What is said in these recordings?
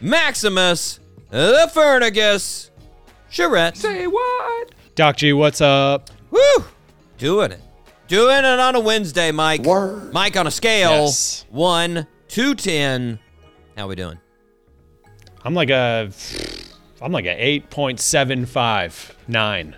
Maximus, the Fernagus, Charette. Say what? Doc G, what's up? Woo! Doing it. Doing it on a Wednesday, Mike. Word. Mike, on a scale, Yes. 1 to 10, how we doing? I'm like a, I'm like a eight point seven five nine.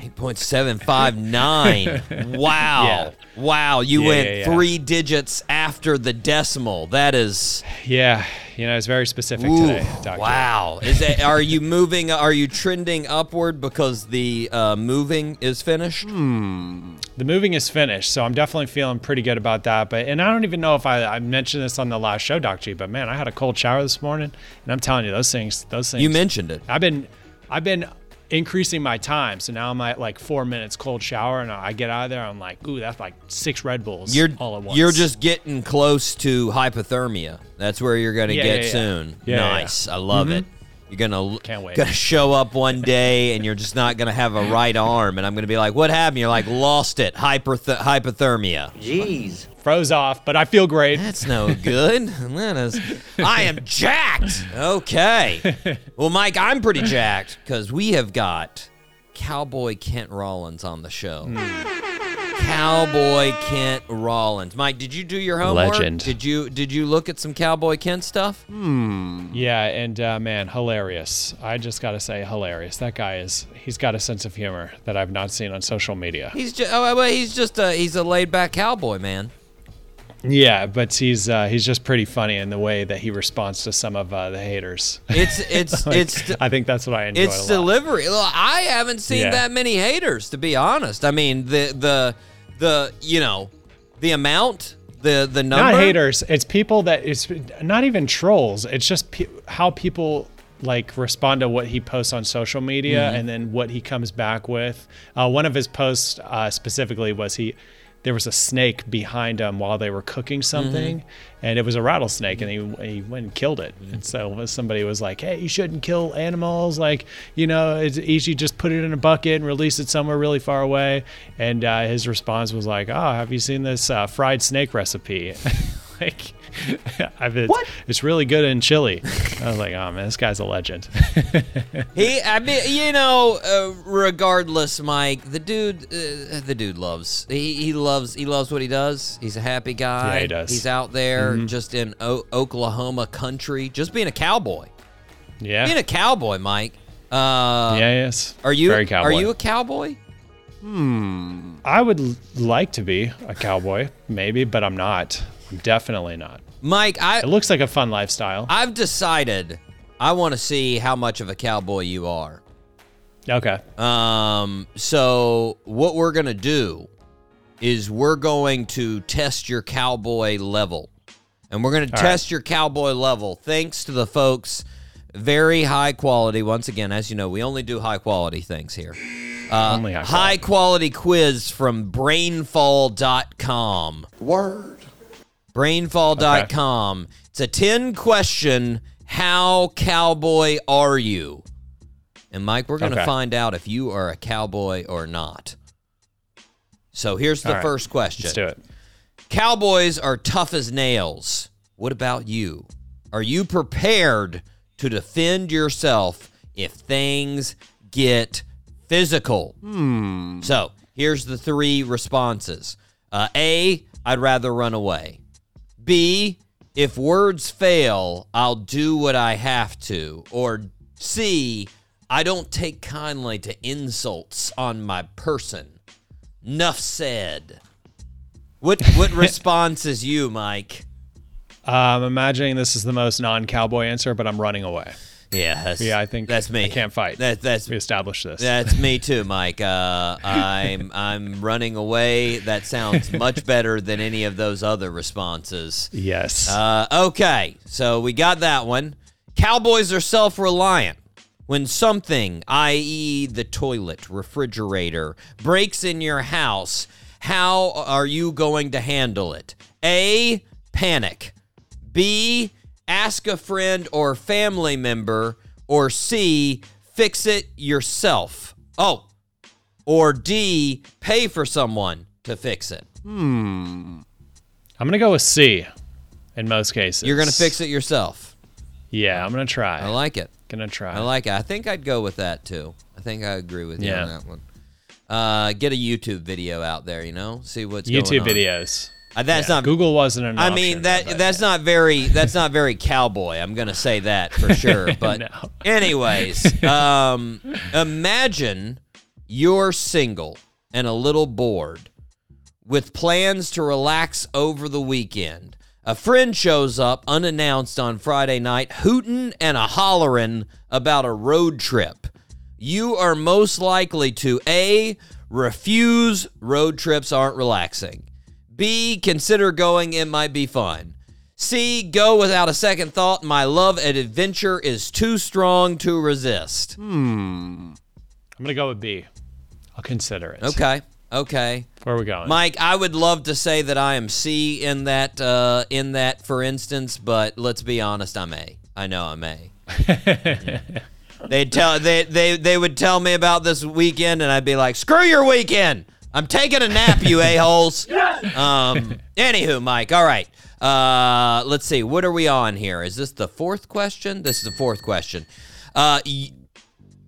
8.759. wow. Yeah. Wow. You Yeah, went yeah, yeah. three digits after the decimal. That is Yeah, you know it's very specific ooh, today, Doc G. wow. Is it are you moving are you trending upward because the uh, moving is finished? Hmm. The moving is finished, so I'm definitely feeling pretty good about that. But and I don't even know if I, I mentioned this on the last show, Doc G. But man, I had a cold shower this morning, and I'm telling you, those things, those things. You mentioned it. I've been, I've been increasing my time, so now I'm at like four minutes cold shower, and I get out of there, I'm like, ooh, that's like six Red Bulls You're all at once. you're just getting close to hypothermia. That's where you're going to Yeah, get yeah, yeah. soon. Yeah, yeah, nice. I love mm-hmm. it. You're gonna Can't wait. gonna show up one day and you're just not gonna have a right arm, and I'm gonna be like, "What happened?" You're like, "Lost it, hyperth- hypothermia." Jeez. Froze off, but I feel great. That's no good. That is, I am jacked. Okay. Well, Mike, I'm pretty jacked because we have got Cowboy Kent Rollins on the show. Cowboy Kent Rollins. Mike, did you do your homework? Legend. Did you did you look at some Cowboy Kent stuff? Hmm. Yeah, and uh, man, hilarious. I just got to say, hilarious. That guy is, he's got a sense of humor that I've not seen on social media. He's just oh, well, he's just a he's a laid back cowboy man. Yeah, but he's uh, he's just pretty funny in the way that he responds to some of uh, the haters. It's it's Like, it's I think that's what I enjoy it's delivery. Look, I haven't seen Yeah. that many haters, to be honest. I mean, the the the you know the amount, the the number. Not haters. It's people that it's not even trolls. It's just pe- how people like respond to what he posts on social media Mm-hmm. and then what he comes back with. Uh, one of his posts uh, specifically was he there was a snake behind him while they were cooking something Mm-hmm. and it was a rattlesnake and he, he went and killed it. And so somebody was like hey you shouldn't kill animals. Like you know it's easy just put it in a bucket and release it somewhere really far away. And uh, his response was like oh have you seen this uh, fried snake recipe? Like it's, it's really good in chili i was like oh man this guy's a legend He, I mean, you know, uh, regardless, Mike, the dude, uh, the dude loves. He, he loves. He loves what he does. He's a happy guy. Yeah, he does. He's out there just in o- Oklahoma country, just being a cowboy. yeah Being a cowboy, Mike. Uh, yeah yes Are you? very cowboy Are you a cowboy? Hmm. I would like to be a cowboy, maybe, but I'm not. I'm definitely not. Mike, I It looks like a fun lifestyle. I've decided I want to see how much of a cowboy you are. Okay. Um, so what we're gonna do is we're going to test your cowboy level, and we're gonna test your cowboy level thanks to the folks. Very high quality. Once again, as you know, we only do high quality things here. Uh, Only high high quality quiz from brainfall.com. Word. Brainfall.com. It's a 10 question How cowboy are you? And Mike, we're going to Okay. find out if you are a cowboy or not. So here's the right. first question. Let's do it. Cowboys are tough as nails. What about you? Are you prepared to defend yourself if things get physical? Hmm. So here's the three responses uh, A, I'd rather run away. B, if words fail, I'll do what I have to. Or C, I don't take kindly to insults on my person. Nuff said. What what response is you, Mike? I'm imagining this is the most non-cowboy answer, but I'm running away. Yeah, that's, Yeah, I think that's me. I can't fight. That, that's We established this. that's me too, Mike. Uh, I'm I'm running away. That sounds much better than any of those other responses. yes. Uh, okay, so we got that one. Cowboys are self reliant. When something, i.e., the toilet, refrigerator, breaks in your house, how are you going to handle it? A. Panic. B. Ask a friend or family member. Or C. Fix it yourself. Oh. Or D. Pay for someone to fix it. Hmm. I'm gonna go with C. In most cases, You're going to fix it yourself. Yeah, I'm gonna try. I like it. gonna try. I like it. I think I'd go with that too. I think I agree with you on that one. Uh, get a YouTube video out there, you know, see what's YouTube going on. videos. Uh, that's Yeah, not Google wasn't an I option, mean that that's not very that's not very cowboy. I'm gonna say that for sure. But No. anyways, um, imagine you're single and a little bored, with plans to relax over the weekend. A friend shows up unannounced on Friday night, hooting and a hollering about a road trip. You are most likely to A. Refuse road trips aren't relaxing. B. Consider going, it might be fun. C. Go without a second thought. My love and adventure is too strong to resist. Hmm. I'm gonna go with B. I'll consider it. Okay. Okay. Where are we going? Mike, I would love to say that I am C in that uh, in that for instance, but let's be honest, I'm A. I know I'm A. They'd tell they, they they would tell me about this weekend and I'd be like, screw your weekend. I'm taking a nap, you a-holes. Um anywho, Mike, all right. Uh let's see, what are we on here? Is this the fourth question? This is the fourth question. Uh y-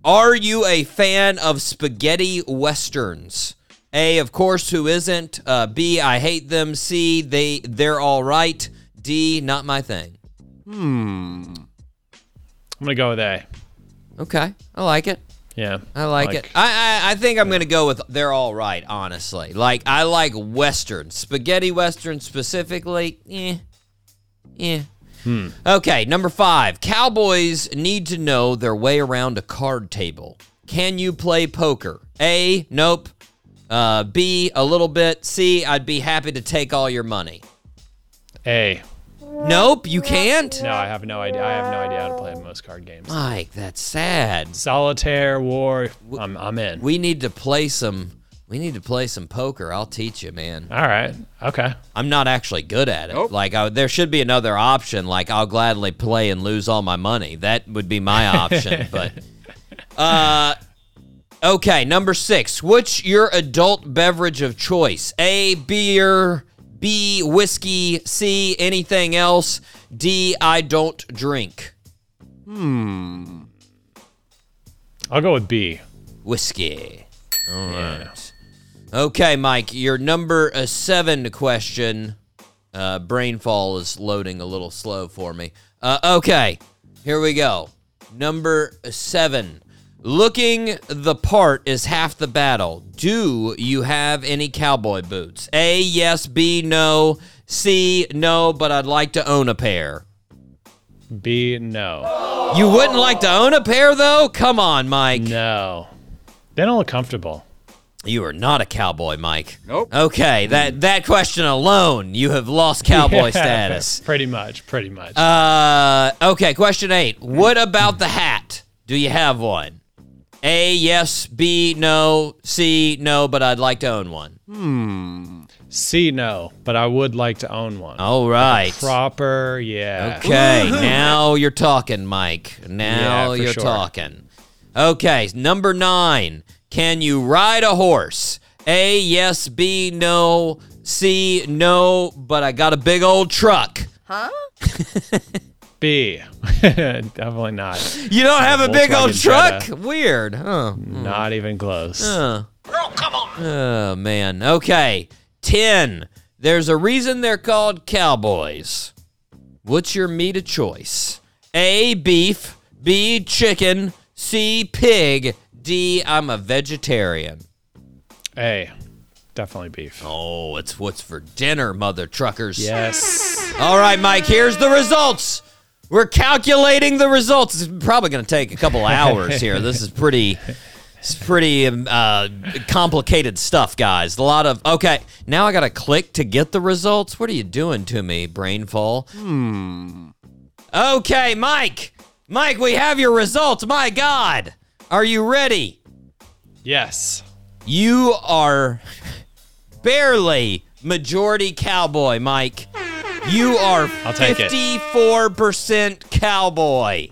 are you a fan of spaghetti westerns? A, of course, who isn't? Uh, B, I hate them. C, they they're all right. D, not my thing. Hmm. I'm gonna go with A. Okay, I like it. Yeah. I like, it. I, I I think I'm gonna go with they're all right. Honestly, like I like western spaghetti western specifically. Yeah. eh. Okay, number five. Cowboys need to know their way around a card table. Can you play poker? A. Nope. Uh, B. A little bit. C. I'd be happy to take all your money. A. Nope, you can't. No, I have no idea. I have no idea how to play most card games. Mike, that's sad. Solitaire, War. I'm, I'm in. We need to play some. We need to play some poker. I'll teach you, man. All right. Okay. I'm not actually good at it. Like, I, there should be another option. Like, I'll gladly play and lose all my money. That would be my option. but, uh, okay, number six. What's your adult beverage of choice? A, beer. B, whiskey. C, anything else. D, I don't drink. Hmm. I'll go with B. Whiskey. All right. Okay, Mike, your number uh, seven question. Uh, Brainfall is loading a little slow for me. Uh, okay, here we go. Number seven. Looking the part is half the battle. Do you have any cowboy boots? A, yes. B, no. C, no, but I'd like to own a pair. B. No. You wouldn't like to own a pair, though? Come on, Mike. No. They don't look comfortable. You are not a cowboy, Mike. Nope. Okay, that that question alone, you have lost cowboy Yeah, status. Pretty much. Pretty much. Uh, okay, question eight. What about the hat? Do you have one? A, yes. B, no. C, no, but I'd like to own one. Hmm. C. No. But I would like to own one. All right. Proper. Yeah. Okay, now you're talking, Mike. Now Yeah, you're sure. talking. Okay, number nine. Can you ride a horse? A, yes. B, no. C, no, but I got a big old truck. B. Definitely not. You don't have a big old truck? Weird, huh? Hmm. Not even close. Huh. Oh, man. Okay. 10. There's a reason they're called cowboys. What's your meat of choice? A, beef. B, chicken. C, pig. D, I'm a vegetarian. A. Definitely beef. Oh, it's what's for dinner, mother truckers. Yes. All right, Mike, here's the results. We're calculating the results. It's probably going to take a couple hours here. This is pretty it's pretty um, uh, complicated stuff, guys. A lot of Okay, now I got to click to get the results. What are you doing to me, Brainfall? Hmm. Okay, Mike. Mike, we have your results. My God. Are you ready? Yes. You are barely majority cowboy, Mike. You are I'll take it. 54% cowboy.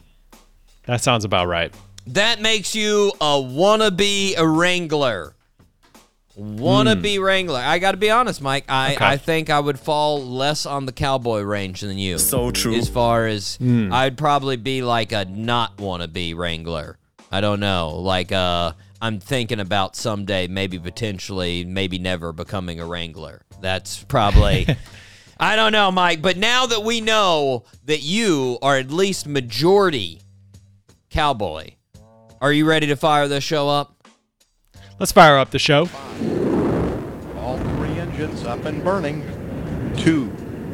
That sounds about right. That makes you a wannabe wrangler. Wannabe wrangler. I got to be honest, Mike. I, Okay. I think I would fall less on the cowboy range than you. So true. As far as I'd probably be like a not wannabe wrangler. I don't know. Like uh, I'm thinking about someday, maybe potentially, maybe never becoming a wrangler. That's probably. I don't know, Mike. But now that we know that you are at least majority cowboy, are you ready to fire the show up? Let's fire up the show. All three engines up and burning. Two,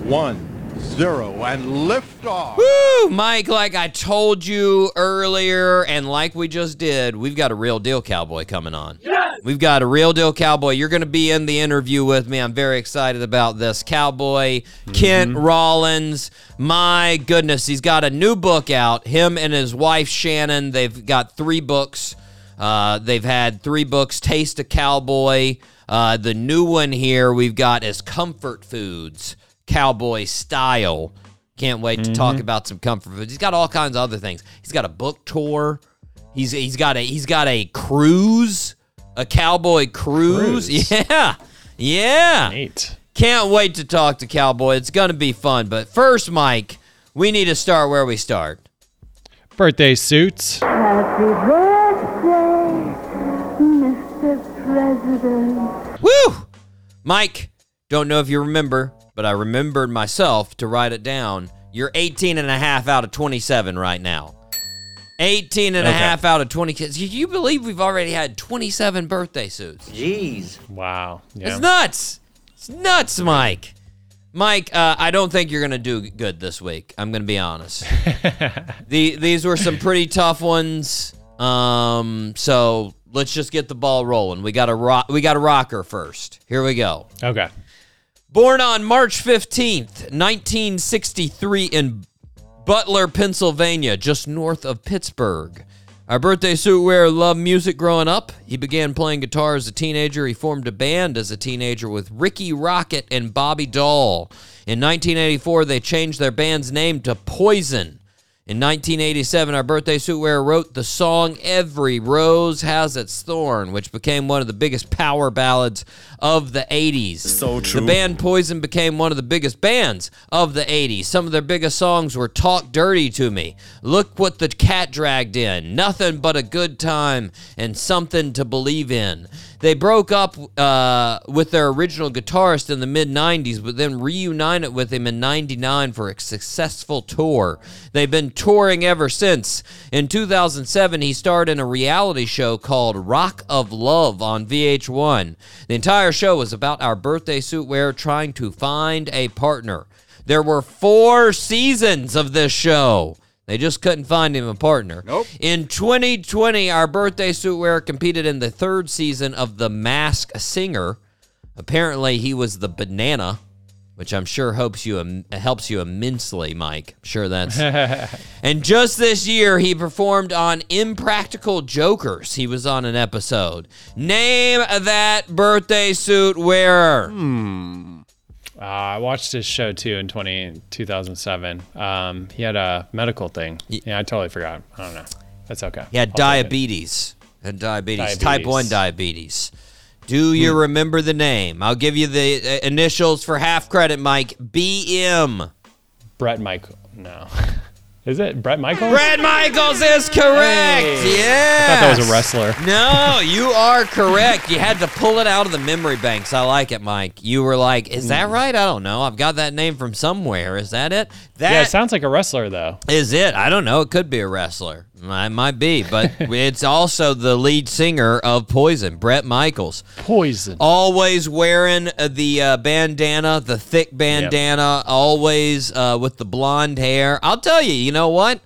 one, zero, and lift off. Woo, Mike, like I told you earlier, and like we just did, we've got a real deal cowboy coming on. Yes! We've got a real deal cowboy. You're going to be in the interview with me. I'm very excited about this. Cowboy Kent Rollins. My goodness, he's got a new book out. Him and his wife Shannon, they've got three books. Uh, they've had three books Taste of Cowboy. Uh, the new one here we've got is Comfort Foods, Cowboy Style. Can't wait to talk mm-hmm. about some comfort foods. He's got all kinds of other things. He's got a book tour. He's he's got a he's got a cruise, a cowboy cruise. Cruise. Yeah, yeah. Neat. Can't wait to talk to Cowboy. It's gonna be fun. But first, Mike, we need to start where we start. Birthday suits. Happy birthday, Mr. President. Woo! Mike, don't know if you remember, but I remembered myself to write it down. You're 18 and a half out of 27 right now. 18 and a half out of 20 kids. Can you believe we've already had 27 birthday suits? Jeez. Wow. Yeah. It's nuts. It's nuts, Mike. Mike, uh, I don't think you're going to do good this week. I'm going to be honest. the, these were some pretty tough ones. Um, so let's just get the ball rolling. We got a rock. We got a rocker first. Here we go. okay. Born on March 15th, 1963 in Butler, Pennsylvania, just north of Pittsburgh. Our birthday suit wearer loved music growing up. He began playing guitar as a teenager. He formed a band as a teenager with Rikki Rockett and Bobby Dall. In 1984, they changed their band's name to Poison. In 1987, our birthday suit wearer wrote the song Every Rose Has Its Thorn, which became one of the biggest power ballads of the 80s. So true. The band Poison became one of the biggest bands of the 80s. Some of their biggest songs were Talk Dirty to Me, Look What the Cat Dragged In, Nothing But a Good Time, and Something to Believe in. They broke up uh, with their original guitarist in the mid 90s, but then reunited with him in 99 for a successful tour. They've been touring ever since. In 2007, he starred in a reality show called Rock of Love on VH1. The entire show was about our birthday suit wearer trying to find a partner. There were four seasons of this show. They just couldn't find him a partner. Nope. In 2020, our birthday suit wearer competed in the third season of The Mask Singer. Apparently, he was the banana, which I'm sure helps you im- helps you immensely, Mike. I'm sure that's. and just this year, he performed on Impractical Jokers. He was on an episode. Name that birthday suit wearer. Hmm. Uh, I watched his show too in 20, 2007. Um, he had a medical thing. Yeah, I totally forgot. I don't know. That's okay. He had take it. diabetes. Diabetes. Type Hmm. 1 diabetes. Do you remember the name? I'll give you the uh, initials for half credit, Mike. BM. Bret Michael. No. Is it Bret Michaels? Bret Michaels is correct. Hey. Yeah. I thought that was a wrestler. No, you are correct. You had to pull it out of the memory banks. I like it, Mike. You were like, "Is that right? I don't know. I've got that name from somewhere. Is that it? That Yeah, it sounds like a wrestler though. is it. I don't know. It could be a wrestler. It might be, but it's also the lead singer of Poison, Bret Michaels. Poison. Always wearing uh, the uh, bandana, the thick bandana, always uh, with the blonde hair. I'll tell you, you know what?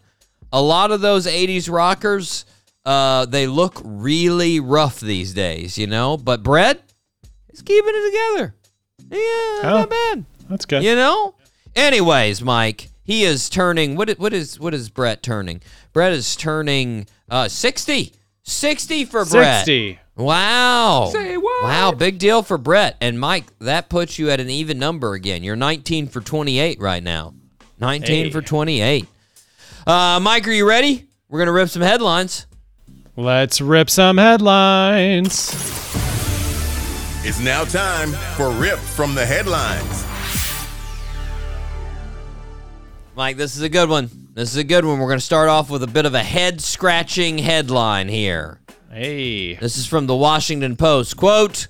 A lot of those 80s rockers, uh, they look really rough these days, you know? But Bret is keeping it together. Yeah, Oh. not bad. That's good. You know? Anyways, Mike, He is turning. What? What is? What is Bret turning? Bret is turning uh, 60. 60 for Bret. 60. Wow. Wow, big deal for Bret. And Mike, that puts you at an even number again. You're 19 for 28 right now. 19 Hey. for 28. Uh, Mike, are you ready? We're going to rip some headlines. Let's rip some headlines. It's now time for Rip from the Headlines. Mike, this is a good one. This is a good one. We're going to start off with a bit of a head scratching headline here. Hey. This is from the Washington Post. Quote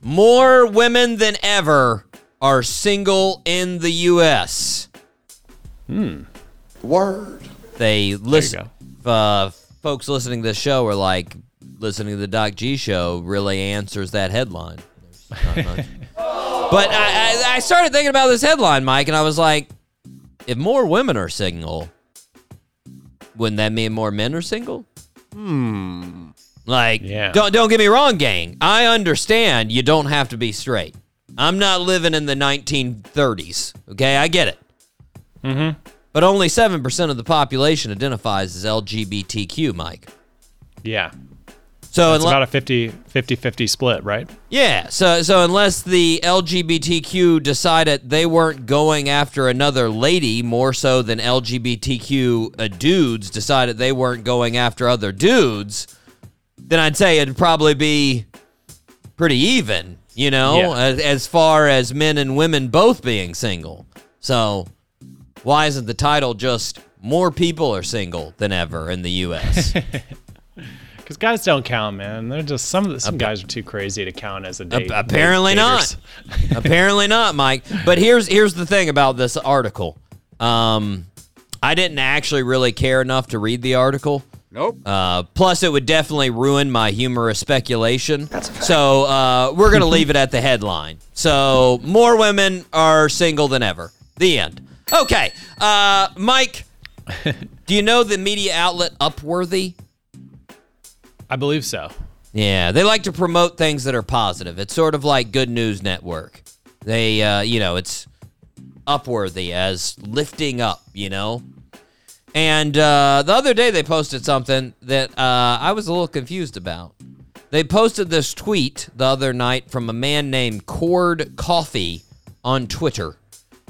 More women than ever are single in the U.S. Hmm. Word. They listen. Uh, folks listening to this show are like, listening to the Doc G show really answers that headline. Not much. but I, I, I started thinking about this headline, Mike, and I was like, if more women are single, wouldn't that mean more men are single? Hmm. Like, Yeah. don't don't get me wrong, gang. I understand you don't have to be straight. I'm not living in the 1930s. Okay, I get it. Mm-hmm. But only seven percent of the population identifies as LGBTQ, Mike. Yeah. So It's unle- about a 50 50 50 split, right? yeah, so so unless the LGBTQ decided they weren't going after another lady more so than LGBTQ uh, dudes decided they weren't going after other dudes, then I'd say it'd probably be pretty even, you know, Yeah. as, as far as men and women both being single. So why isn't the title just more people are single than ever in the U.S.? Because guys don't count, man. They're just some of the, some guys are too crazy to count as a date. Ap- apparently date- not. Apparently not, Mike. But here's here's the thing about this article. Um, I didn't actually really care enough to read the article. Nope. Uh, plus, it would definitely ruin my humorous speculation. That's a fact. So uh, we're gonna leave it at the headline. So more women are single than ever. The end. Okay, uh, Mike. do you know the media outlet Upworthy? I believe so. Yeah, they like to promote things that are positive. It's sort of like Good News Network. They, uh, you know, it's upworthy as lifting up, you know? And uh, the other day they posted something that uh, I was a little confused about. They posted this tweet the other night from a man named Cord Coffee on Twitter.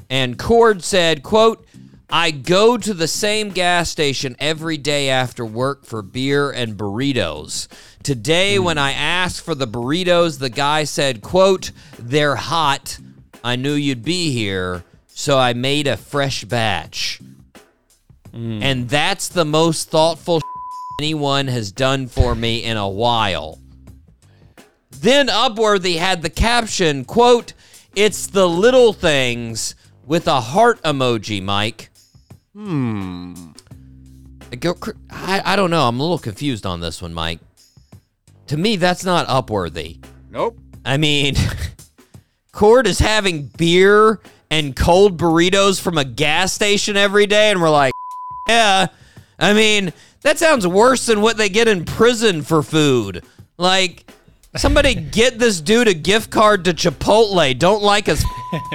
And Cord said, quote, I go to the same gas station every day after work for beer and burritos. Today, hmm. when I asked for the burritos, the guy said, quote, they're hot. I knew you'd be here, so I made a fresh batch. Hmm. And that's the most thoughtful anyone has done for me in a while. Then Upworthy had the caption, quote, It's the little things with a heart emoji, Mike. Hmm. I, I don't know. I'm a little confused on this one, Mike. To me, that's not Upworthy. Nope. I mean, Cord is having beer and cold burritos from a gas station every day, and we're like, yeah. I mean, that sounds worse than what they get in prison for food. Like, somebody get this dude a gift card to Chipotle. Don't like his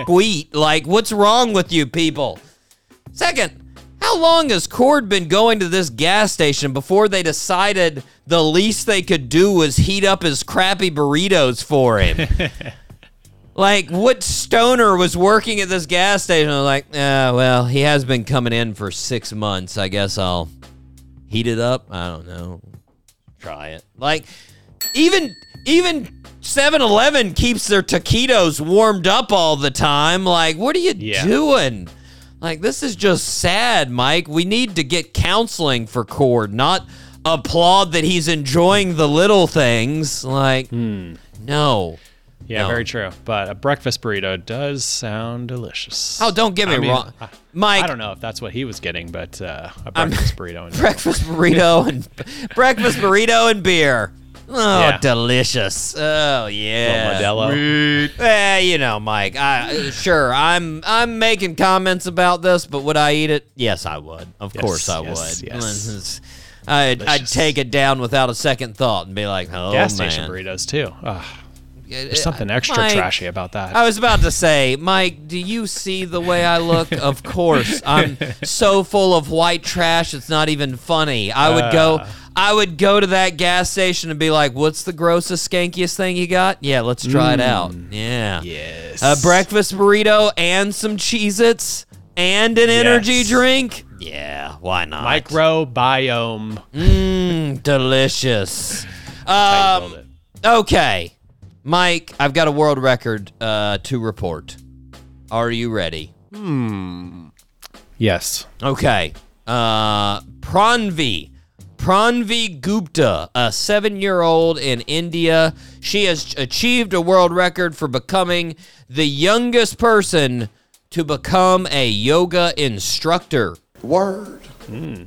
tweet. Like, what's wrong with you people? Second, how long has Cord been going to this gas station before they decided the least they could do was heat up his crappy burritos for him? like, what stoner was working at this gas station? I'm like, ah, well, he has been coming in for six months. I guess I'll heat it up. I don't know. Try it. Like, even even 7-Eleven keeps their taquitos warmed up all the time. Like, what are you Yeah. doing? Like, this is just sad, Mike. We need to get counseling for Cord, not applaud that he's enjoying the little things. Like, no. Yeah, No. very true. But a breakfast burrito does sound delicious. Oh, don't get me I mean, wrong. I- Mike, I don't know if that's what he was getting, but uh, a breakfast burrito. And breakfast burrito and breakfast burrito and beer. Oh, Yeah. delicious. Oh, yeah. Modelo. Eh, you know, Mike. I sure I'm I'm making comments about this, but would I eat it? Yes, I would. Of Yes, course, I yes, would. yes. I'd, I'd Delicious. take it down without a second thought and be like, oh Gas station man, burritos too. Ugh. There's something extra Mike, trashy about that. I was about to say, Mike, do you see the way I look? of course. I'm so full of white trash, it's not even funny. I would go Uh. I would go to that gas station and be like, "What's the grossest, skankiest thing you got? Yeah, let's try it out." Yeah. yes. A breakfast burrito and some Cheez-Its and an energy drink? Yeah, why not? Microbiome. Mm, delicious. Um, okay. Mike, I've got a world record uh, to report. Are you ready? Hmm. Yes. Okay. Uh, Pranvi. Pranvi Gupta, a seven year old in India. She has achieved a world record for becoming the youngest person to become a yoga instructor. Word. Okay.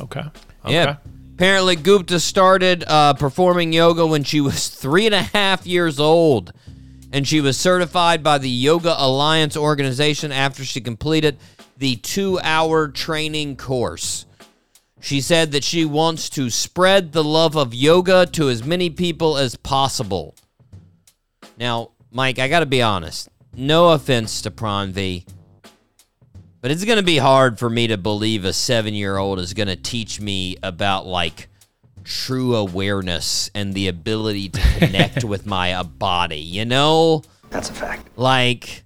Okay. Yeah. Apparently, Gupta started uh, performing yoga when she was three and a half years old. And she was certified by the Yoga Alliance organization after she completed the two hour training course. She said that she wants to spread the love of yoga to as many people as possible. Now, Mike, I got to be honest. No offense to Pranvi, but it's going to be hard for me to believe a seven year old is going to teach me about like true awareness and the ability to connect with my body, you know? That's a fact. Like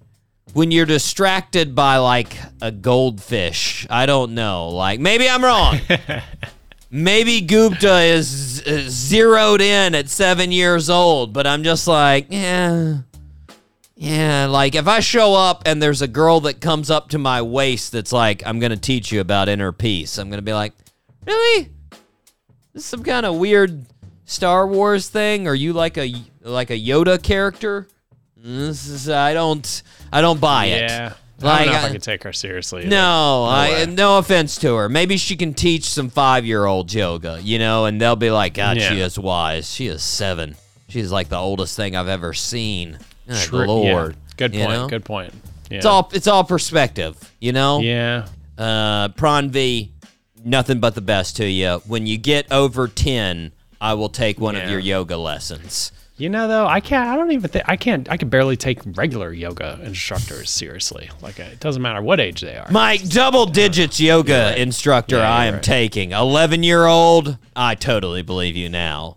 when you're distracted by like a goldfish. I don't know. Like maybe I'm wrong. maybe Gupta is z- zeroed in at seven years old, but I'm just like, yeah. Yeah, like if I show up and there's a girl that comes up to my waist that's like, I'm going to teach you about inner peace, I'm going to be like, really? This is some kind of weird Star Wars thing? Are you like a like a Yoda character? This is I don't I don't buy it. Yeah. I don't know if I- I could take her seriously. either. No, I no offense to her. Maybe she can teach some five year old yoga, you know, and they'll be like, God, she is wise. She is seven. She's like the oldest thing I've ever seen. True- Lord. Yeah. Good you point. know? Good point. Yeah. It's all it's all perspective, you know? Yeah. Uh V, nothing but the best to you. When you get over ten, I will take one of your yoga lessons. You know, though, I can't. I don't even think I can't. I can barely take regular yoga instructors seriously. Like, it doesn't matter what age they are. Mike, double digits yoga instructor Yeah, I am right. taking. 11 year old, I totally believe you now.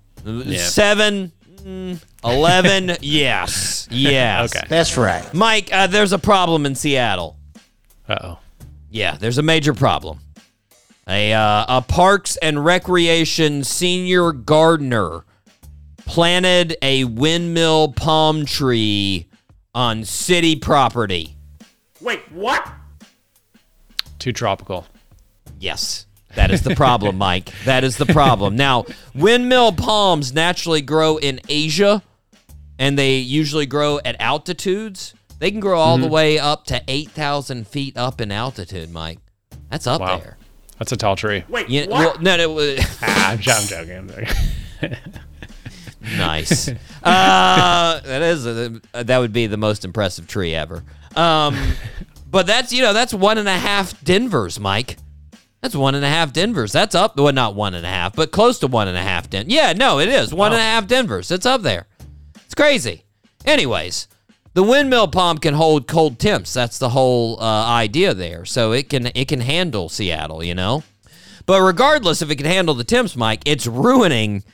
Seven, mm, 11, yes. Yes. Okay. That's right. Mike, uh, there's a problem in Seattle. Uh oh. Yeah, there's a major problem. A, uh, a Parks and Recreation senior gardener planted a windmill palm tree on city property. Wait, what? Too tropical. Yes. That is the problem, Mike. That is the problem. Now, windmill palms naturally grow in Asia, and they usually grow at altitudes. They can grow all the way up to 8,000 feet up in altitude, Mike. That's up Wow. there. That's a tall tree. Wait. You, well, no, no, uh, Ah, I'm, jo- I'm joking. I'm joking. Nice. Uh, that is a, that would be the most impressive tree ever. Um, but that's you know that's one and a half Denvers, Mike. That's one and a half Denvers. That's up. Well, not one and a half, but close to one and a half. Den- yeah, no, it is one and a half Denvers. It's up there. It's crazy. Anyways, the windmill palm can hold cold temps. That's the whole uh, idea there. So it can it can handle Seattle, you know. But regardless if it can handle the temps, Mike, it's ruining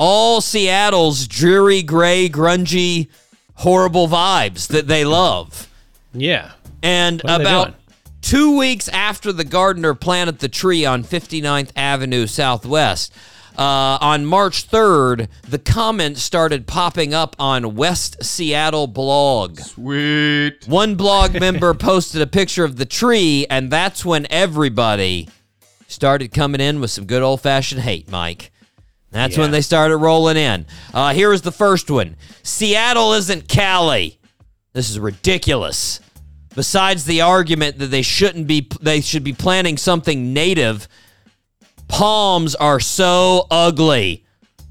all Seattle's dreary, gray, grungy, horrible vibes that they love. yeah. And What are they about two weeks after the gardener planted the tree on 59th Avenue Southwest, uh, on March 3rd, the comments started popping up on West Seattle blog. Sweet. One blog member posted a picture of the tree, and that's when everybody started coming in with some good old fashioned hate, Mike. That's when they started rolling in. Uh, here is the first one Seattle isn't Cali. This is ridiculous. Besides the argument that they shouldn't be, they should be planting something native. Palms are so ugly.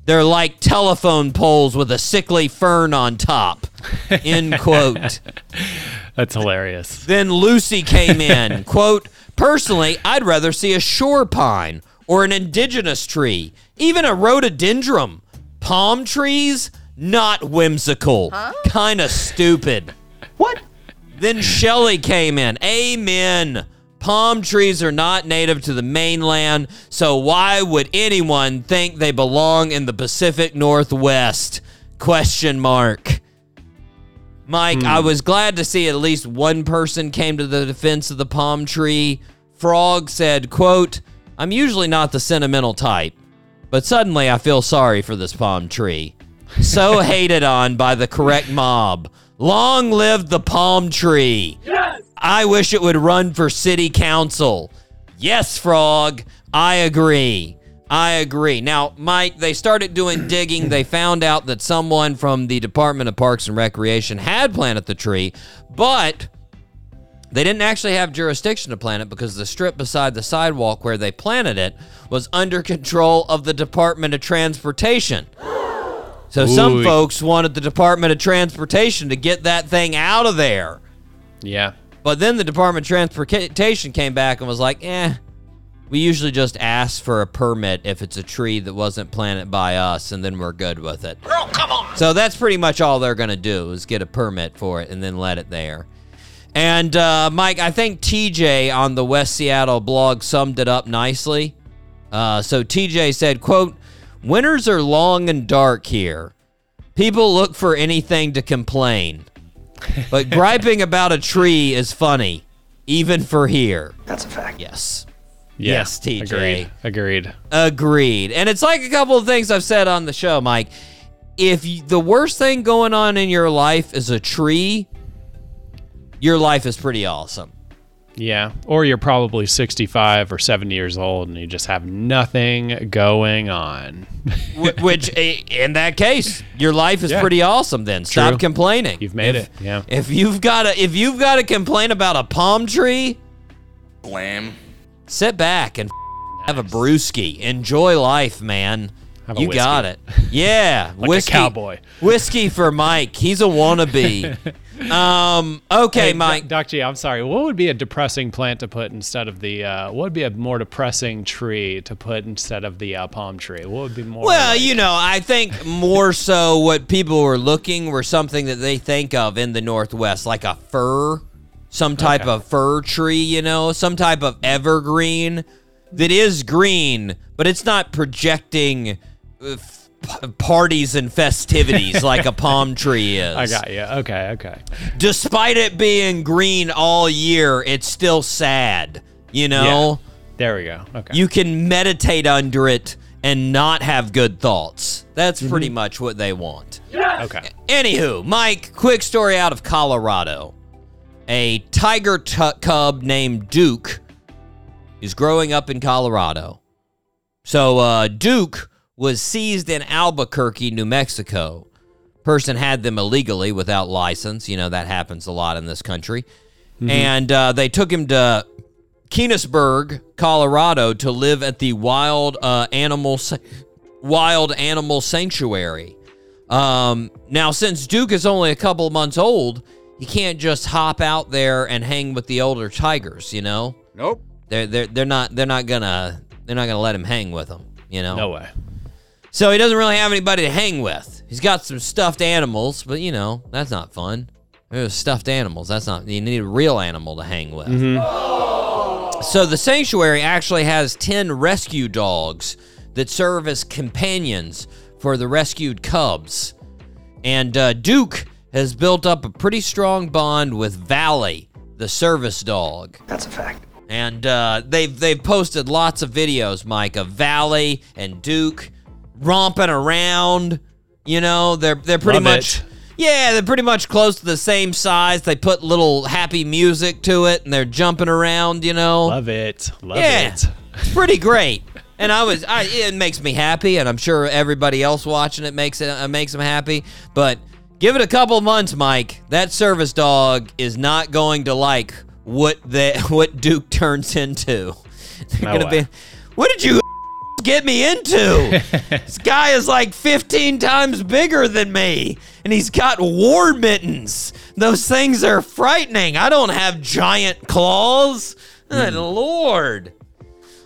They're like telephone poles with a sickly fern on top. End quote. That's hilarious. Then Lucy came in. Quote, personally, I'd rather see a shore pine or an indigenous tree, even a rhododendron. Palm trees? not whimsical, kind of stupid. What? Then Shelley came in. Amen. Palm trees are not native to the mainland, so why would anyone think they belong in the Pacific Northwest? Question mark. Mike, I hmm. was glad to see at least one person came to the defense of the palm tree. Frog said, quote, I'm usually not the sentimental type, but suddenly I feel sorry for this palm tree. So hated on by the correct mob. Long live the palm tree. Yes! I wish it would run for city council. Yes, Frog. I agree. I agree. Now, Mike, they started doing digging. They found out that someone from the Department of Parks and Recreation had planted the tree, but they didn't actually have jurisdiction to plant it because the strip beside the sidewalk where they planted it was under control of the Department of Transportation. So some folks wanted the Department of Transportation to get that thing out of there. Yeah. But then the Department of Transportation came back and was like, eh, we usually just ask for a permit if it's a tree that wasn't planted by us, and then we're good with it. Girl, come on. So that's pretty much all they're going to do is get a permit for it and then let it there. And uh, Mike, I think TJ on the West Seattle blog summed it up nicely. Uh, so TJ said, "quote Winters are long and dark here. People look for anything to complain, but griping about a tree is funny, even for here." That's a fact. Yes. Yeah. Yes, TJ. Agreed. Agreed. Agreed. And it's like a couple of things I've said on the show, Mike. If you, the worst thing going on in your life is a tree, your life is pretty awesome. Yeah. Or you're probably 65 or 70 years old and you just have nothing going on. Which, eh, in that case, your life is Yeah. pretty awesome. Then stop True. complaining. You've made If- it. Yeah. If you've got to, if you've got to complain about a palm tree, Slam. sit back and have a brewski. Enjoy life, man. Have you whiskey. got it. Yeah, Like a whiskey. cowboy. Whiskey for Mike. He's a wannabe. um. Okay, Hey, Mike. Doc G, I'm sorry. What would be a depressing plant to put instead of the? Uh, what would be a more depressing tree to put instead of the uh, palm tree? What would be more? Well, like- you know, I think more so what people were looking were something that they think of in the Northwest, like a fir, some type Okay. of fir tree, you know, some type of evergreen that is green, but it's not projecting uh, p- parties and festivities like a palm tree is. I got you. Okay, okay. Despite it being green all year, it's still sad, you know? There we go. Okay. You can meditate under it and not have good thoughts. That's Mm-hmm. pretty much what they want. okay. Anywho, Mike, quick story out of Colorado. A tiger tu cub named Duke is growing up in Colorado. So, uh, Duke was seized in Albuquerque, New Mexico. Person had them illegally without license. You know, that happens a lot in this country. And uh, they took him to Keenesburg, Colorado, to live at the wild uh, animal sa- wild animal sanctuary. Um, now, since Duke is only a couple of months old, he can't just hop out there and hang with the older tigers. You know, Nope. they're they're they're not they're not gonna they're not gonna let him hang with them. You know, No way. So he doesn't really have anybody to hang with. He's got some stuffed animals, but you know that's not fun. There's stuffed animals. That's not. You need a real animal to hang with. So the sanctuary actually has ten rescue dogs that serve as companions for the rescued cubs, and uh, Duke has built up a pretty strong bond with Valley, the service dog. That's a fact. And uh, they've they've posted lots of videos, Mike, of Valley and Duke romping around. You know, they're they're pretty Love much it. yeah, they're pretty much close to the same size. They put little happy music to it, and they're jumping around. You know, Love it. Love yeah, it. it's pretty great. And I was, I, it makes me happy, and I'm sure everybody else watching it makes it uh, makes them happy. But give it a couple months, Mike. That service dog is not going to like what the what Duke turns into. They're No gonna way. be, what did you get me into? this guy is like 15 times bigger than me, and he's got war mittens. Those things are frightening. I don't have giant claws. Good mm. lord.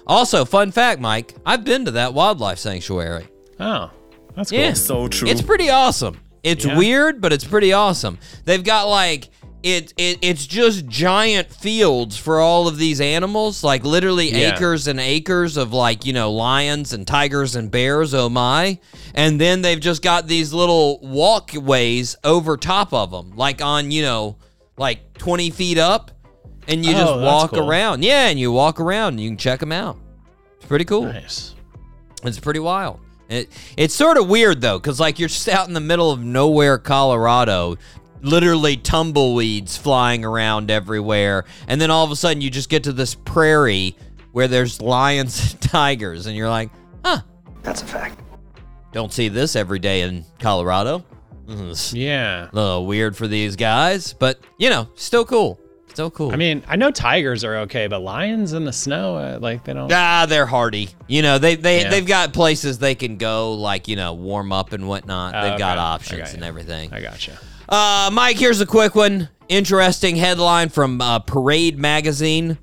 Also, fun fact, Mike, I've been to that wildlife sanctuary. Oh, that's cool. Yeah. So true. It's pretty awesome. It's Yeah. weird, but it's pretty awesome. They've got like it, it it's just giant fields for all of these animals, like literally Yeah. acres and acres of like, you know, lions and tigers and bears, oh my. And then they've just got these little walkways over top of them, like on, you know, like 20 feet up. And you Oh, just walk cool. around. Yeah, and you walk around and you can check them out. It's pretty cool. Nice. It's pretty wild. It, it's sort of weird though, because like you're just out in the middle of nowhere, Colorado, literally tumbleweeds flying around everywhere, and then all of a sudden you just get to this prairie where there's lions and tigers, and you're like, huh, That's a fact. don't see this every day in Colorado. It's Yeah. a little weird for these guys, but you know, still cool. Still cool. I mean, I know tigers are okay, but lions in the snow, uh, like they don't. Ah, they're hardy. You know, they they Yeah. they've got places they can go, like you know, warm up and whatnot. Oh, they've got okay. I options got and you. everything. I gotcha. Uh, Mike, here's a quick one. Interesting headline from uh, Parade magazine.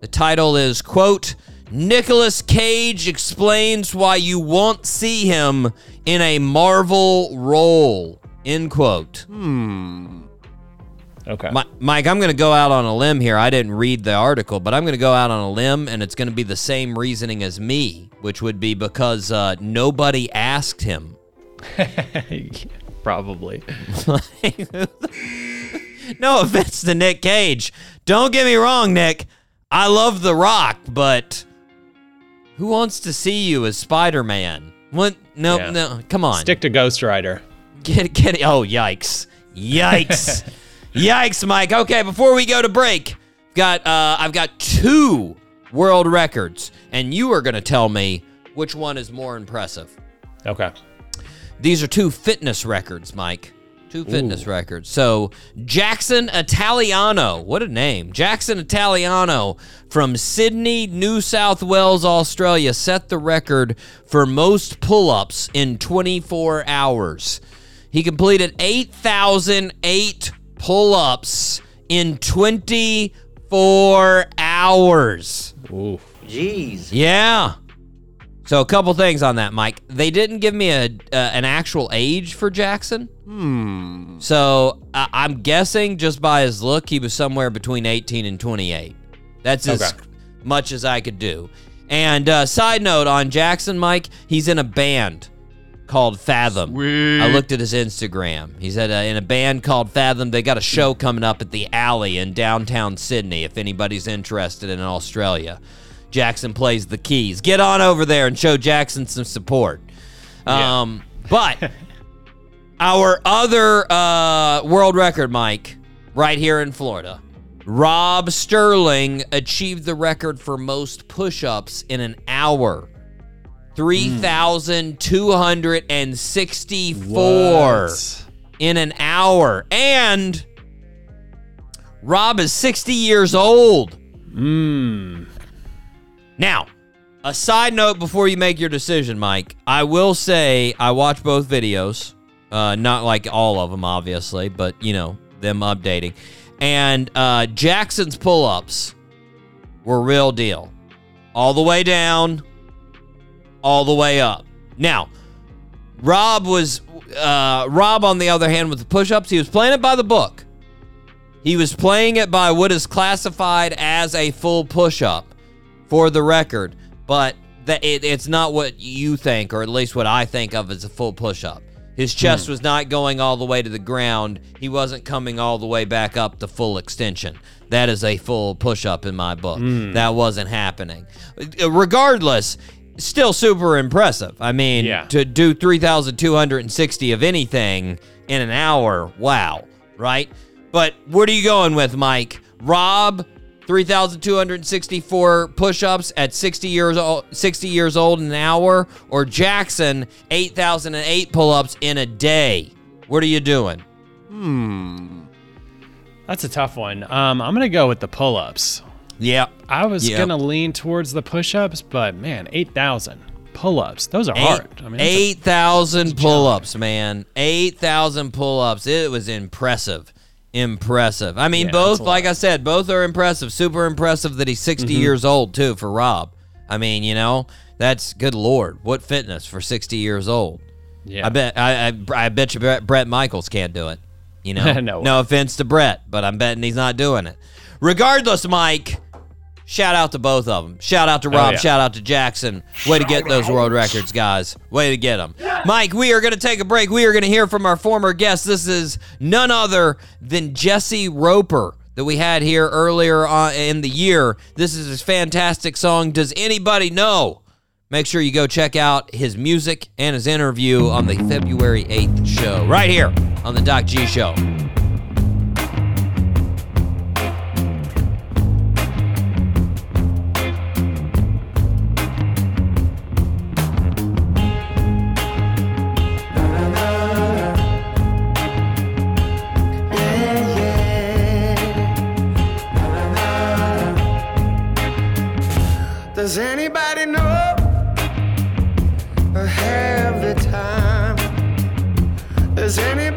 The title is quote Nicolas Cage explains why you won't see him in a Marvel role. End quote. Hmm. Okay. Mi- Mike, I'm going to go out on a limb here. I didn't read the article, but I'm going to go out on a limb, and it's going to be the same reasoning as me, which would be because uh, nobody asked him. Probably. no offense to Nick Cage. Don't get me wrong, Nick. I love The Rock, but who wants to see you as Spider Man? What? No, Yeah. no. Come on. Stick to Ghost Rider. Get get it. Oh, yikes. Yikes. yikes, Mike. Okay, before we go to break, got uh I've got two world records, and you are gonna tell me which one is more impressive. Okay. These are two fitness records, Mike. Two fitness records. So Jackson Italiano, what a name. Jackson Italiano from Sydney, New South Wales, Australia, set the record for most pull ups in 24 hours. He completed 8,008 pull ups in 24 hours. Ooh. Jeez. Yeah. So a couple things on that, Mike. They didn't give me a uh, an actual age for Jackson. Hmm. So I I'm guessing just by his look, he was somewhere between 18 and 28. That's as Okay. much as I could do. And uh, side note on Jackson, Mike, he's in a band called Fathom. I looked at his Instagram. He's at a, in a band called Fathom. They got a show coming up at the Alley in downtown Sydney. If anybody's interested in Australia, Jackson plays the keys. Get on over there and show Jackson some support. Yeah. Um, but our other uh, world record, Mike, right here in Florida. Rob Sterling achieved the record for most push ups in an hour. 3,264 What? in an hour. And Rob is 60 years old. Mmm. Now, a side note before you make your decision, Mike, I will say I watched both videos. Uh, not like all of them, obviously, but you know, them updating. And uh, Jackson's pull ups were real deal. All the way down, all the way up. Now, Rob was, uh, Rob, on the other hand, with the push ups, he was playing it by the book. He was playing it by what is classified as a full push up for the record, but that it, it's not what you think, or at least what I think of as a full push up. His chest hmm. was not going all the way to the ground. He wasn't coming all the way back up the full extension. That is a full push up in my book. Hmm. That wasn't happening. Regardless, still super impressive. I mean, Yeah. to do 3,260 of anything in an hour, wow, right? But what are you going with, Mike? Rob, 3,264 push-ups at 60 years old, 60 years old in an hour, or Jackson, 8,008 pull-ups in a day. What are you doing? Hmm, that's a tough one. Um, I'm gonna go with the pull-ups. Yeah, I was Yeah. gonna lean towards the push-ups, but man, eight thousand pull-ups. Those are hard. I mean, eight thousand pull-ups, man. Eight thousand pull-ups. It was impressive. Impressive. I mean, Yeah, both, like. I said, both are impressive. Super impressive that he's 60 years old too for Rob. I mean, you know, that's good lord. What fitness for 60 years old. Yeah. I bet I, I, I bet you Bret, Bret Michaels can't do it. You know, No no offense to Bret, but I'm betting he's not doing it. Regardless, Mike, shout out to both of them. Shout out to oh, Rob. Oh, yeah. Shout out to Jackson. Way to get those world records, guys. Way to get them. Mike, we are going to take a break. We are going to hear from our former guest. This is none other than Jesse Roper that we had here earlier on in the year. This is his fantastic song. Does anybody know? Make sure you go check out his music and his interview on the February 8th show, right here on the Doc G Show. Does anybody know have the time? Does anybody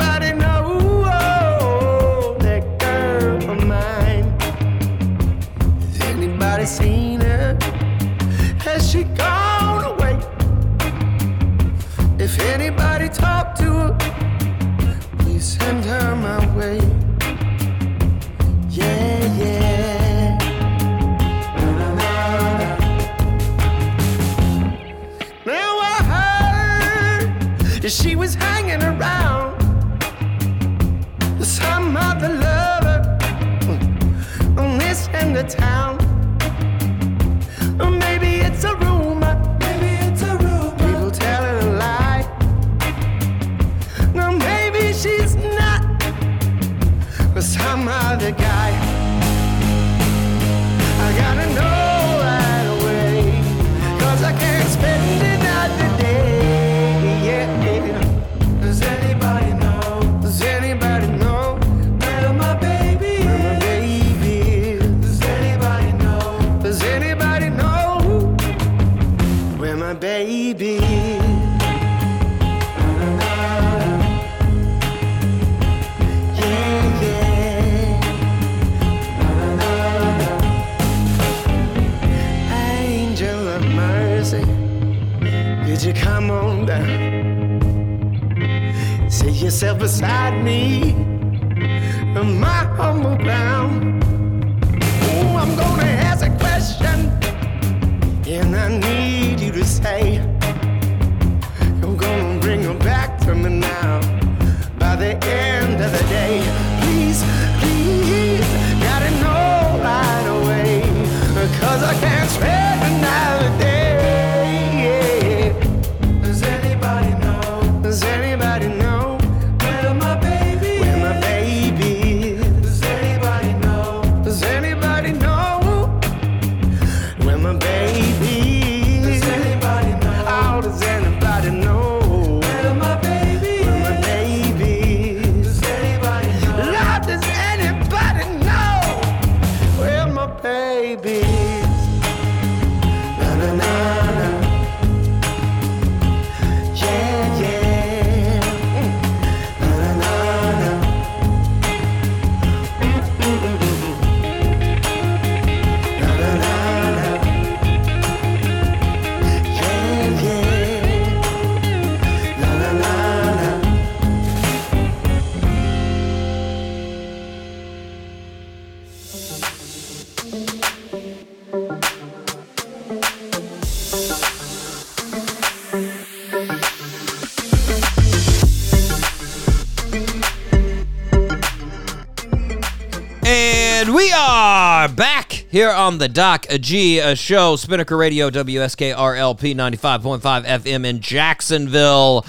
here on the Doc G a show, Spinnaker Radio, WSKRLP 95.5 FM in Jacksonville,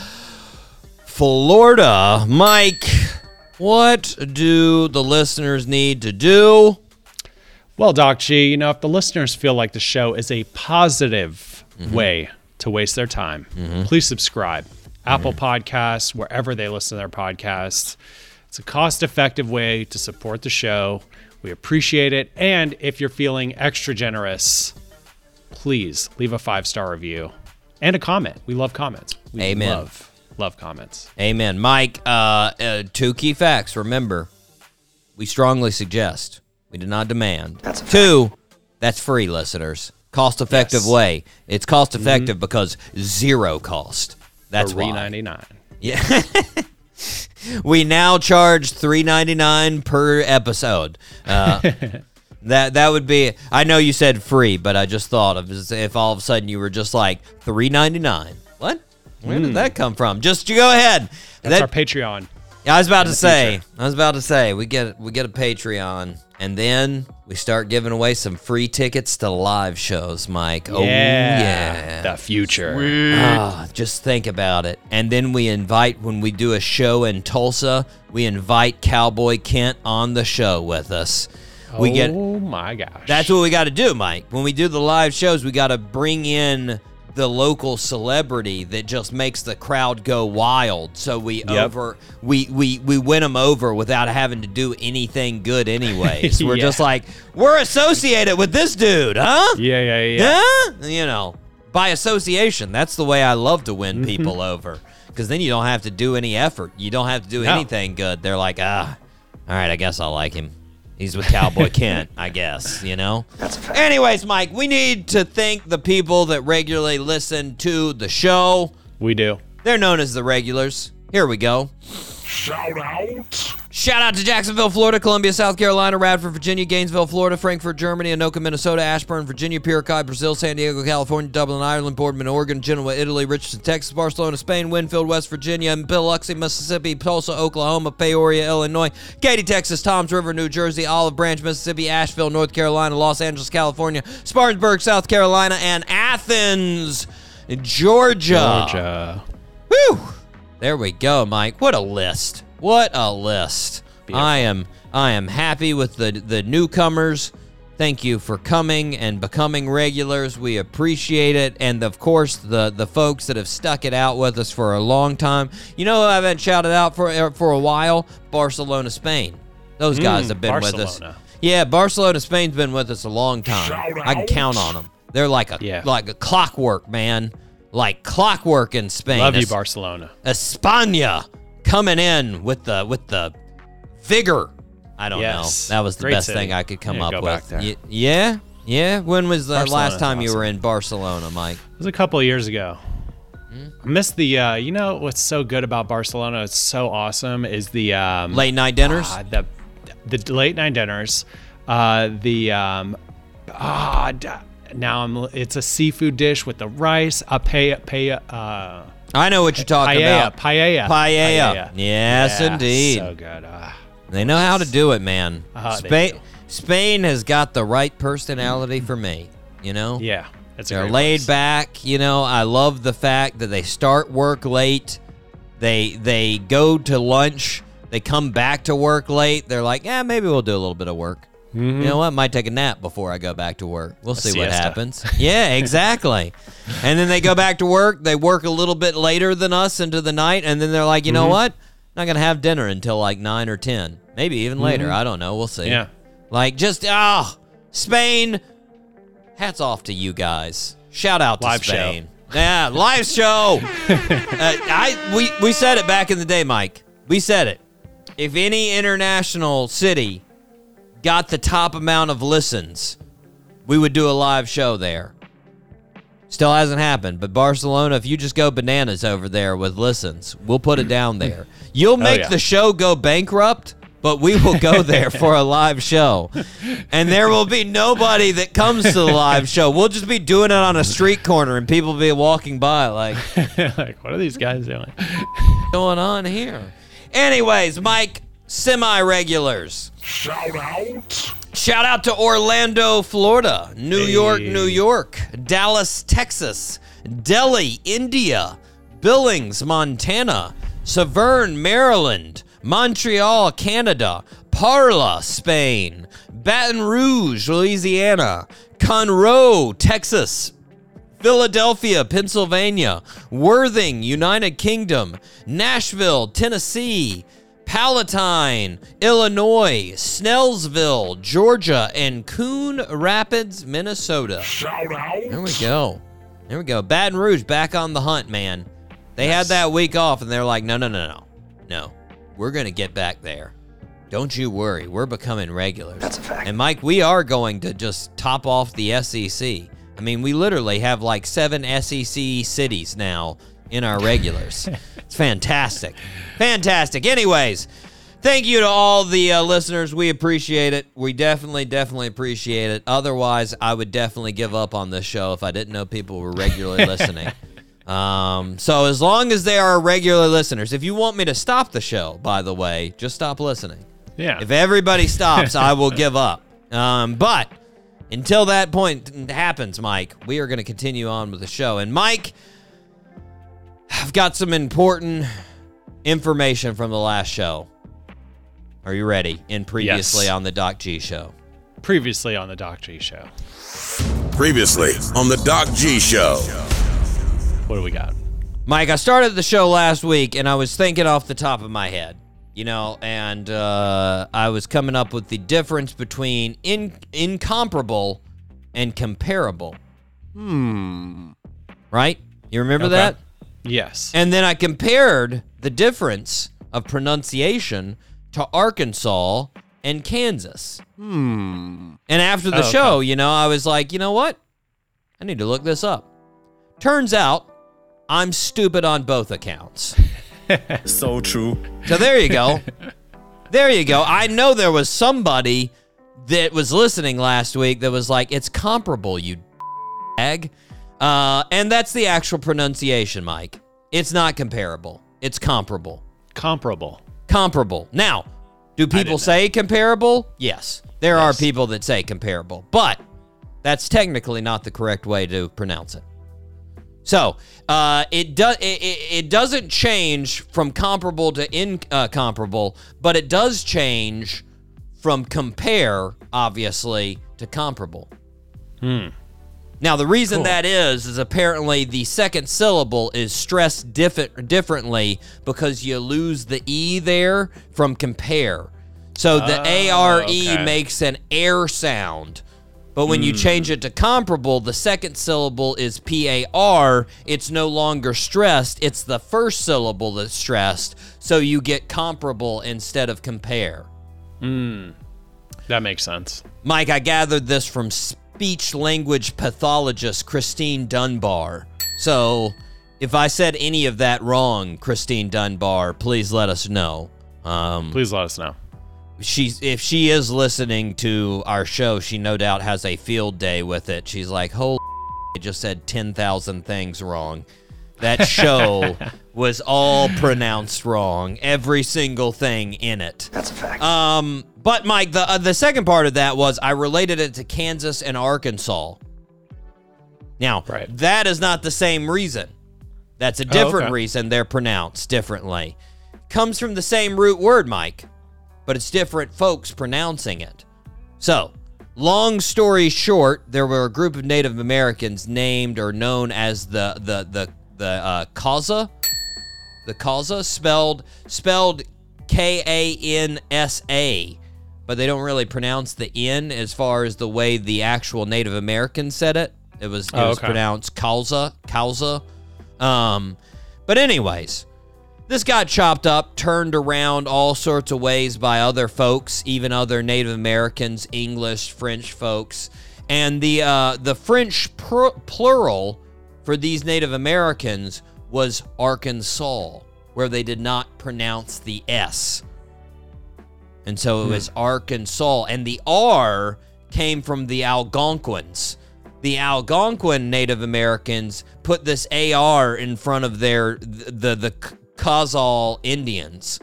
Florida. Mike, what do the listeners need to do? Well, Doc G, you know, if the listeners feel like the show is a positive Mm-hmm. way to waste their time, please subscribe. Apple Podcasts, wherever they listen to their podcasts. It's a cost effective way to support the show. We appreciate it. And if you're feeling extra generous, please leave a five star review and a comment. We love comments. We Amen. love, love comments. Amen. Mike, uh, uh, two key facts. Remember, we strongly suggest, we do not demand. That's a. Two, that's free, listeners. Cost effective Yes. way. It's cost effective because zero cost. That's three why. ninety nine. Yeah. we now charge three ninety nine per episode. Uh, that that would be. I know you said free, but I just thought of if all of a sudden you were just like three ninety nine. What? Where did that come from? Just you go ahead. That's That- our Patreon. I was about to say. future. I was about to say we get we get a Patreon, and then we start giving away some free tickets to live shows, Mike. Oh yeah, The future. Ah, just think about it. And then we invite when we do a show in Tulsa, we invite Cowboy Kent on the show with us. We get Oh my gosh. that's what we got to do, Mike. When we do the live shows, we got to bring in the local celebrity that just makes the crowd go wild. So we over we we we win them over without having to do anything good anyways. We're just like we're associated with this dude, huh? Yeah, yeah, yeah. Yeah, you know, by association. That's the way I love to Mm-hmm. win people over. Because then you don't have to do any effort. You don't have to do No. anything good. They're like, ah, all right, I guess I like him. He's with Cowboy Kent, I guess, you know? That's a fact. Anyways, Mike, we need to thank the people that regularly listen to the show. We do. They're known as the regulars. Here we go. Shout out. Shout out to Jacksonville, Florida, Columbia, South Carolina, Radford, Virginia, Gainesville, Florida, Frankfurt, Germany, Anoka, Minnesota, Ashburn, Virginia, Piracaia, Brazil, San Diego, California, Dublin, Ireland, Boardman, Oregon, Genoa, Italy, Richardson, Texas, Barcelona, Spain, Winfield, West Virginia, and Biloxi, Mississippi, Tulsa, Oklahoma, Peoria, Illinois, Katy, Texas, Toms River, New Jersey, Olive Branch, Mississippi, Asheville, North Carolina, Los Angeles, California, Spartanburg, South Carolina, and Athens, Georgia. Georgia. Whew! There we go, Mike. What a list. What a list. I am I am happy with the the newcomers. Thank you for coming and becoming regulars. We appreciate it. And of course, the the folks that have stuck it out with us for a long time. You know who I haven't shouted out for er, for a while? Barcelona, Spain. Those guys have been with us. Yeah, Barcelona, Spain's been with us a long time. I can count on them. They're like a Yeah. like a clockwork, man. Like clockwork in Spain. Love you, Es- Barcelona. España coming in with the with the vigor. I don't Yes. know. That was the Great best city. thing I could come Yeah, up go with. back there. Y- yeah, yeah. When was the last Barcelona's time you were in Barcelona, Mike? It was a couple of years ago. I missed the. Uh, you know what's so good about Barcelona? It's so awesome. Is the um, Late night dinners. ah, the the late night dinners. Uh, the um, ah, d- now I'm. It's a seafood dish with the rice. A pay pay. Uh, I know what you're talking paella, about. paella, Paella. Paella. Yes, Yeah, indeed. So good. Ah. They know how to do it, man. Uh, Spain. Spain has got the right personality for me. You know. yeah, it's They're laid place. back, you know. I love the fact that they start work late. They they go to lunch. They come back to work late. They're like, yeah, maybe we'll do a little bit of work. You know what? Might take a nap before I go back to work. We'll see what happens. Yeah, exactly. and then they go back to work. They work a little bit later than us into the night, and then they're like, you know what? Not gonna have dinner until like nine or ten, maybe even later. I don't know. We'll see. Yeah. Like just ah, Spain. Hats off to you guys. Shout out to Live show. Spain. Yeah, live show. uh, I we we said it back in the day, Mike. We said it. If any international city got the top amount of listens, we would do a live show there. Still hasn't happened, but Barcelona, if you just go bananas over there with listens, we'll put it down there. You'll oh, make yeah. the show go bankrupt, but we will go there for a live show. And there will be nobody that comes to the live show. We'll just be doing it on a street corner and people will be walking by like, like, what are these guys doing? going on here? Anyways, Mike, semi regulars. Shout out. Shout out to Orlando, Florida, New York, New York, Dallas, Texas, Delhi, India, Billings, Montana, Severn, Maryland, Montreal, Canada, Parla, Spain, Baton Rouge, Louisiana, Conroe, Texas, Philadelphia, Pennsylvania, Worthing, United Kingdom, Nashville, Tennessee, Palatine, Illinois, Snellville, Georgia, and Coon Rapids, Minnesota. Shout out. There we go. There we go. Baton Rouge back on the hunt, man. They had that week off and they're like, no, no, no, no. No. We're going to get back there. Don't you worry. We're becoming regulars. That's a fact. And Mike, we are going to just top off the SEC. I mean, we literally have like seven SEC cities now in our regulars. it's fantastic. Fantastic. Anyways, thank you to all the uh, listeners. We appreciate it. We definitely, definitely appreciate it. Otherwise, I would definitely give up on this show if I didn't know people were regularly listening. Um, so as long as they are regular listeners, if you want me to stop the show, by the way, just stop listening. Yeah. If everybody stops, I will give up. Um, but until that point happens, Mike, we are going to continue on with the show. And Mike, I've got some important information from the last show. Are you ready? In previously Yes. on the Doc G show. Previously on the Doc G show. Previously on the Doc G Show. What do we got? Mike, I started the show last week and I was thinking off the top of my head, you know, and uh, I was coming up with the difference between in- incomparable and comparable. Hmm. Right? You remember Okay. that? Yes. And then I compared the difference of pronunciation to Arkansas and Kansas. Hmm. And after the Oh, okay. show, you know, I was like, you know what? I need to look this up. Turns out I'm stupid on both accounts. So true. So there you go. there you go. I know there was somebody that was listening last week that was like, it's comparable, you egg. Uh, and that's the actual pronunciation, Mike. It's not comparable. It's comparable. Comparable. Comparable. Now, do people say comparable? Yes. There are people that say comparable, but that's technically not the correct way to pronounce it. So uh, it does it, it, it doesn't change from comparable to incomparable, but it does change from compare, obviously, to comparable. Now the reason Cool. that is is apparently the second syllable is stressed diff- differently because you lose the e there from compare. So the oh, a r e okay. makes an air sound. But when you hmm. change it to comparable, the second syllable is P A R. It's no longer stressed. It's the first syllable that's stressed. So you get comparable instead of compare. Hmm. That makes sense. Mike, I gathered this from speech language pathologist Christine Dunbar. So if I said any of that wrong, Christine Dunbar, please let us know. Um, Please let us know. she's if she is listening to our show, she no doubt has a field day with it. She's like, "Holy, I just said ten thousand things wrong." That show was all pronounced wrong, every single thing in it. That's a fact. Um, but Mike, the uh, the second part of that was I related it to Kansas and Arkansas. Now, Right. that is not the same reason. That's a different okay. reason they're pronounced differently. Comes from the same root word, Mike, but it's different folks pronouncing it. So, long story short, there were a group of Native Americans named or known as the the the the uh, Causa, the Causa spelled spelled K A N S A, but they don't really pronounce the N as far as the way the actual Native Americans said it. It was it Oh, was okay. pronounced Causa, Causa. Um, but anyways, this got chopped up, turned around all sorts of ways by other folks, even other Native Americans, English, French folks, and the uh, the French pr- plural for these Native Americans was Arkansas, where they did not pronounce the S. And so it was hmm. Arkansas. And the R came from the Algonquins. The Algonquin Native Americans put this AR in front of their the the, the Khazal Indians.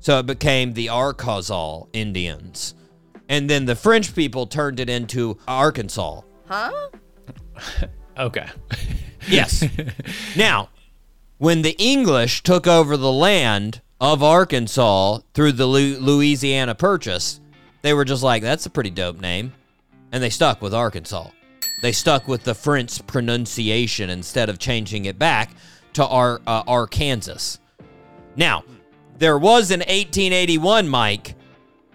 So it became the Arkansas Indians. And then the French people turned it into Arkansas. Huh? okay. Yes. now, when the English took over the land of Arkansas through the Louisiana Purchase, they were just like, that's a pretty dope name. And they stuck with Arkansas. They stuck with the French pronunciation instead of changing it back to Ar- uh, Arkansas. Now, there was in 1881, Mike,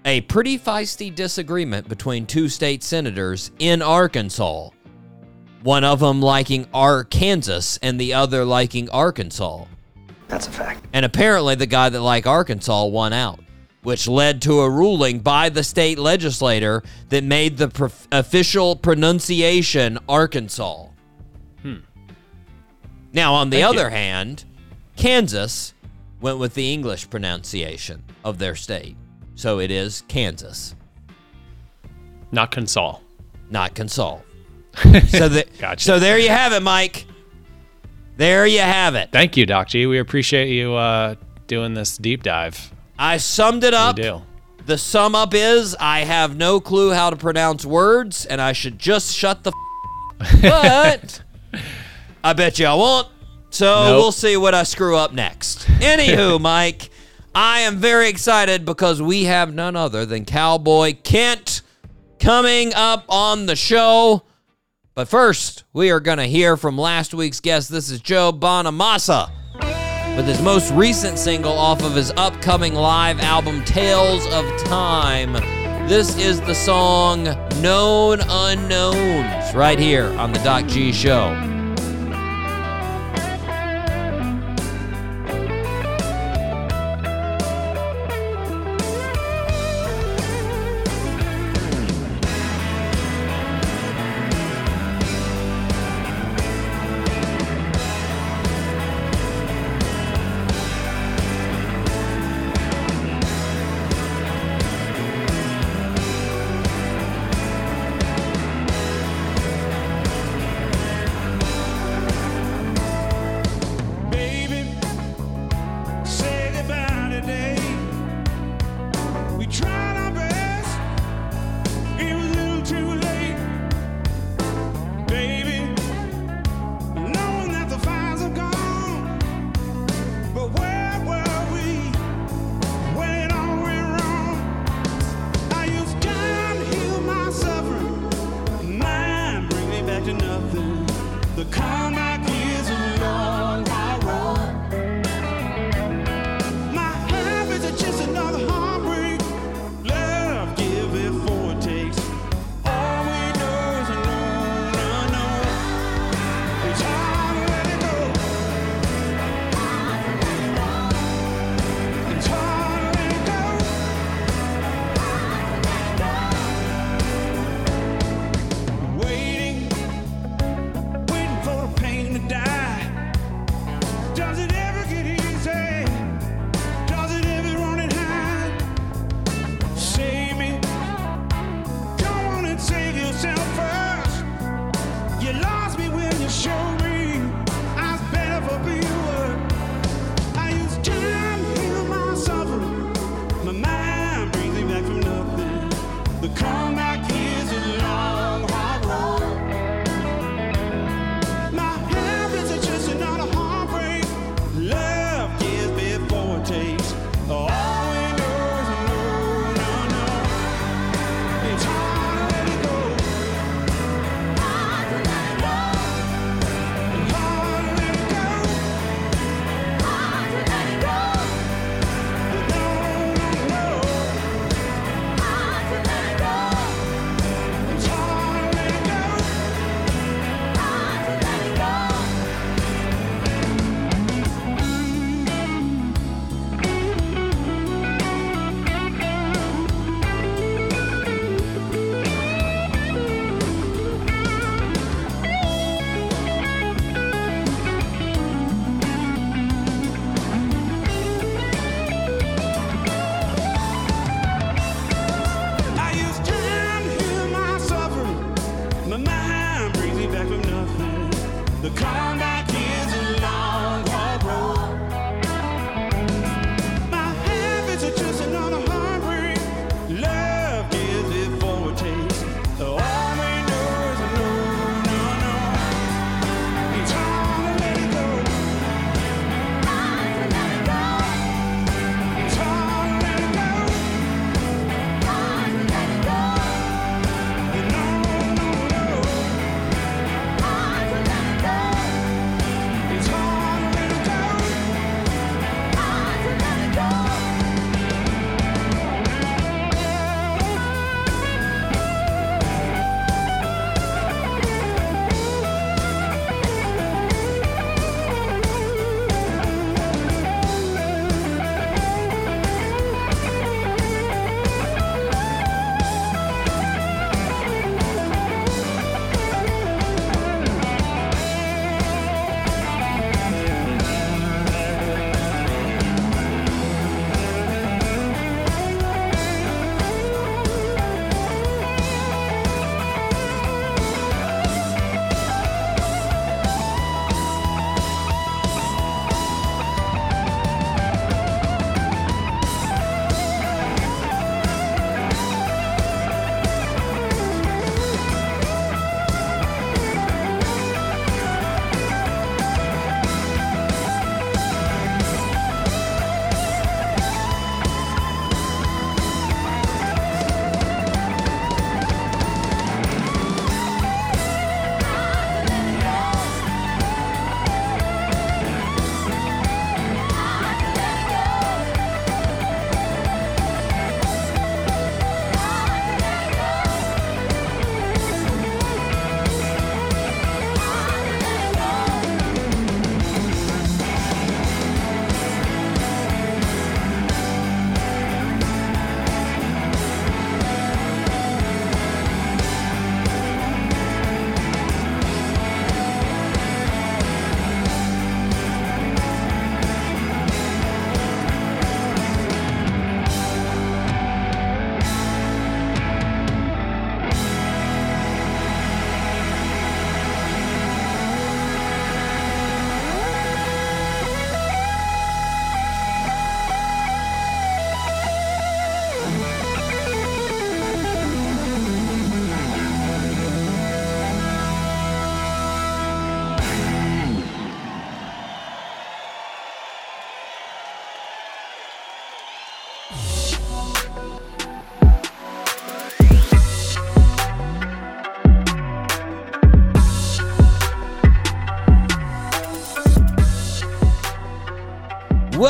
a pretty feisty disagreement between two state senators in Arkansas one of them liking Arkansas and the other liking Arkansas. That's a fact. And apparently, the guy that liked Arkansas won out, which led to a ruling by the state legislator that made the prof- official pronunciation Arkansas. Hmm. Now, on the Thank you. other hand, Kansas went with the English pronunciation of their state. So it is Kansas, Not Consol. not Consol. so, the, Gotcha. so there you have it, Mike. There you have it. Thank you, Doc G. We appreciate you uh, doing this deep dive. I summed it up. We do. The sum up is I have no clue how to pronounce words, and I should just shut the. F- but I bet you I won't. So Nope. we'll see what I screw up next. Anywho, Mike, I am very excited because we have none other than Cowboy Kent coming up on the show. But first, we are going to hear from last week's guest. This is Joe Bonamassa with his most recent single off of his upcoming live album, Tales of Time. This is the song Known Unknowns, right here on The Doc G Show.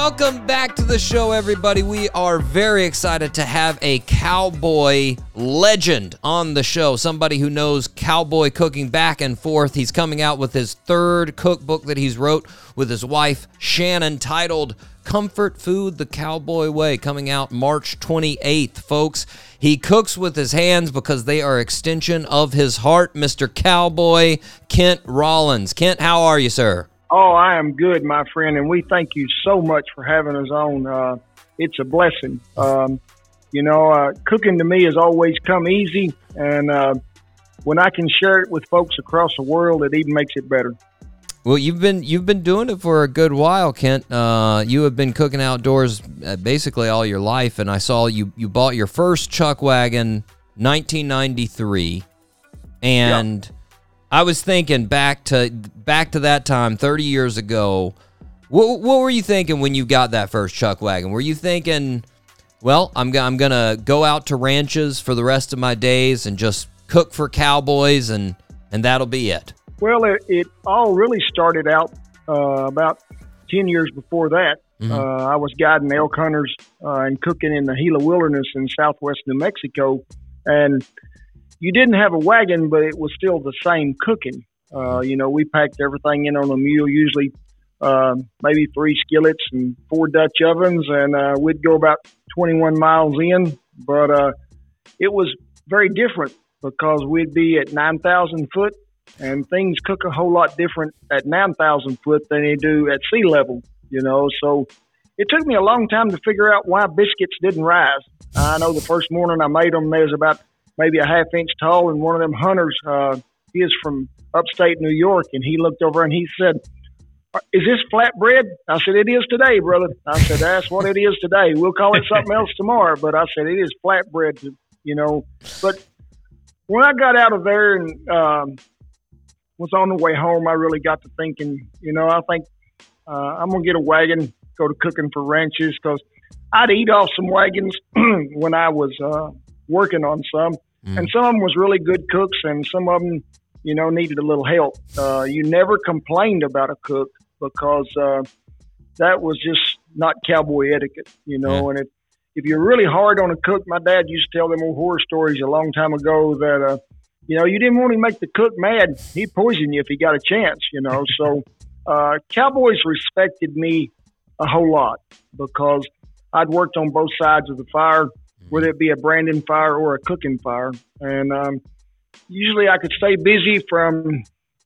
Welcome back to the show, everybody. We are very excited to have a cowboy legend on the show. Somebody who knows cowboy cooking back and forth. He's coming out with his third cookbook that he's wrote with his wife Shannon, titled "Comfort Food: The Cowboy Way," coming out March 28th, folks. He cooks with his hands because they are extension of his heart. Mr. Cowboy Kent Rollins. Kent, how are you, sir? Oh, I am good, my friend, and we thank you so much for having us on. Uh, it's a blessing. Um, you know, uh, cooking to me has always come easy, and uh, when I can share it with folks across the world, it even makes it better. Well, you've been you've been doing it for a good while, Kent. Uh, you have been cooking outdoors uh, basically all your life, and I saw you you bought your first chuck wagon 1993, and I was thinking back to back to that time 30 years ago. What, what were you thinking when you got that first chuck wagon? Were you thinking, well, I'm I'm gonna go out to ranches for the rest of my days and just cook for cowboys, and and that'll be it. Well, it, it all really started out uh, about 10 years before that. Mhm. Uh, I was guiding elk hunters uh, and cooking in the Gila Wilderness in southwest New Mexico. And you didn't have a wagon, but it was still the same cooking. Uh, you know, we packed everything in on a mule, usually um, maybe three skillets and four Dutch ovens, and uh, we'd go about 21 miles in. But uh, it was very different because we'd be at 9,000 foot, and things cook a whole lot different at 9,000 foot than they do at sea level, you know. So it took me a long time to figure out why biscuits didn't rise. I know the first morning I made them, they was about maybe a half inch tall, and one of them hunters, uh, he is from upstate New York, and he looked over and he said, is this flatbread? I said, it is today, brother. I said, that's what it is today. We'll call it something else tomorrow, but I said, it is flatbread, you know. But when I got out of there and um, was on the way home, I really got to thinking, you know, I think uh, I'm to get a wagon, go to cooking for ranches because I'd eat off some wagons when I was uh, working on some. And some of them was really good cooks, and some of them, you know, needed a little help. Uh, you never complained about a cook because uh, that was just not cowboy etiquette, you know. And if if you're really hard on a cook, my dad used to tell them old horror stories a long time ago that, uh, you know, you didn't want to make the cook mad. He'd poison you if he got a chance, you know. So uh, cowboys respected me a whole lot because I'd worked on both sides of the fire, whether it be a branding fire or a cooking fire. And um, usually I could stay busy from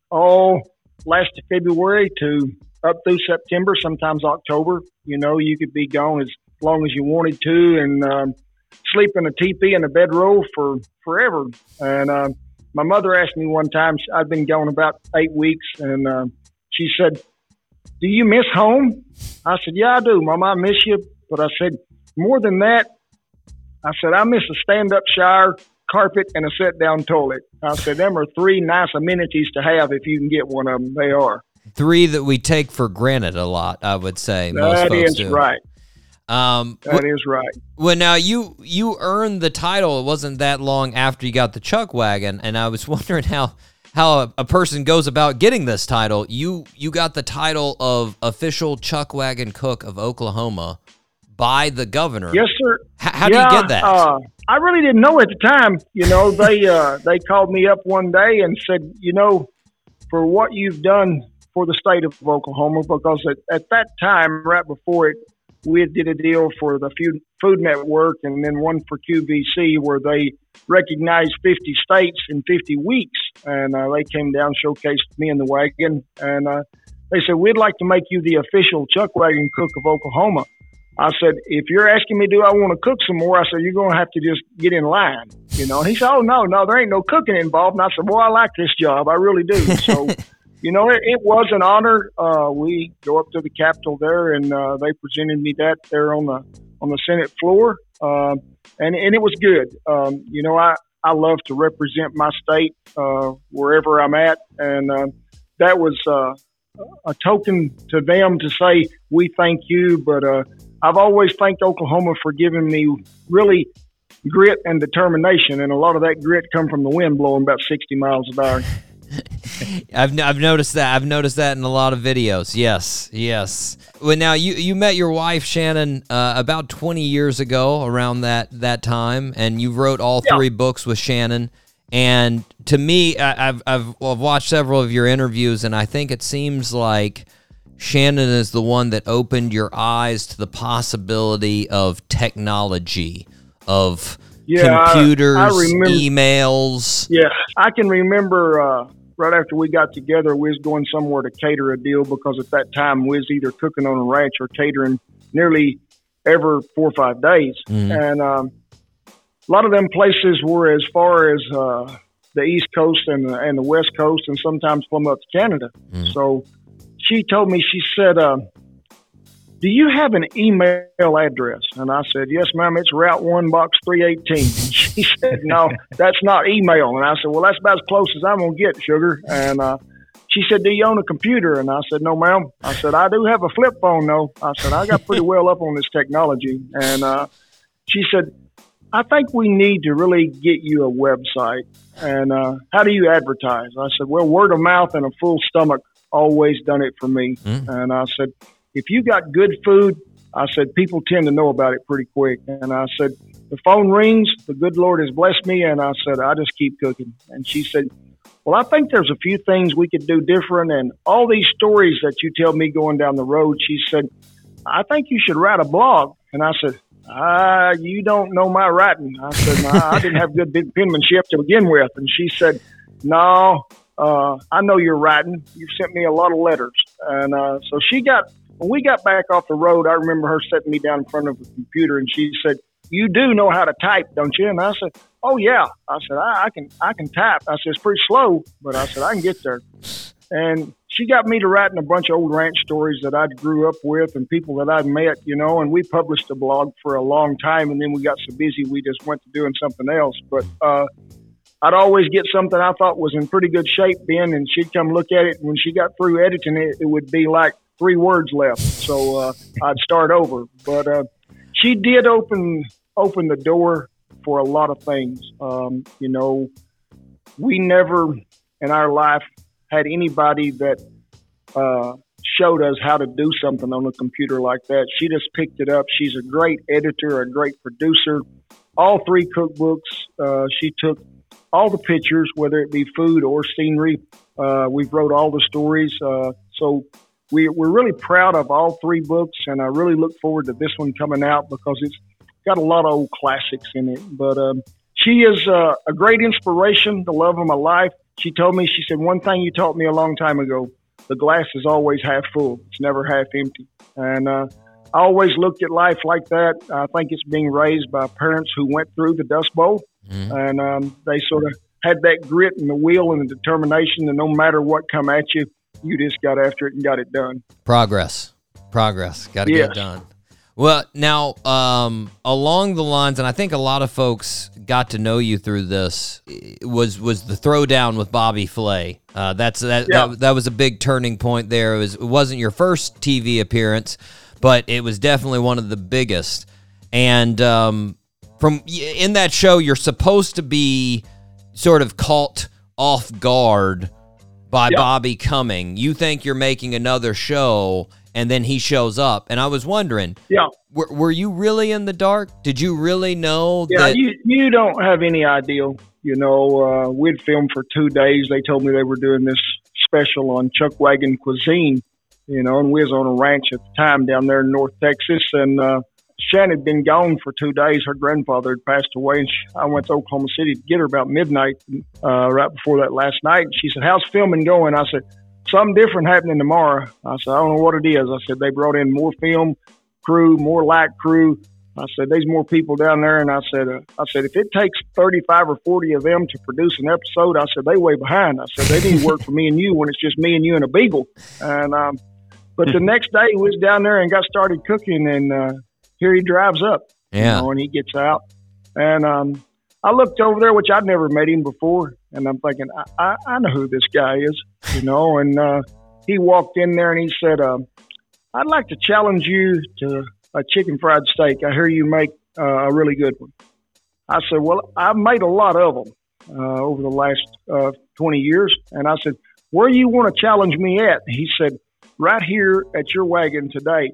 all last February to up through September, sometimes October. You know, you could be gone as long as you wanted to and um, sleep in a teepee in a bedroll for forever. And um, my mother asked me one time, I'd been gone about eight weeks, and um, she said, Do you miss home? I said, Yeah, I do, Mama. I miss you. But I said, More than that, I said, I miss a stand up shower, carpet, and a sit down toilet. I said, Them are three nice amenities to have if you can get one of them. They are. Three that we take for granted a lot, I would say. Most folks is do. right. Um, That is right. Well, now you you earned the title. It wasn't that long after you got the chuck wagon, and I was wondering how how a, a person goes about getting this title. You you got the title of official chuck wagon cook of Oklahoma by the governor. Yes, sir. H- how do you get that? Uh, I really didn't know at the time. You know, they uh, they called me up one day and said, you know, for what you've done for the state of Oklahoma, because at, at that time, right before it, we did a deal for the Food, Food Network and then one for QVC where they recognized 50 states in 50 weeks. And uh, they came down, showcased me in the wagon, and uh, they said, We'd like to make you the official chuck wagon cook of Oklahoma. I said, if you're asking me, do I want to cook some more? I said, you're going to have to just get in line, you know. And he said, oh no, no, there ain't no cooking involved. And I said, well, I like this job, I really do. So, you know, it, it was an honor. Uh, we go up to the Capitol there, and uh, they presented me that there on the on the Senate floor, uh, and and it was good. Um, you know, I I love to represent my state uh, wherever I'm at, and uh, that was. Uh, a token to them to say we thank you, but uh, I've always thanked Oklahoma for giving me really grit and determination, and a lot of that grit come from the wind blowing about 60 miles an hour. I've I've noticed that. I've noticed that in a lot of videos. Yes, yes. Well, now you you met your wife Shannon uh, about 20 years ago, around that that time, and you wrote all Yeah. three books with Shannon. And to me, I, I've I've I've watched several of your interviews, and I think it seems like Shannon is the one that opened your eyes to the possibility of technology, of Yeah, computers, I remember- emails. Yeah, I can remember uh, right after we got together, we was going somewhere to cater a deal because at that time we was either cooking on a ranch or catering nearly every four or five days, and um, a lot of them places were as far as uh, the East Coast and the, and the West Coast, and sometimes from up to Canada. So she told me, she said. Uh, do you have an email address? And I said, yes, ma'am. It's Route One, Box three eighteen. She said, no, that's not email. And I said, well, that's about as close as I'm gonna get, sugar. And uh, she said, do you own a computer? And I said, no, ma'am. I said, I do have a flip phone, though. I said, I got pretty well up on this technology. And uh, she said, I think we need to really get you a website. And uh, how do you advertise? I said, well, word of mouth and a full stomach always done it for me. And I said, if you got good food, I said, people tend to know about it pretty quick. And I said, the phone rings, the good Lord has blessed me. And I said, I just keep cooking. And she said, well, I think there's a few things we could do different. And all these stories that you tell me going down the road, she said, I think you should write a blog. And I said, ah, you don't know my writing. I said, I didn't have good penmanship to begin with. And she said, no, uh, I know you're writing. You've sent me a lot of letters. And uh, so she got, when we got back off the road, I remember her setting me down in front of a computer and she said, you do know how to type, don't you? And I said, oh yeah. I said, I, I can, I can type. I said, it's pretty slow, but I said, I can get there. And she got me to writing a bunch of old ranch stories that I grew up with and people that I'd met, you know, and we published a blog for a long time and then we got so busy we just went to doing something else. But uh, I'd always get something I thought was in pretty good shape, Ben, and she'd come look at it. When she got through editing it, it would be like three words left. So uh, I'd start over. But uh, she did open open the door for a lot of things. Um, you know, we never in our life had anybody that uh, showed us how to do something on a computer like that. She just picked it up. She's a great editor, a great producer. All three cookbooks, uh, she took all the pictures, whether it be food or scenery. Uh, we've wrote all the stories. Uh, so we, we're really proud of all three books, and I really look forward to this one coming out because it's got a lot of old classics in it. But um, she is uh, a great inspiration, the love of my life. She told me, she said, one thing you taught me a long time ago, the glass is always half full. It's never half empty. And uh, I always looked at life like that. I think it's being raised by parents who went through the Dust Bowl, and um, they sort of had that grit and the will and the determination, that no matter what come at you, you just got after it and got it done. Progress. Progress. Got to get it done. Well, now, um, along the lines, and I think a lot of folks got to know you through this, was was the throwdown with Bobby Flay. Uh, that's that, Yeah. that that was a big turning point there. It was it wasn't your first TV appearance, but it was definitely one of the biggest. And um, from in that show, you're supposed to be sort of caught off guard by Yeah. Bobby coming. You think you're making another show, and then he shows up. And I was wondering, Yeah. were, were you really in the dark? Did you really know Yeah, that? you you don't have any idea. You know, uh, we'd filmed for two days. They told me they were doing this special on chuck wagon cuisine. You know, and we was on a ranch at the time down there in North Texas, and uh, Shannon had been gone for two days. Her grandfather had passed away, and she, I went to Oklahoma City to get her about midnight, uh, right before that last night. And she said, "How's filming going?" I said, "Something different happening tomorrow." I said, "I don't know what it is." I said, "They brought in more film crew, more light crew." I said, "There's more people down there," and I said, uh, "I said if it takes 35 or 40 of them to produce an episode, I said they way behind. I said they need work for me and you when it's just me and you and a beagle." And um, but the next day, we was down there and got started cooking, and uh, here he drives up. Yeah. You know, and he gets out, and um, I looked over there, which I'd never met him before, and I'm thinking, I, I, I know who this guy is, you know. And uh, he walked in there and he said, um, "I'd like to challenge you to a chicken fried steak. I hear you make uh, a really good one." I said, "Well, I've made a lot of them uh, over the last uh, 20 years. And I said, Where you want to challenge me at? He said, Right here at your wagon today.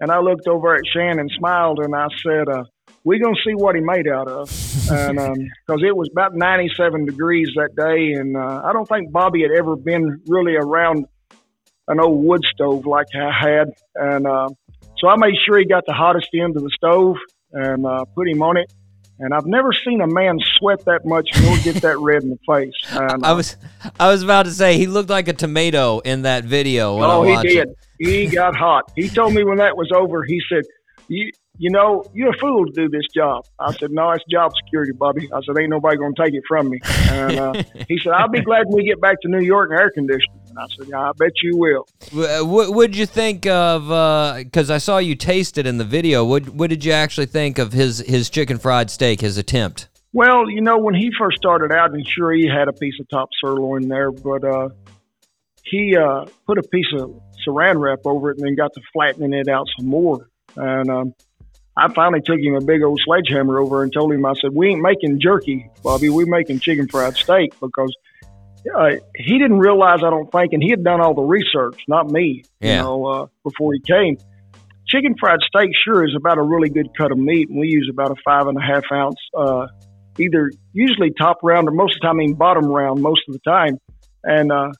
And I looked over at Shannon, smiled, and I said, uh, we're going to see what he made out of. And because it was about 97 degrees that day, and uh, I don't think Bobby had ever been really around an old wood stove like I had. And uh, so I made sure he got the hottest end of the stove and uh, put him on it. And I've never seen a man sweat that much nor get that red in the face. And, I was I was about to say he looked like a tomato in that video. When oh, he did. It. He got hot. He told me when that was over, he said, you, you know, you're a fool to do this job. I said, no, it's job security, Bobby. I said, ain't nobody going to take it from me. And uh, he said, I'll be glad when we get back to New York and air conditioning. And I said, yeah, I bet you will. What would you think of? Because I saw you taste it in the video. What What did you actually think of his his chicken fried steak? His attempt. Well, you know, when he first started out, and sure he had a piece of top sirloin there, but uh, he uh, put a piece of saran wrap over it and then got to flattening it out some more. And um, I finally took him a big old sledgehammer over and told him, I said, we ain't making jerky, Bobby. We're making chicken fried steak because uh, he didn't realize, I don't think, and he had done all the research, not me, Yeah. you know, uh, before he came. Chicken fried steak sure is about a really good cut of meat, and we use about a five and a half ounce, uh, either usually top round or most of the time, I mean bottom round most of the time. And, uh,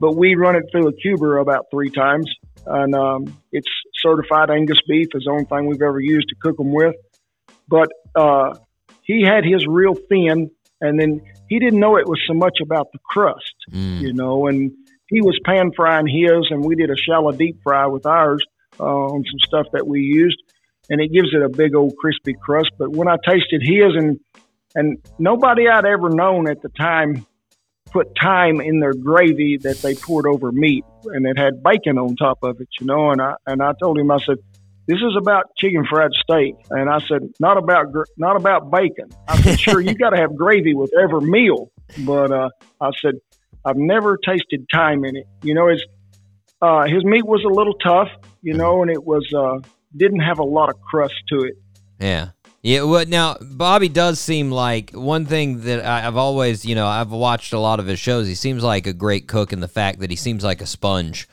but we run it through a cuber about three times. And um, it's certified Angus beef, is the only thing we've ever used to cook them with. But uh, he had his real thin, and then he didn't know it was so much about the crust, you know. And he was pan frying his, and we did a shallow deep fry with ours uh, on some stuff that we used, and it gives it a big old crispy crust. But when I tasted his, and and nobody I'd ever known at the time put thyme in their gravy that they poured over meat, and it had bacon on top of it, you know. And I and I told him, I said, "This is about chicken fried steak," and I said, "Not about gr- not about bacon." I said, "Sure, you got to have gravy with every meal, but uh, I said, I've never tasted thyme in it. You know, it's uh, his meat was a little tough, you know, and it was uh, didn't have a lot of crust to it. Yeah. Yeah, well, now Bobby does seem like one thing that I've always, you know, I've watched a lot of his shows. He seems like a great cook in the fact that he seems like a sponge.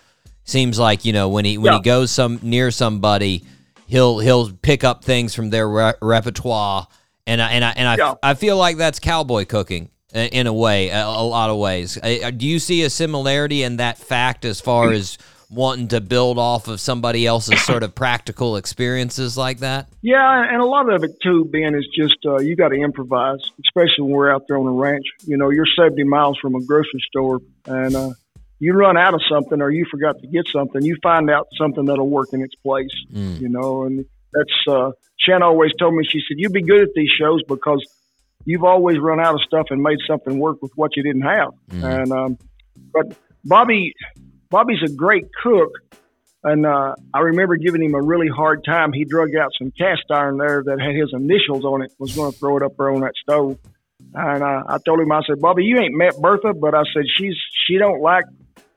Seems like you know when he when he goes some near somebody, he'll he'll pick up things from their re- repertoire, and I, and I and I, Yeah. I feel like that's cowboy cooking in a way, a, a lot of ways. Uh, Do you see a similarity in that fact as far as wanting to build off of somebody else's sort of practical experiences like that? Yeah, and a lot of it too, Ben, is just uh, you got to improvise, especially when we're out there on the ranch. You know, you're 70 miles from a grocery store, and uh, you run out of something or you forgot to get something. You find out something that'll work in its place. You know, and that's uh, Shannon always told me. She said, "You'd be good at these shows because you've always run out of stuff and made something work with what you didn't have." And um, but Bobby, Bobby's a great cook. And uh, I remember giving him a really hard time. He drug out some cast iron there that had his initials on it. Was going to throw it up there on that stove. And uh, I told him, I said, Bobby, you ain't met Bertha, but I said she's she don't like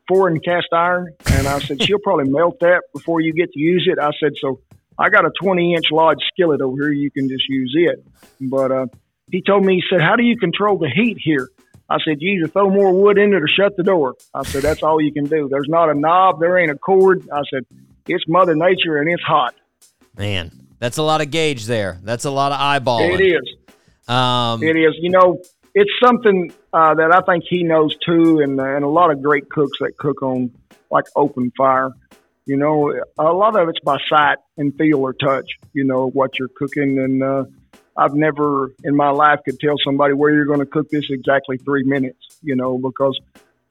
foreign cast iron, and I said she'll probably melt that before you get to use it. I said, so I got a 20 inch large skillet over here. You can just use it. But uh, he told me, he said, how do you control the heat here? I said, you either throw more wood in it or shut the door. I said, that's all you can do. There's not a knob. There ain't a cord. I said, it's Mother Nature and it's hot. Man, that's a lot of gauge there. That's a lot of eyeballing. It is. Um, It is. You know, it's something uh, that I think he knows too, and and a lot of great cooks that cook on like open fire. You know, a lot of it's by sight and feel or touch. You know what you're cooking, and uh, I've never in my life could tell somebody where you're going to cook this exactly three minutes. You know, because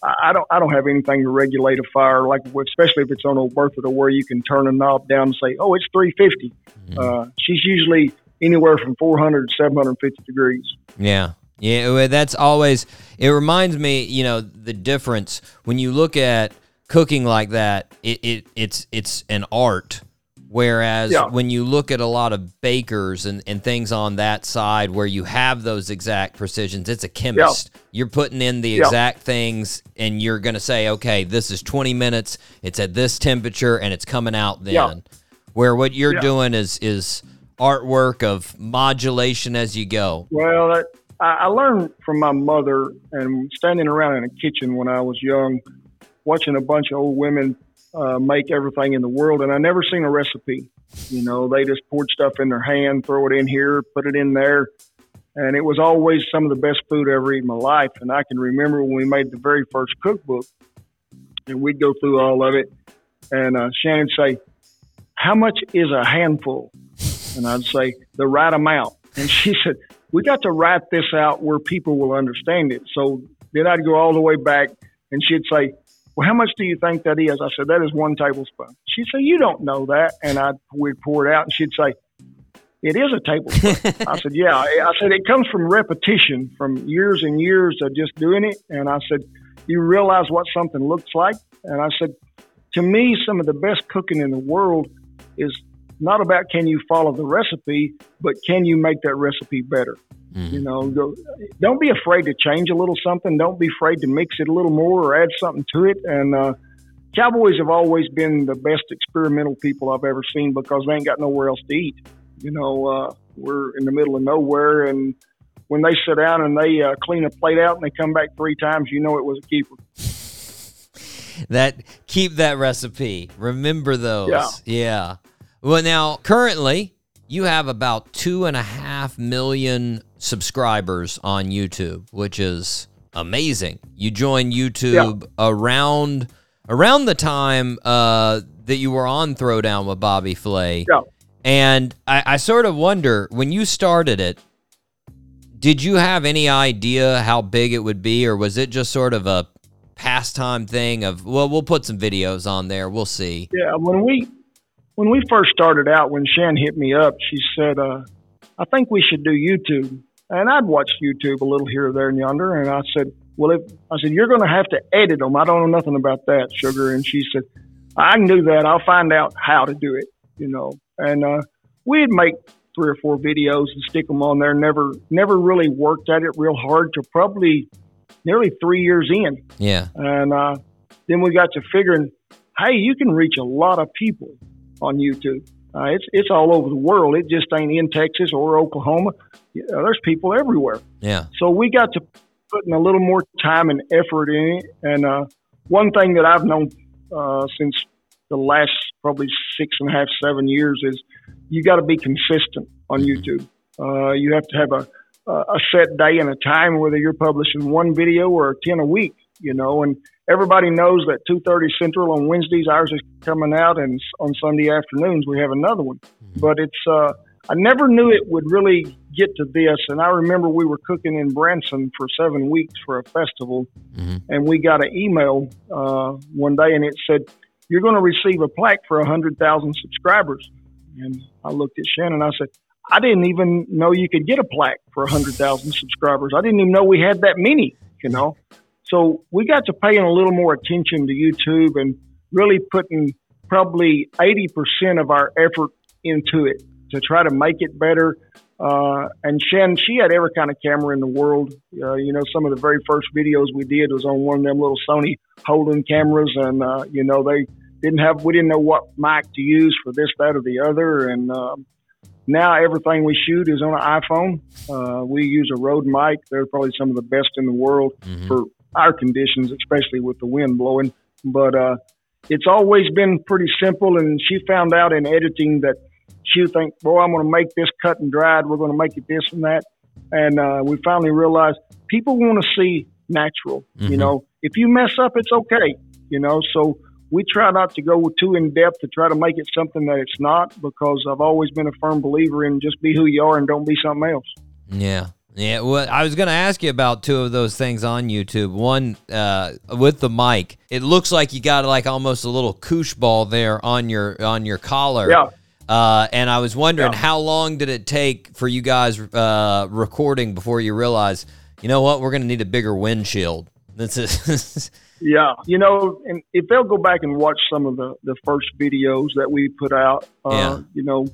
I don't I don't have anything to regulate a fire like especially if it's on old Bertha to where you can turn a knob down and say, oh, it's 350. Uh, she's usually anywhere from 400 to 750 degrees. Yeah. Yeah, that's always it reminds me, you know, the difference when you look at cooking like that, it, it it's it's an art. Whereas Yeah. when you look at a lot of bakers and, and things on that side where you have those exact precisions, it's a chemist. You're putting in the Yeah. exact things and you're gonna say, okay, this is twenty minutes, it's at this temperature and it's coming out then. Yeah. Where what you're Yeah. doing is is artwork of modulation as you go. Well, that I, learned from my mother and standing around in a kitchen when I was young, watching a bunch of old women uh, make everything in the world, and I never seen a recipe. You know, they just poured stuff in their hand, throw it in here, put it in there, and it was always some of the best food I ever eaten in my life. And I can remember when we made the very first cookbook, and we'd go through all of it, and uh, Shannon say, "How much is a handful?" And I'd say, "The right amount." And she said, "We got to write this out where people will understand it." So then I'd go all the way back, and she'd say, "Well, how much do you think that is?" I said, "That is one tablespoon." She'd say, "You don't know that," and I'd we'd pour it out, and she'd say, "It is a tablespoon." I said, "Yeah." I said, "It comes from repetition, from years and years of just doing it." And I said, "You realize what something looks like?" And I said, "To me, some of the best cooking in the world is." Not about can you follow the recipe, but can you make that recipe better? You know, don't be afraid to change a little something. Don't be afraid to mix it a little more or add something to it. And uh, Cowboys have always been the best experimental people I've ever seen because they ain't got nowhere else to eat. You know, uh, we're in the middle of nowhere, and when they sit down and they uh, clean a plate out and they come back three times, you know it was a keeper. that keep that recipe. Remember those. Yeah. Yeah. Well, now currently you have about two and a half million subscribers on YouTube, which is amazing. You joined YouTube around around the time uh, that you were on Throwdown with Bobby Flay. Yeah. And I, I sort of wonder when you started it, did you have any idea how big it would be, or was it just sort of a pastime thing of, well, we'll put some videos on there, we'll see? Yeah, when we when we first started out, when Shan hit me up, she said, uh, "I think we should do YouTube." And I'd watched YouTube a little here, there, and yonder, and I said, "Well, if I said you're going to have to edit them, I don't know nothing about that, sugar." And she said, "I can do that. I'll find out how to do it." You know, and uh, we'd make three or four videos and stick them on there. Never, never really worked at it real hard till probably nearly three years in. Yeah. And uh, then we got to figuring, hey, you can reach a lot of people on YouTube. Uh, it's it's all over the world. It just ain't in Texas or Oklahoma. There's people everywhere. Yeah. So we got to putting a little more time and effort in it. And uh, one thing that I've known uh, since the last probably six and a half, seven years is you got to be consistent on YouTube. Uh, you have to have a a set day and a time, whether you're publishing one video or ten a week. You know, and everybody knows that 2:30 Central on Wednesdays ours is coming out, and on Sunday afternoons we have another one. But it's uh, I never knew it would really get to this, and I remember we were cooking in Branson for seven weeks for a festival, and we got an email uh, one day, and it said, "You're going to receive a plaque for hundred thousand subscribers." And I looked at Shannon, and I said. I didn't even know you could get a plaque for 100,000 subscribers. I didn't even know we had that many, you know. So we got to paying a little more attention to YouTube and really putting probably 80% of our effort into it to try to make it better. Uh, and Shan, she had every kind of camera in the world. Uh, you know, some of the very first videos we did was on one of them little Sony holding cameras, and uh, you know they didn't have we didn't know what mic to use for this, that, or the other, and um, now everything we shoot is on an iPhone. Uh, we use a Rode mic. They're probably some of the best in the world for our conditions, especially with the wind blowing. But uh, it's always been pretty simple. And she found out in editing that she would think, "Boy, I'm going to make this cut and dried. We're going to make it this and that." And uh, we finally realized people want to see natural. You know, if you mess up, it's okay. You know, so we try not to go too in depth to try to make it something that it's not because I've always been a firm believer in just be who you are and don't be something else. Yeah. Yeah, well, I was going to ask you about two of those things on YouTube. One uh, with the mic, it looks like you got like almost a little koosh ball there on your on your collar. Yeah. Uh, and I was wondering Yeah. how long did it take for you guys uh, recording before you realized, you know what, we're going to need a bigger windshield. This is Yeah, you know, and if they'll go back and watch some of the the first videos that we put out, uh, Yeah. you know,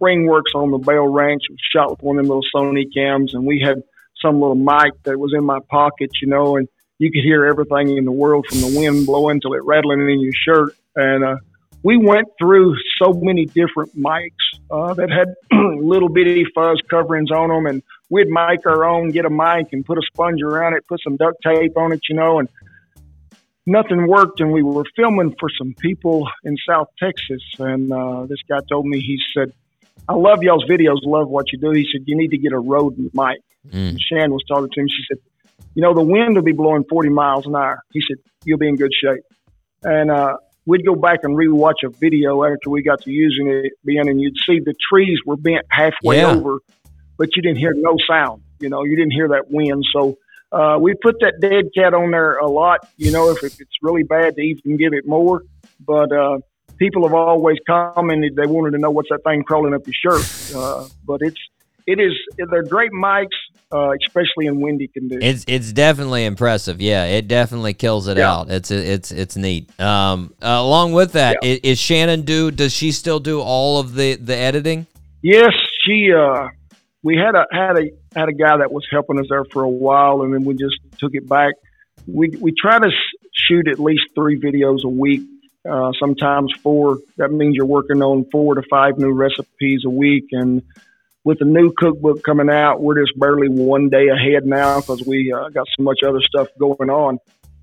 Springworks on the Bell Ranch was shot with one of them little Sony cams, and we had some little mic that was in my pocket, you know, and you could hear everything in the world from the wind blowing till it rattling in your shirt, and uh, we went through so many different mics uh, that had little bitty fuzz coverings on them and we'd make our own, get a mic and put a sponge around it, put some duct tape on it, you know, and nothing worked. And we were filming for some people in South Texas. And uh, this guy told me, he said, I love y'all's videos, love what you do. He said, You need to get a Rode mic. Mm. Shan was talking to him. She said, You know, the wind will be blowing 40 miles an hour. He said, You'll be in good shape. And uh, we'd go back and rewatch a video after we got to using it, being, and you'd see the trees were bent halfway Yeah. over, but you didn't hear no sound. You know, you didn't hear that wind. So uh, we put that dead cat on there a lot. You know, if, if it's really bad, to even give it more. But uh, people have always commented they wanted to know what's that thing crawling up your shirt. Uh, but it's it is they're great mics, uh, especially in windy conditions. It's it's definitely impressive. Yeah, it definitely kills it Yeah. out. It's it's it's neat. Um, uh, along with that, i- is, Shannon do? Does she still do all of the the editing? Yes, she. Uh, we had a had a had a guy that was helping us there for a while, and then we just took it back. We we try to shoot at least three videos a week, uh, sometimes four. That means you're working on four to five new recipes a week, and with the new cookbook coming out, we're just barely one day ahead now because we uh, got so much other stuff going on.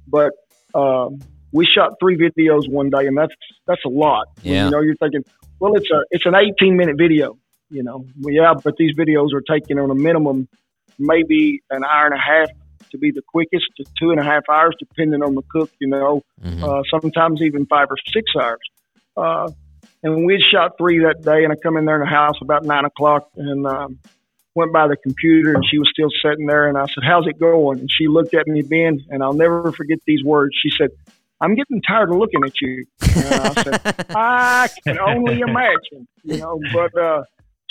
But um, we shot three videos one day, and that's that's a lot. Yeah. You know, you're thinking, well, it's a it's an 18 minute video. You know, well, yeah, but these videos are taking on a minimum, maybe an hour and a half to be the quickest to two and a half hours, depending on the cook. You know, Mhm. uh, sometimes even five or six hours. Uh, and we had shot three that day, and I come in there in the house about nine o'clock and um, went by the computer, and she was still sitting there, and I said, "How's it going?" And she looked at me, Ben, and I'll never forget these words. She said. I'm getting tired of looking at you. And I said, I can only imagine, you know. But uh,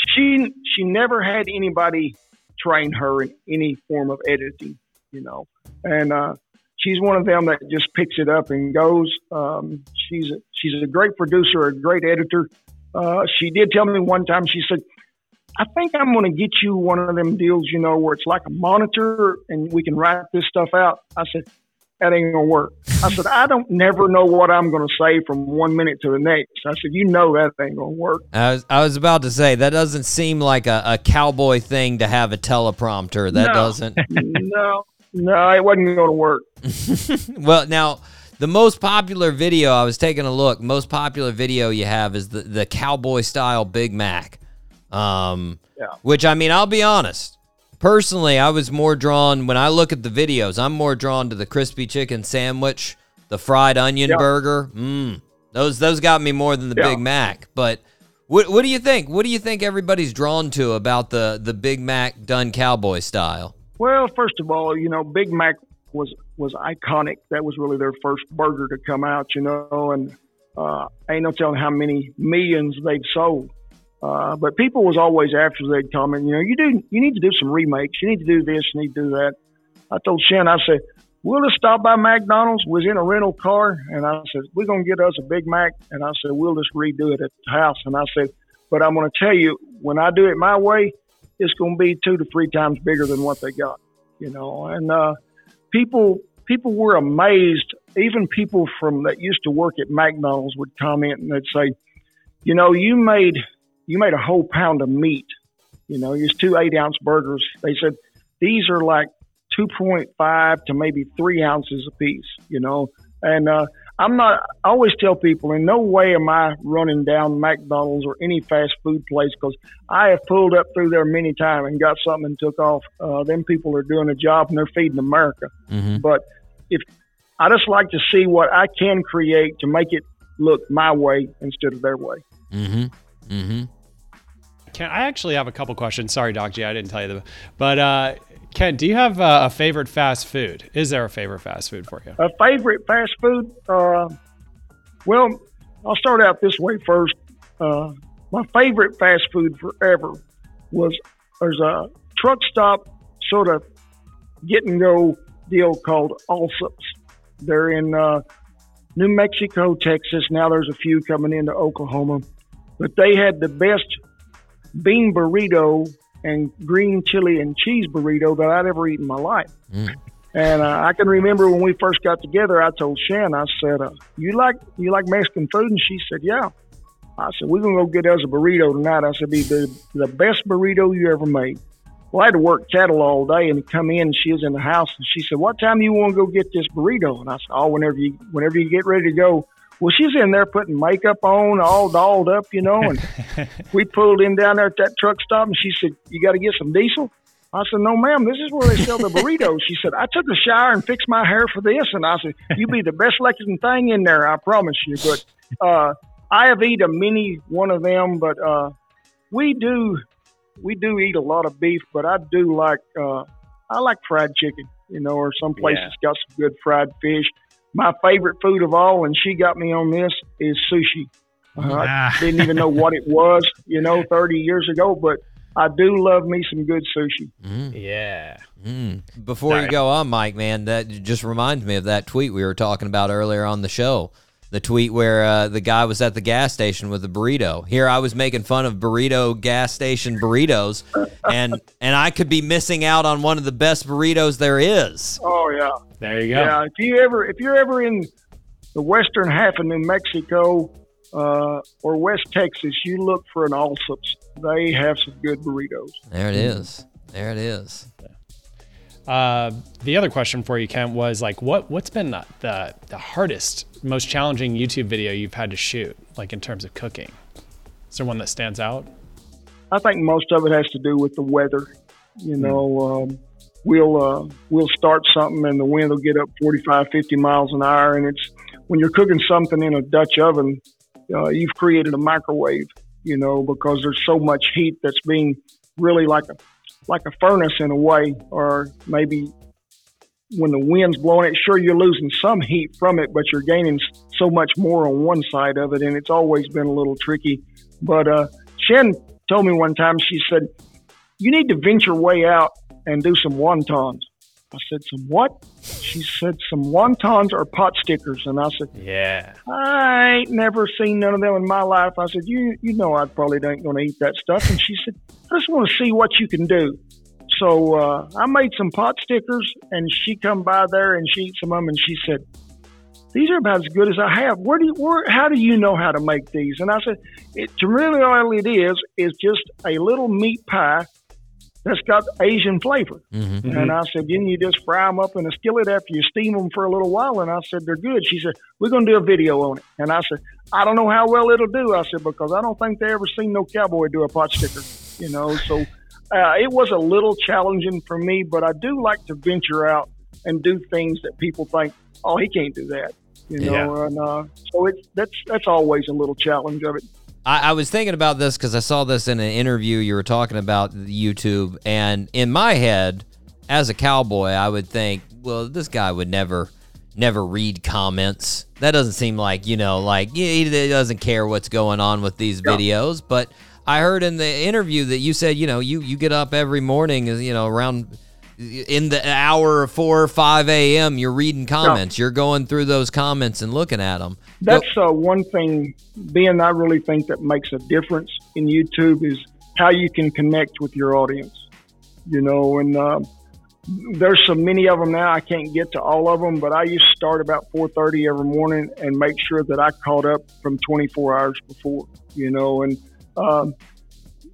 she she never had anybody train her in any form of editing, you know. And uh, she's one of them that just picks it up and goes. Um, she's a, she's a great producer, a great editor. Uh, she did tell me one time. She said, "I think I'm going to get you one of them deals, you know, where it's like a monitor and we can write this stuff out." I said, "That ain't going to work." I said, "I don't never know what I'm going to say from one minute to the next." I said, "You know that ain't going to work." I was I was about to say that doesn't seem like a, a cowboy thing to have a teleprompter. That No. doesn't. no, no, it wasn't going to work. well, now the most popular video I was taking a look. Most popular video you have is the the cowboy style Big Mac. Um, Yeah. which I mean, I'll be honest. Personally, I was more drawn when I look at the videos. I'm more drawn to the crispy chicken sandwich, the fried onion Yeah. burger. Mm, those those got me more than the Yeah. Big Mac. But what what do you think? What do you think everybody's drawn to about the the Big Mac done cowboy style? Well, first of all, you know, Big Mac was was iconic. That was really their first burger to come out, you know, and uh, ain't no telling how many millions they've sold. Uh, but people was always after they'd come comment, you know, you do, you need to do some remakes. You need to do this, you need to do that. I told Shannon, I said, we'll just stop by McDonald's. Was in a rental car, and I said, we're gonna get us a Big Mac, and I said, we'll just redo it at the house. And I said, but I'm gonna tell you, when I do it my way, it's gonna be two to three times bigger than what they got you know? And uh people people were amazed. Even people from that used to work at mcdonald's would comment and they'd say you know you made you made a whole pound of meat you know it's two eight ounce burgers. They said these are like 2.5 to maybe three ounces a piece you know? And uh I'm not. I always tell people, in no way am I running down McDonald's or any fast food place because I have pulled up through there many times and got something and took off. Uh, them people are doing a job and they're feeding America. Mhm. But if I just like to see what I can create to make it look my way instead of their way. Mm-hmm. Mm-hmm. Kent, I actually have a couple questions. Sorry, Doc G, I didn't tell you them. But uh, Kent, do you have uh, a favorite fast food? Is there a favorite fast food for you? A favorite fast food? Uh, well, I'll start out this way first. Uh, my favorite fast food forever was there's a truck stop sort of get and go deal called Allsup's. They're in uh, New Mexico, Texas. Now there's a few coming into Oklahoma, but they had the best bean burrito and green chili and cheese burrito that I'd ever eaten in my life. And uh, I can remember when we first got together, I told Shan, I said, uh, "You like you like Mexican food?" And she said, "Yeah." I said, "We're gonna go get us a burrito tonight." I said, "Be the the best burrito you ever made." Well, I had to work cattle all day and come in. And she was in the house and she said, "What time you want to go get this burrito?" And I said, "Oh, whenever you whenever you get ready to go." Well, she's in there putting makeup on, all dolled up, you know. And we pulled in down there at that truck stop, and she said, "You got to get some diesel." I said, "No, ma'am. This is where they sell the burritos." She said, "I took a shower and fixed my hair for this." And I said, "You be the best looking thing in there, I promise you." But uh, I have eaten a many one of them, but uh, we do we do eat a lot of beef. But I do like uh, I like fried chicken, you know, or some place Yeah. that's got some good fried fish. My favorite food of all, and she got me on this, is sushi. Uh, Ah. I didn't even know what it was, you know, 30 years ago, but I do love me some good sushi. Yeah. Mm. Before you go on, Mike, man, that just reminds me of that tweet we were talking about earlier on the show. The tweet where uh, the guy was at the gas station with a burrito. Here I was making fun of burrito gas station burritos, and and I could be missing out on one of the best burritos there is. Oh, yeah. There you go. Yeah, if you ever if you're ever in the western half of New Mexico uh, or West Texas, you look for an Allsup's. They have some good burritos. There it is. There it is. Uh, the other question for you, Kent, was like, what what's been the, the the hardest, most challenging YouTube video you've had to shoot, like in terms of cooking? Is there one that stands out? I think most of it has to do with the weather. You know, um, we'll uh, we'll start something and the wind will get up 45, 50 miles an hour, and it's when you're cooking something in a Dutch oven, uh, you've created a microwave. You know, because there's so much heat that's being really like a like a furnace in a way, or maybe when the wind's blowing it, sure you're losing some heat from it, but you're gaining so much more on one side of it, and it's always been a little tricky. But uh, Shan told me one time, she said, "You need to venture way out and do some wontons." I said, "Some what?" She said, "Some wontons or pot stickers," and I said, Yeah. I ain't never seen none of them in my life. I said, you you know I probably ain't going to eat that stuff. And she said, I just want to see what you can do. So uh, I made some pot stickers, and she come by there and she eat some of them, and she said, these are about as good as I have. Where do you, where, how do you know how to make these? And I said, it, to really all it is is just a little meat pie that's got Asian flavor. Mm-hmm. And I said, then you just fry them up in a skillet after you steam them for a little while. And I said, they're good. She said, we're going to do a video on it. And I said, I don't know how well it'll do. I said, because I don't think they ever seen no cowboy do a pot sticker, you know. So uh, it was a little challenging for me, but I do like to venture out and do things that people think, oh, he can't do that, you know. And uh, so it's that's that's always a little challenge of it. I, I was thinking about this because I saw this in an interview you were talking about YouTube, and in my head, as a cowboy, I would think, well, this guy would never, never read comments. That doesn't seem like you know, like he he doesn't care what's going on with these videos. But I heard in the interview that you said, you know, you you get up every morning, you know, around in the hour of four or five a.m. You're reading comments. You're going through those comments and looking at them. That's uh, one thing, Ben, I really think that makes a difference in YouTube is how you can connect with your audience. You know, and uh, there's so many of them now. I can't get to all of them, but I used to start about 4:30 every morning and make sure that I caught up from 24 hours before. You know, and um,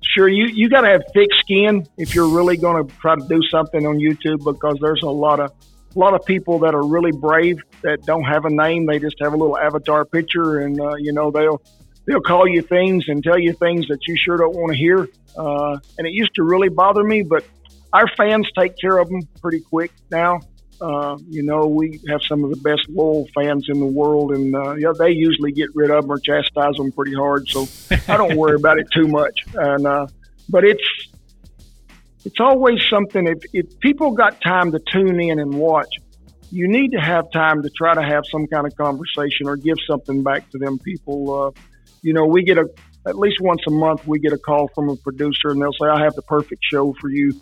sure you you got to have thick skin if you're really going to try to do something on YouTube because there's a lot of a lot of people that are really brave that don't have a name. They just have a little avatar picture, and uh, you know they'll they'll call you things and tell you things that you sure don't want to hear. Uh, and it used to really bother me, but our fans take care of them pretty quick now. Uh, you know, we have some of the best loyal fans in the world, and uh, yeah, they usually get rid of them or chastise them pretty hard. So I don't worry about it too much. And uh, but it's it's always something. If if people got time to tune in and watch, you need to have time to try to have some kind of conversation or give something back to them people. Uh, you know, we get a at least once a month we get a call from a producer and they'll say, "I have the perfect show for you,"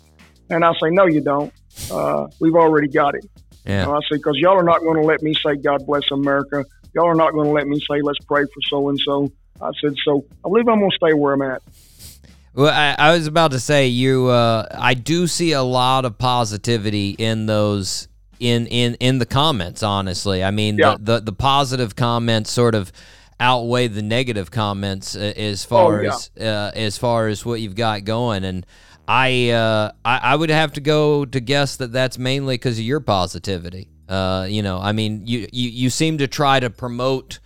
and I'll say, "No, you don't. Uh, we've already got it." Yeah. And I say, "Because y'all are not going to let me say God bless America. Y'all are not going to let me say let's pray for so and so." I said, "So I believe I'm going to stay where I'm at." Well, I, I was about to say you. Uh, I do see a lot of positivity in those in in in the comments. Honestly, I mean Yeah. the, the the positive comments sort of outweigh the negative comments uh, as far Oh, yeah. as uh, as far as what you've got going. And I, uh, I I would have to go to guess that that's mainly because of your positivity. Uh, you know, I mean, you, you you seem to try to promote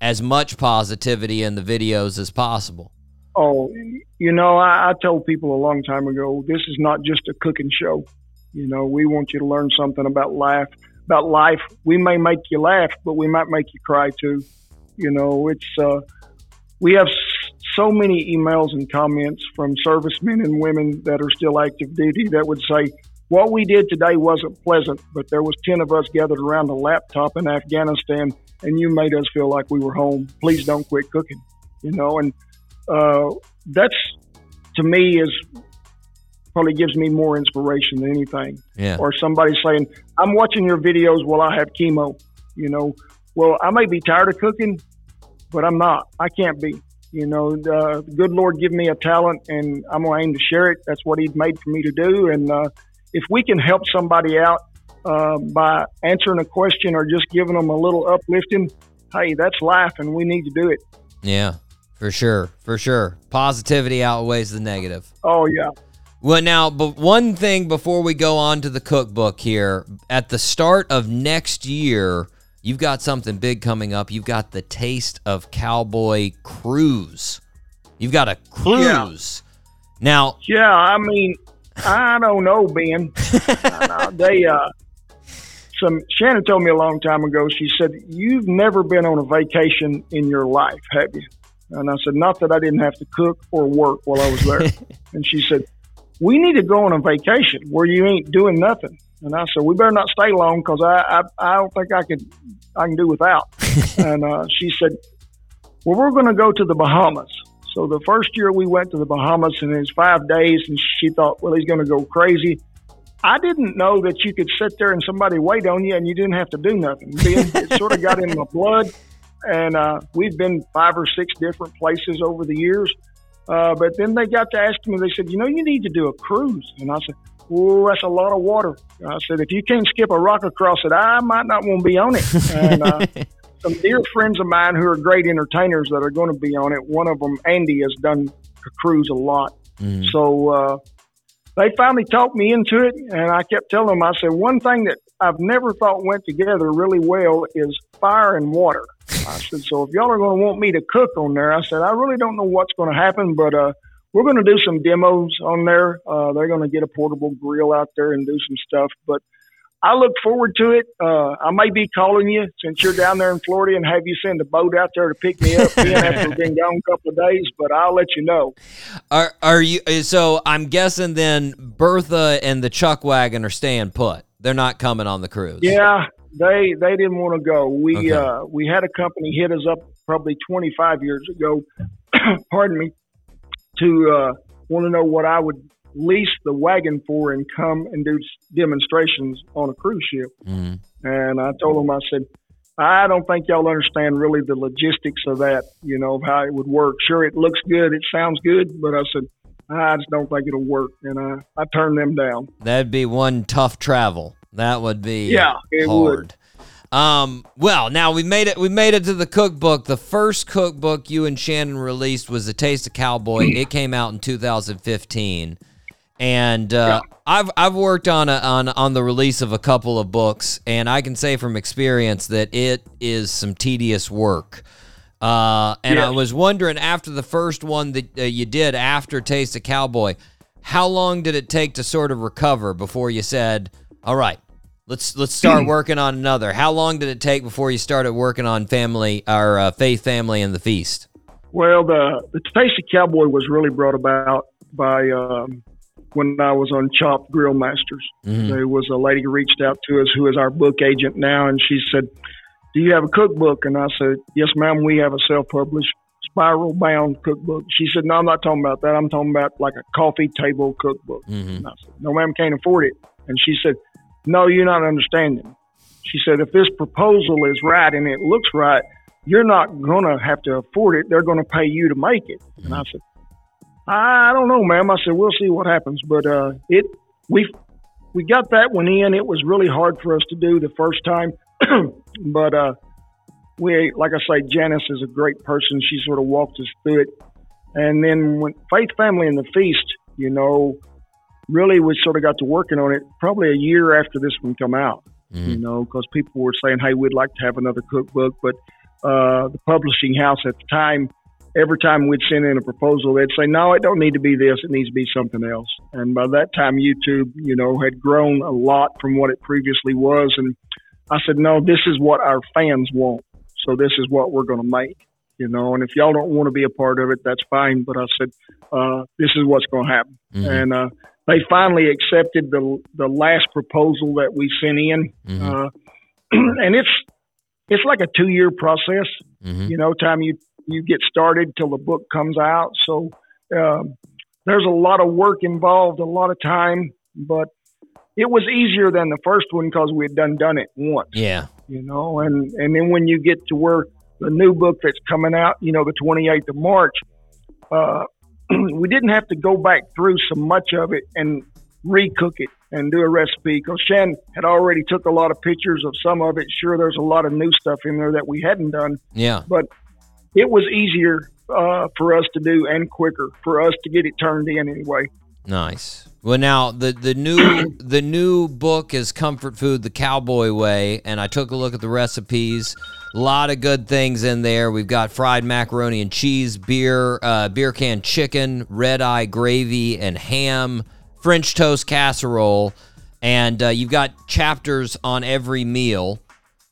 as much positivity in the videos as possible. Oh, you know, I, I told people a long time ago, this is not just a cooking show. You know, we want you to learn something about life. About life, we may make you laugh, but we might make you cry too. You know, it's uh, we have so many emails and comments from servicemen and women that are still active duty that would say, "What we did today wasn't pleasant, but there was ten of us gathered around a laptop in Afghanistan, and you made us feel like we were home. Please don't quit cooking." You know, and uh, that's to me is probably gives me more inspiration than anything. Yeah. Or somebody saying, "I'm watching your videos while I have chemo." You know, well, I may be tired of cooking, but I'm not. I can't be. You know, the good Lord give me a talent, and I'm gonna aim to share it. That's what He's made for me to do. And uh, if we can help somebody out uh, by answering a question or just giving them a little uplifting, hey, that's life, and we need to do it. Yeah, for sure, for sure. Positivity outweighs the negative. Oh yeah. Well, now, but one thing before we go on to the cookbook here, at the start of next year, you've got something big coming up. You've got the Taste of Cowboy cruise. You've got a cruise. Now, Yeah, I mean, I don't know, Ben. I they uh, some Shannon told me a long time ago. She said, "You've never been on a vacation in your life, have you?" And I said, "Not that I didn't have to cook or work while I was there." and she said, "We need to go on a vacation where you ain't doing nothing." And I said, "We better not stay long because I, I I don't think I could I can do without." and uh, she said, well, we're going to go to the Bahamas. So the first year we went to the Bahamas and it was five days, and she thought, well, he's going to go crazy. I didn't know that you could sit there and somebody wait on you and you didn't have to do nothing. Ben, it sort of got in my blood, and uh, we've been five or six different places over the years. Uh, but then they got to asking me, they said, you know, you need to do a cruise. And I said, oh, that's a lot of water. I said, if you can't skip a rock across it, I might not want to be on it. And uh, some dear friends of mine who are great entertainers that are going to be on it. One of them, Andy, has done a cruise a lot. So uh, they finally talked me into it, and I kept telling them, I said, one thing that I've never thought went together really well is fire and water. I said, so if y'all are going to want me to cook on there, I said, I really don't know what's going to happen, but uh, we're going to do some demos on there. Uh, they're going to get a portable grill out there and do some stuff, but I look forward to it. Uh, I may be calling you since you're down there in Florida and have you send a boat out there to pick me up after we've been gone a couple of days, but I'll let you know. are are you? So I'm guessing then Bertha and the Chuck Wagon are staying put. They're not coming on the cruise. Yeah, they they didn't want to go. We Okay. uh, we had a company hit us up probably 25 years ago. pardon me, to uh, want to know what I would lease the wagon for and come and do demonstrations on a cruise ship. Mhm. And I told them, I said, I don't think y'all understand really the logistics of that, you know, of how it would work. Sure, it looks good, it sounds good, but I said, I just don't think it'll work. And I, I turned them down. That'd be one tough travel. That would be Yeah, it hard. Um, well, now we made it. We made it to the cookbook. The first cookbook you and Shannon released was "The Taste of Cowboy." it came out in 2015, and uh, I've I've worked on a, on on the release of a couple of books, and I can say from experience that it is some tedious work. Uh, and I was wondering after the first one that uh, you did after Taste of Cowboy, how long did it take to sort of recover before you said, "All right, let's let's start working on another"? How long did it take before you started working on family, our uh, faith, family, and the feast? Well, the the Taste of Cowboy was really brought about by um, when I was on Chopped Grill Masters. There was a lady who reached out to us who is our book agent now, and she said, "Do you have a cookbook?" And I said, "Yes, ma'am. We have a self-published spiral bound cookbook." She said, "No, I'm not talking about that. I'm talking about like a coffee table cookbook." And I said, "No, ma'am, can't afford it." And she said, "No, you're not understanding." She said, "If this proposal is right and it looks right." you're not going to have to afford it. They're going to pay you to make it. And I said, I don't know, ma'am. I said, we'll see what happens. But uh, it we we got that one in. It was really hard for us to do the first time, but uh, we, like I say, Janice is a great person. She sort of walked us through it. And then when Faith Family and the Feast, you know, really we sort of got to working on it probably a year after this one come out. You know, because people were saying, "Hey, we'd like to have another cookbook," but uh, the publishing house at the time, every time we'd send in a proposal, they'd say, "No, it don't need to be this. It needs to be something else." And by that time, YouTube, you know, had grown a lot from what it previously was, and I said, "No, this is what our fans want. So this is what we're going to make." You know, and if y'all don't want to be a part of it, that's fine. But I said, uh, "This is what's going to happen," and uh, they finally accepted the the last proposal that we sent in, uh, and it's it's like a two year process. You know, time you you get started till the book comes out. So um, there's a lot of work involved, a lot of time, but it was easier than the first one because we had done done it once. Yeah. You know, and and then when you get to where the new book that's coming out, you know, the 28th of March, uh, we didn't have to go back through so much of it and recook it and do a recipe because Shan had already took a lot of pictures of some of it. Sure, there's a lot of new stuff in there that we hadn't done, Yeah. but it was easier uh, for us to do and quicker for us to get it turned in anyway. Nice. Well, now the the new the new book is Comfort Food: The Cowboy Way, and I took a look at the recipes. A lot of good things in there. We've got fried macaroni and cheese, beer, uh, beer can chicken, red eye gravy, and ham, French toast casserole, and uh, you've got chapters on every meal.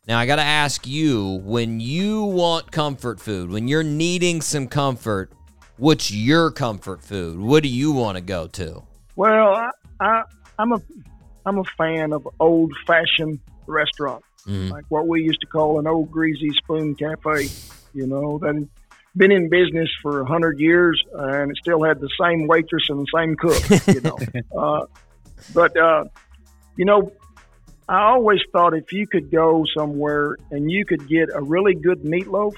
Now I got to ask you: when you want comfort food, when you're needing some comfort, what's your comfort food? What do you want to go to? Well, I, I I'm a I'm a fan of old fashioned restaurant, like what we used to call an old greasy spoon cafe. You know that had been in business for a hundred years and it still had the same waitress and the same cook. You know, uh, but uh, you know, I always thought if you could go somewhere and you could get a really good meatloaf,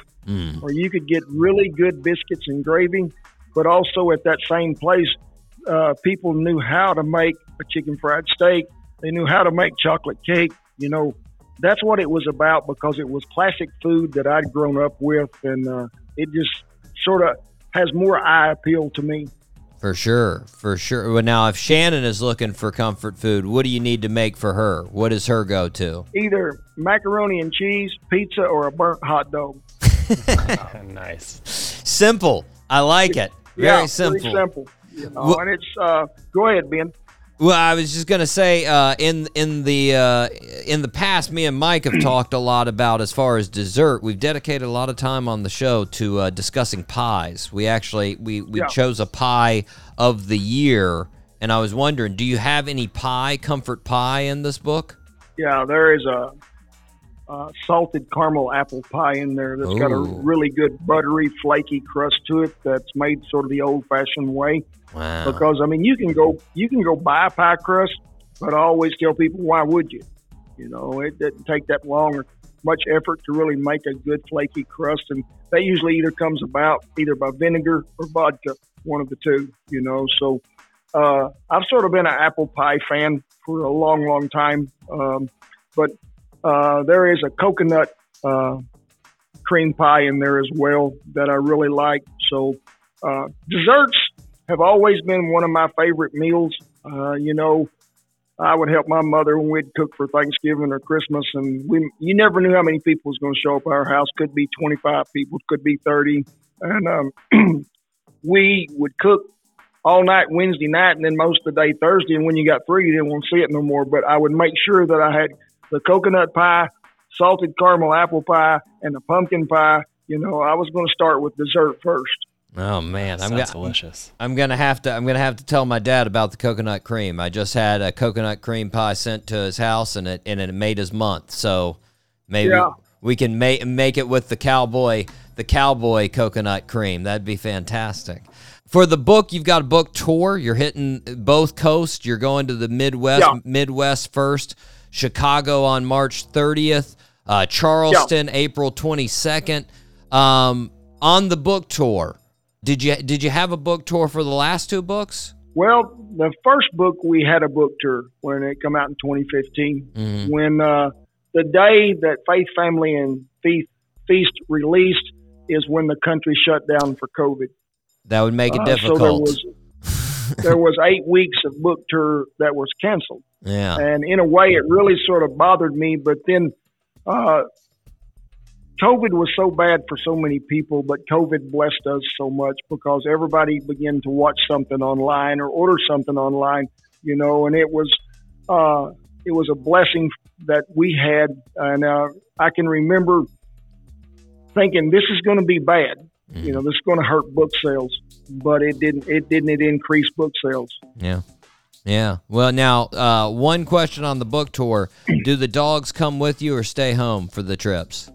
or you could get really good biscuits and gravy, but also at that same place, uh, people knew how to make a chicken fried steak. They knew how to make chocolate cake. You know, that's what it was about because it was classic food that I'd grown up with, and uh, it just sort of has more eye appeal to me. For sure, for sure. Well, now if Shannon is looking for comfort food, what do you need to make for her? What is her go-to? Either macaroni and cheese, pizza, or a burnt hot dog. nice. Simple. I like it. Very yeah, simple. Pretty simple. You know, Well- and it's uh, go ahead, Ben. Well, I was just gonna say, uh, in in the uh, in the past, me and Mike have talked a lot about as far as dessert. We've dedicated a lot of time on the show to uh, discussing pies. We actually we we Yeah. chose a pie of the year, and I was wondering, do you have any pie, comfort pie, in this book? Yeah, there is a, a salted caramel apple pie in there that's got a really good buttery, flaky crust to it. That's made sort of the old-fashioned way. Wow. Because I mean, you can go you can go buy pie crust, but I always tell people, why would you? You know, it doesn't take that long or much effort to really make a good flaky crust, and that usually either comes about either by vinegar or vodka, one of the two. You know, so uh, I've sort of been an apple pie fan for a long, long time, um, but uh, there is a coconut uh, cream pie in there as well that I really like. So uh, desserts have always been one of my favorite meals. Uh, you know, I would help my mother when we'd cook for Thanksgiving or Christmas, and we you never knew how many people was going to show up at our house. Could be twenty five people, could be thirty, and um, we would cook all night Wednesday night, and then most of the day Thursday. And when you got through, you didn't want to see it no more. But I would make sure that I had the coconut pie, salted caramel apple pie, and the pumpkin pie. You know, I was going to start with dessert first. Oh man, I'm Sounds go- delicious. I'm gonna have to. I'm gonna have to tell my dad about the coconut cream. I just had a coconut cream pie sent to his house, and it and it made his month. So maybe Yeah. we can make make it with the cowboy, the cowboy coconut cream. That'd be fantastic. For the book, you've got a book tour. You're hitting both coasts. You're going to the Midwest, Yeah. Midwest first. Chicago on March 30th. Uh, Charleston, April 22nd. Um, on the book tour, did you did you have a book tour for the last two books? Well, the first book we had a book tour when it come out in 2015. Mhm. When uh, the day that Faith Family and Feast, Feast released is when the country shut down for COVID. That would make it Uh, so there was, there was eight weeks of book tour that was canceled. Yeah. And in a way, it really sort of bothered me. But then, uh, COVID was so bad for so many people, but COVID blessed us so much because everybody began to watch something online or order something online, you know, and it was, uh, it was a blessing that we had. And, uh, I can remember thinking this is going to be bad. You know, this is going to hurt book sales, but it didn't. It didn't. It increased book sales. Yeah. Yeah. Well, now, uh, one question on the book tour: Do the dogs come with you or stay home for the trips?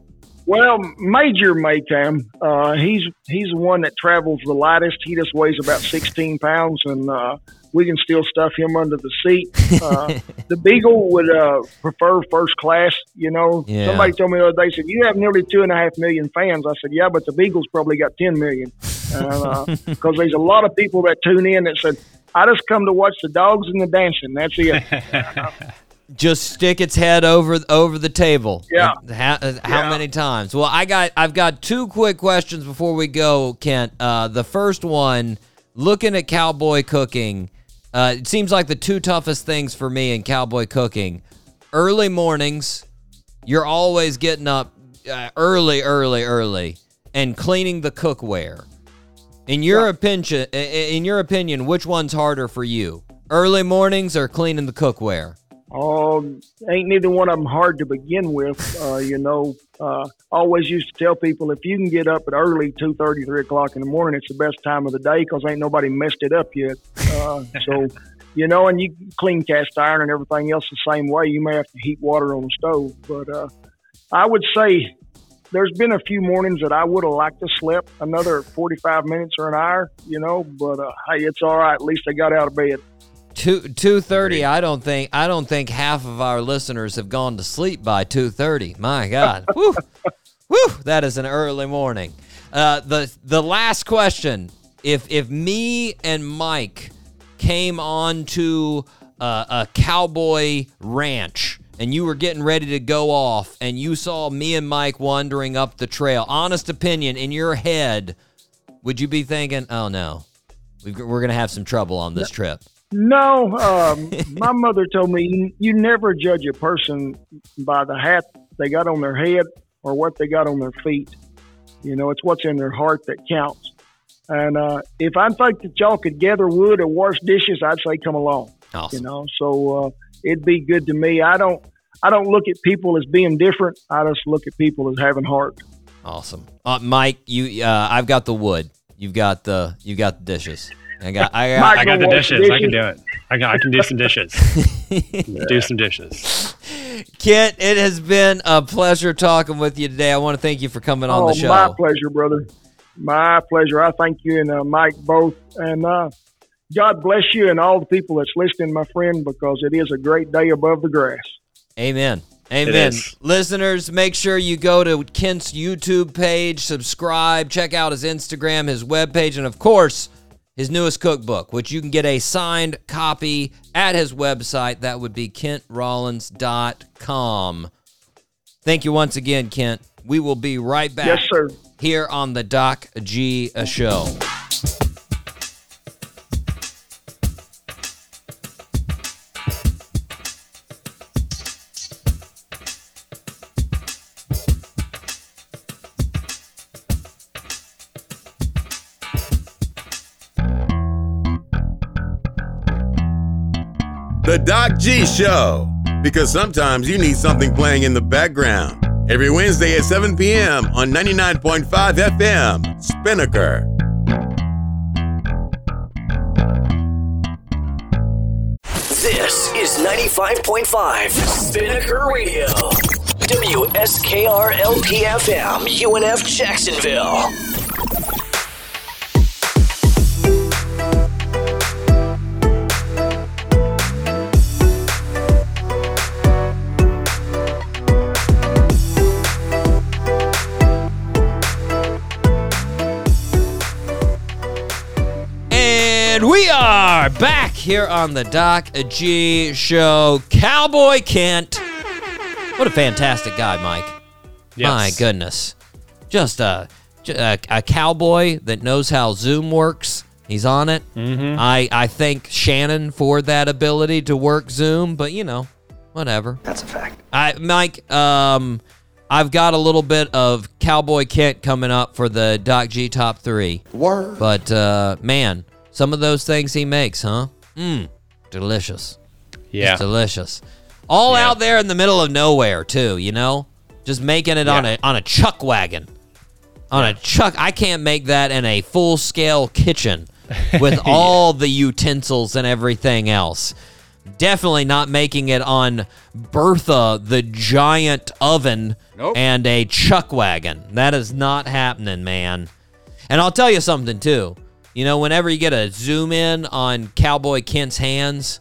Well, Major Maycam, uh, he's he's the one that travels the lightest. He just weighs about 16 pounds, and uh, we can still stuff him under the seat. Uh, the Beagle would uh, prefer first class. You know, Yeah. somebody told me the other day, said you have nearly two and a half million fans. I said, yeah, but the Beagle's probably got 10 million because there's a lot of people that tune in that said. I just come to watch the dogs and the dancing. That's it. Just stick its head over over the table. Yeah. How, uh, how Yeah. many times? Well, I got I've got two quick questions before we go, Kent. Uh, the first one, looking at cowboy cooking, uh, it seems like the two toughest things for me in cowboy cooking: early mornings. You're always getting up uh, early, early, early, and cleaning the cookware. In your opinion, i- i- in your opinion, which one's harder for you? Early mornings or cleaning the cookware? Um, ain't neither one of them hard to begin with. Uh, you know, uh, always used to tell people if you can get up at early, two thirty, three o'clock in the morning, it's the best time of the day because ain't nobody messed it up yet. Uh, so, you know, and you clean cast iron and everything else the same way. You may have to heat water on the stove, but uh, I would say there's been a few mornings that I would have liked to sleep another 45 minutes or an hour, you know, but uh, hey, it's all right. At least I got out of bed. Two two thirty. I don't think I don't think half of our listeners have gone to sleep by two thirty. My God, woo, woo, that is an early morning. Uh, the the last question: If if me and Mike came on to uh, a cowboy ranch and you were getting ready to go off and you saw me and Mike wandering up the trail, honest opinion in your head, would you be thinking, "Oh no, we've, we're gonna have some trouble on this trip"? No, um, my mother told me you, never judge a person by the hat they got on their head or what they got on their feet. You know, it's what's in their heart that counts. And uh, if I think that y'all could gather wood or wash dishes, I'd say come along. Awesome. You know, so uh, it'd be good to me. I don't, I don't look at people as being different. I just look at people as having heart. Awesome, uh, Mike. You, uh, I've got the wood. You've got the, you've got the dishes. I got, I got, I got the Gonna dishes. I can do it. I can, I can do some dishes. Do some dishes. Kent. It has been a pleasure talking with you today. I want to thank you for coming on oh, the show. my pleasure, brother. My pleasure. I thank you and uh, Mike both. And uh, God bless you and all the people that's listening, my friend, because it is a great day above the grass. Amen. Amen. Listeners, make sure you go to Kent's YouTube page, subscribe, check out his Instagram, his webpage, and of course, his newest cookbook, which you can get a signed copy at his website. That would be kentrollins.com. Thank you once again, Kent. We will be right back Yes, sir. here on the Doc G Show. Doc G Show. Because sometimes you need something playing in the background. Every Wednesday at 7 p.m. on 99.5 FM, Spinnaker. This is 95.5 Spinnaker Radio. WSKR LPFM, UNF Jacksonville. We are back here on the Doc G Show. Cowboy Kent. What a fantastic guy, Mike. Yes. My goodness. Just a, a, a cowboy that knows how Zoom works He's on it. Mm-hmm. I I thank Shannon for that ability to work Zoom, but you know, whatever. That's a fact. I Mike, um, I've got a little bit of Cowboy Kent coming up for the Doc G top three. Word. But uh, man, some of those things he makes, huh? Mmm, delicious. Yeah. It's delicious. All Yeah. out there in the middle of nowhere too, you know? Just making it on a on a chuck wagon. On a chuck I can't make that in a full scale kitchen with all the utensils and everything else. Definitely not making it on Bertha the giant oven and a chuck wagon. That is not happening, man. And I'll tell you something too. You know, whenever you get a zoom in on Cowboy Kent's hands,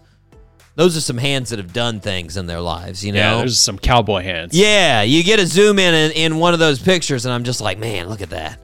those are some hands that have done things in their lives, you know? Yeah, there's some cowboy hands. Yeah, you get a zoom in, in in one of those pictures, and I'm just like, man, look at that.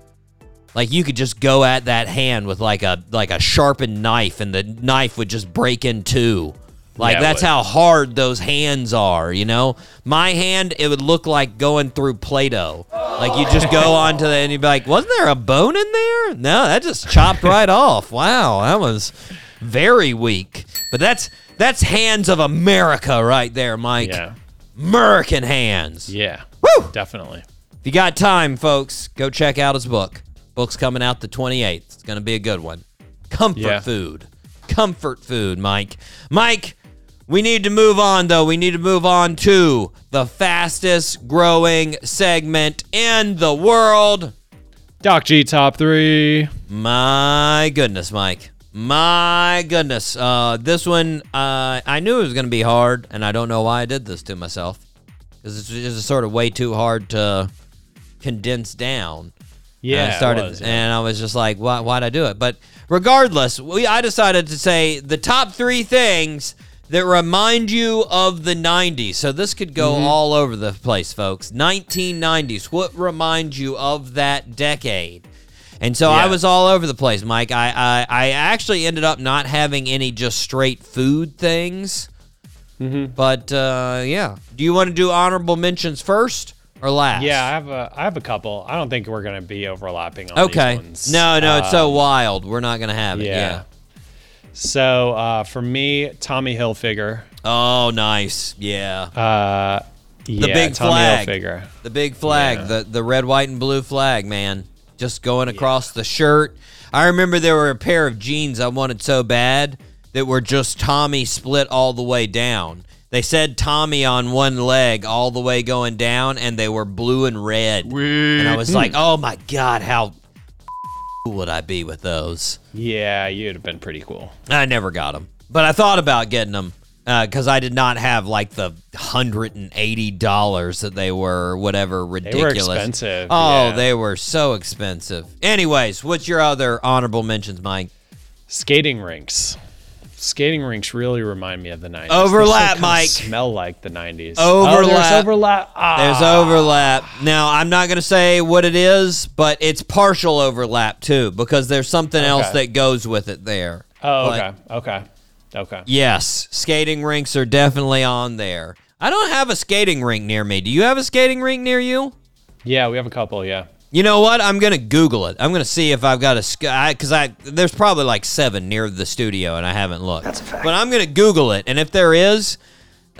Like you could just go at that hand with like a like a sharpened knife, and the knife would just break in two. Like Yeah, that's how hard those hands are, you know. My hand, it would look like going through Play-Doh. Like you just go onto the and you'd be like, wasn't there a bone in there? No, that just chopped right off. Wow, that was very weak. But that's that's hands of America right there, Mike. Yeah. American hands. Yeah. Woo! Definitely. If you got time, folks, go check out his book. Book's coming out the 28th. It's going to be a good one. Comfort Yeah. food. Comfort food, Mike. Mike, we need to move on, though. We need to move on to the fastest growing segment in the world. Doc G top three. My goodness, Mike. My goodness. Uh, this one, uh, I knew it was going to be hard, and I don't know why I did this to myself. Because it's just sort of way too hard to condense down. Yeah, And I started, was, yeah. and I was just like, why, why'd I do it? But regardless, we, I decided to say the top three things that remind you of the 90s. So this could go Mm-hmm. all over the place, folks. 1990s. What reminds you of that decade? And so I was all over the place, Mike. I, I, I actually ended up not having any just straight food things. Mm-hmm. But uh, yeah. Do you want to do honorable mentions first or last? Yeah, I have a I have a couple. I don't think we're gonna be overlapping on Okay. these ones. No, no, it's so Um, wild. We're not gonna have it. yeah. Yeah. So uh, for me, Tommy Hilfiger. Oh, nice. Yeah. Uh, The yeah, big Tommy flag. Hilfiger. The big flag. Yeah. The the red, white, and blue flag, man. Just going across the shirt. I remember there were a pair of jeans I wanted so bad that were just Tommy split all the way down. They said Tommy on one leg all the way going down, and they were blue and red. And I was like, oh my God, how would I be with those? Yeah, you'd have been pretty cool. I never got them, but I thought about getting them because uh, I did not have like the hundred and eighty dollars that they were, whatever ridiculous. They were expensive, Oh, yeah. they were so expensive. Anyways, what's your other honorable mentions, Mike? Skating rinks. Skating rinks really remind me of the 90s. They Overlap, still Mike. Smell like the 90s. Overlap. Oh, there's overlap. Ah. There's overlap. Now, I'm not going to say what it is, but it's partial overlap too, because there's something else that goes with it there. Oh, But- okay. Okay. Okay. Yes, skating rinks are definitely on there. I don't have a skating rink near me. Do you have a skating rink near you? Yeah, we have a couple. Yeah. You know what? I'm gonna Google it. I'm gonna see if I've got a because I, there's probably like seven near the studio and I haven't looked. That's a fact. But I'm gonna Google it, and if there is,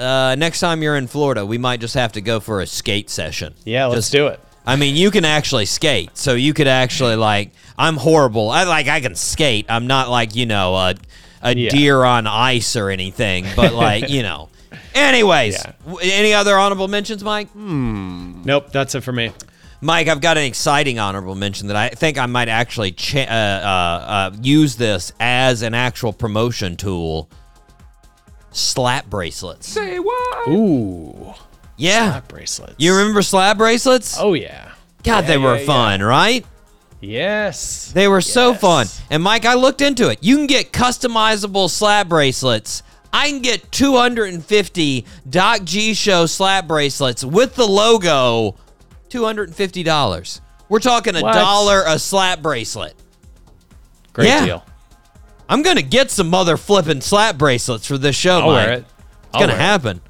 uh, next time you're in Florida, we might just have to go for a skate session. Yeah, let's Just- do it. I mean, you can actually skate, so you could actually like. I'm horrible. I like I can skate. I'm not like you know a a Yeah. deer on ice or anything, but like you know. Anyways, Yeah. any other honorable mentions, Mike? Nope, that's it for me. Mike, I've got an exciting honorable mention that I think I might actually cha- uh, uh, uh, use this as an actual promotion tool. Slap bracelets. Say what? Ooh. Yeah. Slap bracelets. You remember slap bracelets? Oh yeah. God, Yeah, they were yeah, yeah. fun, right? Yes. They were so fun. And Mike, I looked into it. You can get customizable slap bracelets. I can get 250 Doc G Show slap bracelets with the logo, $250. We're talking a What? dollar a slap bracelet. Great Yeah. deal. I'm going to get some mother flipping slap bracelets for this show, I'll Mike. wear it. It's I'll going to wear it. happen.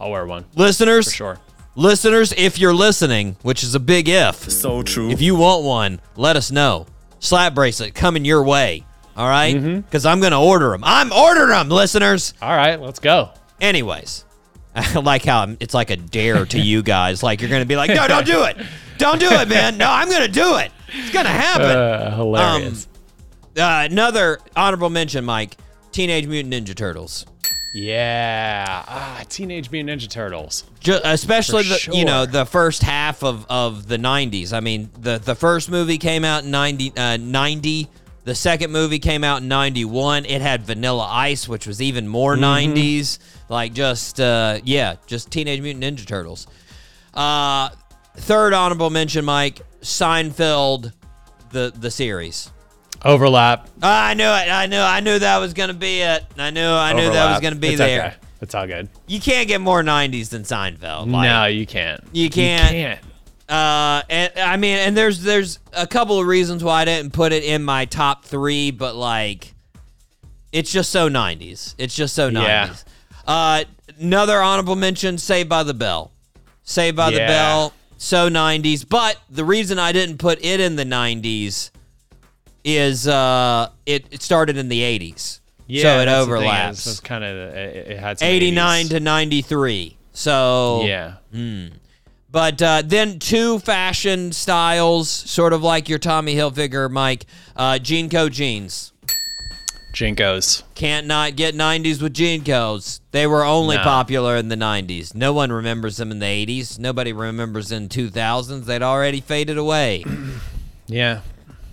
I'll wear one Listeners, for sure. listeners, if you're listening, which is a big if, So true. If you want one, let us know. Slap bracelet coming your way. All right, Mm-hmm. because I'm gonna order them. I'm ordering them, listeners. All right, let's go. Anyways, I like how it's like a dare to you guys. Like you're gonna be like, no, don't do it, don't do it, man. No, I'm gonna do it. It's gonna happen. Uh, hilarious. Uh, another honorable mention, Mike. Teenage Mutant Ninja Turtles. yeah. Ah, Teenage Mutant Ninja Turtles. Ju- especially the you know the first half of, of the 90s. I mean, the the first movie came out in 90, uh, 90. The second movie came out in 91. It had Vanilla Ice, which was even more Mm-hmm. 90s. Like just uh, yeah, just Teenage Mutant Ninja Turtles. Uh, third honorable mention, Mike Seinfeld, the the series. Overlap. I knew it. I knew. I knew that was gonna be it. I knew. I knew that was gonna be It's there. Okay. It's all good. You can't get more 90s than Seinfeld. Like, no, you can't. You can't. You can't. Uh, and I mean, and there's there's a couple of reasons why I didn't put it in my top three, but like, it's just so '90s. It's just so '90s. Yeah. Uh, another honorable mention: Saved by the Bell. Saved by the Bell, so '90s. But the reason I didn't put it in the '90s is uh, it, it started in the '80s, Yeah, so it that's the thing, overlaps. It's kind of it, it had 89 80s. to 93. So Yeah. but uh, then two fashion styles, sort of like your Tommy Hilfiger, Mike. Uh, JNCO jeans. JNCOs. Can't not get 90s with JNCOs. They were only No. popular in the 90s. No one remembers them in the 80s. Nobody remembers in 2000s. They'd already faded away. Yeah.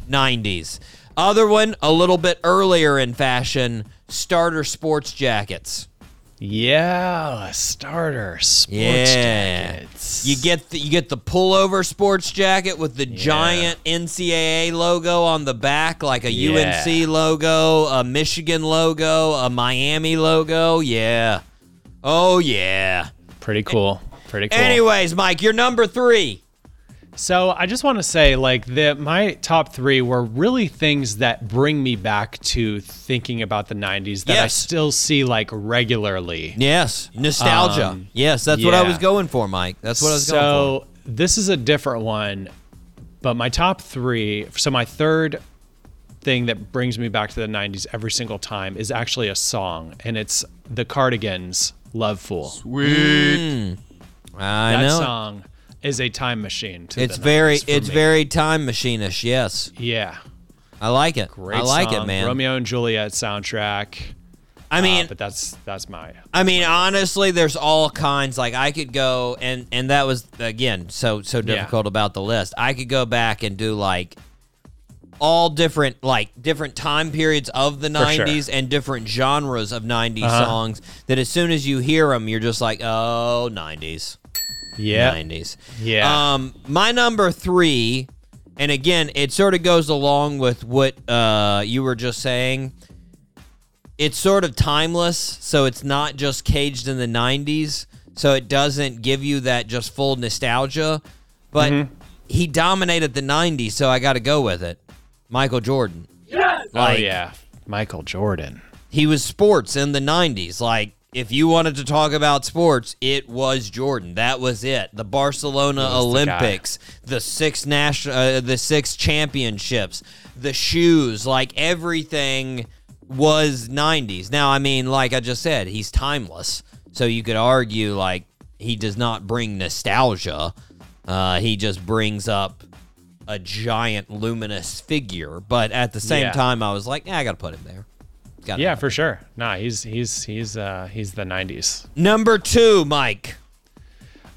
90s. Other one, a little bit earlier in fashion, starter sports jackets. Yeah, a starter sports Yeah. jackets. You get the, you get the pullover sports jacket with the giant NCAA logo on the back, like a Yeah. UNC logo, a Michigan logo, a Miami logo. Yeah. Oh yeah. pretty cool. Pretty cool. Anyways, Mike, you're number three. So I just want to say, like, the my top three were really things that bring me back to thinking about the '90s that I still see like regularly. Yes, nostalgia. Um, yes, that's what I was going for, Mike. That's what I was going for. so this is a different one, but my top three. So my third thing that brings me back to the '90s every single time is actually a song, and it's the Cardigans' "Lovefool." for. I that know. song is a time machine. To It's very it's me. very time machine-ish. Yes, yeah. I like it. Great I like song. it, man. Romeo and Juliet soundtrack. I mean, Uh, but that's that's my I mean, honestly, there's all kinds. Like I could go and and that was again so so difficult about the list. I could go back and do like all different like different time periods of the For sure. 90s and different genres of 90s Uh-huh. songs that as soon as you hear them you're just like oh 90s yeah 90s yeah um my number 3 and again it sort of goes along with what uh you were just saying it's sort of timeless, so it's not just caged in the 90s, so it doesn't give you that just full nostalgia. But Mm-hmm. he dominated the 90s, so I got to go with it. Michael Jordan. oh Like, yeah Michael Jordan. He was sports in the 90s. Like, if you wanted to talk about sports, it was Jordan. That was it. The Barcelona was the. Olympics, the, six national, uh, the six championships, the shoes, like everything was 90s. Now, I mean, like I just said, he's timeless. So you could argue like he does not bring nostalgia. Uh, he just brings up a giant luminous figure. But at the same Yeah. time, I was like, yeah, I got to put him there. Gotta Yeah, have for sure. Nah, he's he's he's uh he's the '90s. Number two, Mike.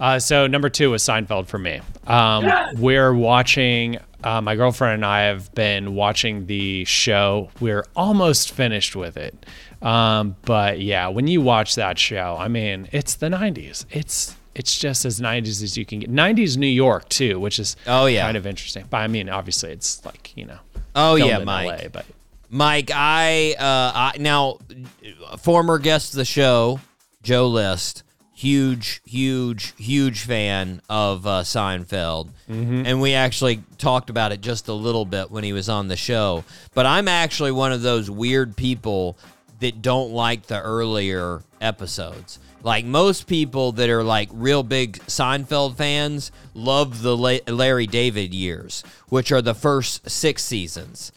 Uh, so number two was Seinfeld for me. Um, We're watching. Uh, my girlfriend and I have been watching the show. We're almost finished with it. Um, but yeah, when you watch that show, I mean, it's the '90s. It's it's just as '90s as you can get. '90s New York too, which is Oh, yeah. kind of interesting. But I mean, obviously, it's like you know. Oh yeah, in Mike. LA, but Mike, I, uh, I now former guest of the show, Joe List, huge, huge, huge fan of uh, Seinfeld, and we actually talked about it just a little bit when he was on the show. But I'm actually one of those weird people that don't like the earlier episodes. Like most people that are like real big Seinfeld fans love the La- Larry David years, which are the first six seasons.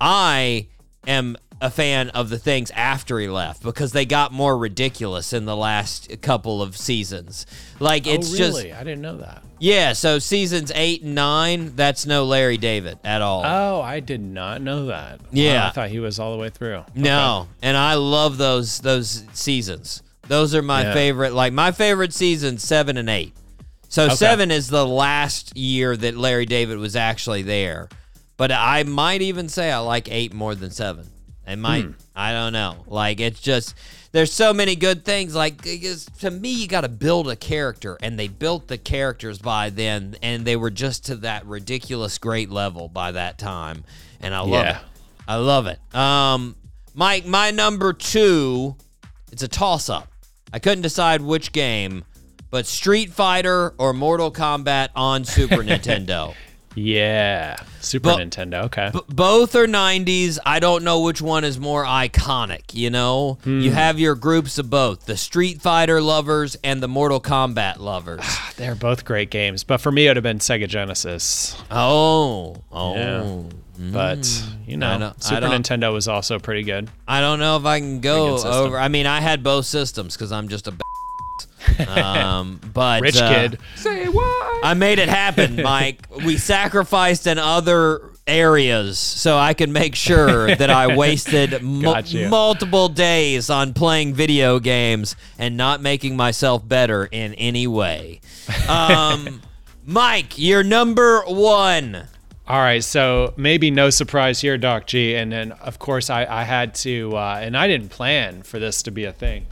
I am a fan of the things after he left because they got more ridiculous in the last couple of seasons. Like it's oh, just? I didn't know that. yeah. So seasons eight and nine, that's no Larry David at all. Oh, I did not know that. Wow, Yeah. I thought he was all the way through. No, and I love those those seasons. Those are my Yeah. favorite. Like my favorite seasons, seven and eight. So Okay. seven is the last year that Larry David was actually there. But I might even say I like eight more than seven. It might. Hmm. I don't know. Like it's just there's so many good things. Like to me, you got to build a character, and they built the characters by then, and they were just to that ridiculous great level by that time, and I love Yeah. it. I love it. Um, Mike, my number two, it's a toss up. I couldn't decide which game, but Street Fighter or Mortal Kombat on Super Nintendo. Yeah. Super Nintendo. Okay. B- both are 90s. I don't know which one is more iconic, you know? You Hmm. have your groups of both the Street Fighter lovers and the Mortal Kombat lovers. They're both great games, but for me, it would have been Sega Genesis. oh, oh. Yeah. But you know, I don't- I Super Nintendo was also pretty good. I don't know if I can go over. I mean, I had both systems because I'm just a. um, but Rich uh, kid. Say what? I made it happen, Mike. We sacrificed in other areas so I could make sure that I wasted mu- Got multiple days on playing video games and not making myself better in any way. Um, Mike, you're number one. All right, so maybe no surprise here, Doc G. And then, of course, I, I had to, uh, and I didn't plan for this to be a thing,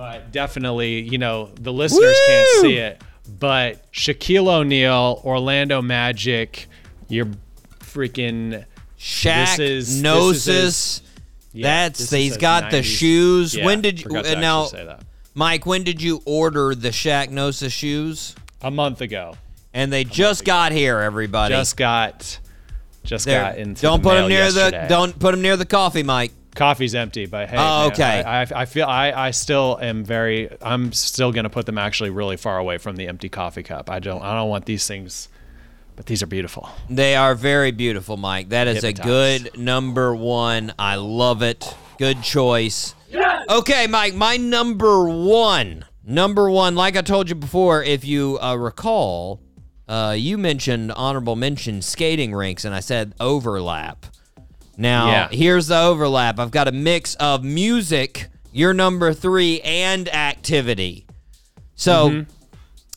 but definitely, you know, the listeners can't see it, but Shaquille O'Neal, Orlando Magic, your freaking Shaq, This is- this is Gnosis. yeah, That's he's got the shoes. Yeah, when did you uh, now, say that. Mike? When did you order the Shaqnosis shoes? a month ago? And they just got here, everybody. Just got, just They're- got into. don't the put them near yesterday. the don't put them near the coffee, Mike. Coffee's empty, but hey. Oh, man, okay. I, I, I feel I, I still am very. I'm still gonna put them actually really far away from the empty coffee cup. I don't. I don't want these things. But these are beautiful. They are very beautiful, Mike. That is a good number one. I love it. Good choice. Yes! Okay, Mike, my number one. Number one, like I told you before, if you uh, recall, uh, you mentioned honorable mention skating rinks, and I said overlap. Now, Yeah. here's the overlap. I've got a mix of music, your number three, and activity. So Mm-hmm.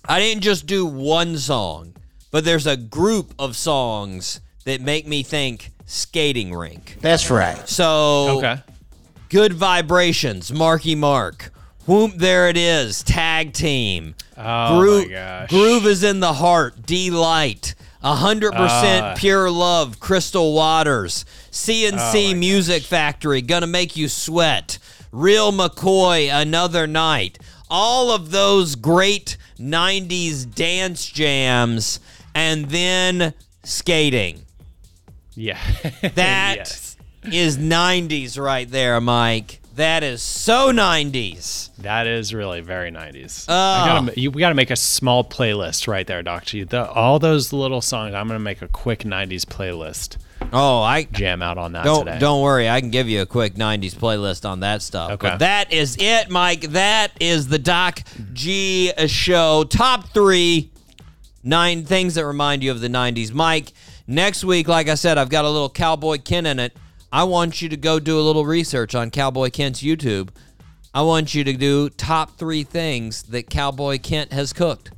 I didn't just do one song, but there's a group of songs that make me think skating rink. That's right. So Okay. good vibrations, Marky Mark. Whoop, there it is. Tag team. Oh Groove, my gosh. Groove is in the heart. Deee-Lite. A hundred percent Ah. pure love. Crystal Waters. Oh C+C Music Factory. Gonna make you sweat. Real McCoy. Another night. All of those great '90s dance jams, and then skating. Yeah. That yes. is 90s right there, Mike. That is so 90s. That is really very 90s. Oh. I gotta, you, we got to make a small playlist right there, Doc G. The, all those little songs, I'm going to make a quick 90s playlist. Oh, I Jam out on that don't today. don't worry. I can give you a quick 90s playlist on that stuff. Okay. But that is it, Mike. That is the Doc G show. Top 3 nine things that remind you of the 90s. Mike, next week like I said, I've got a little Cowboy Kent in it. I want you to go do a little research on Cowboy Kent's YouTube. I want you to do top 3 things that Cowboy Kent has cooked.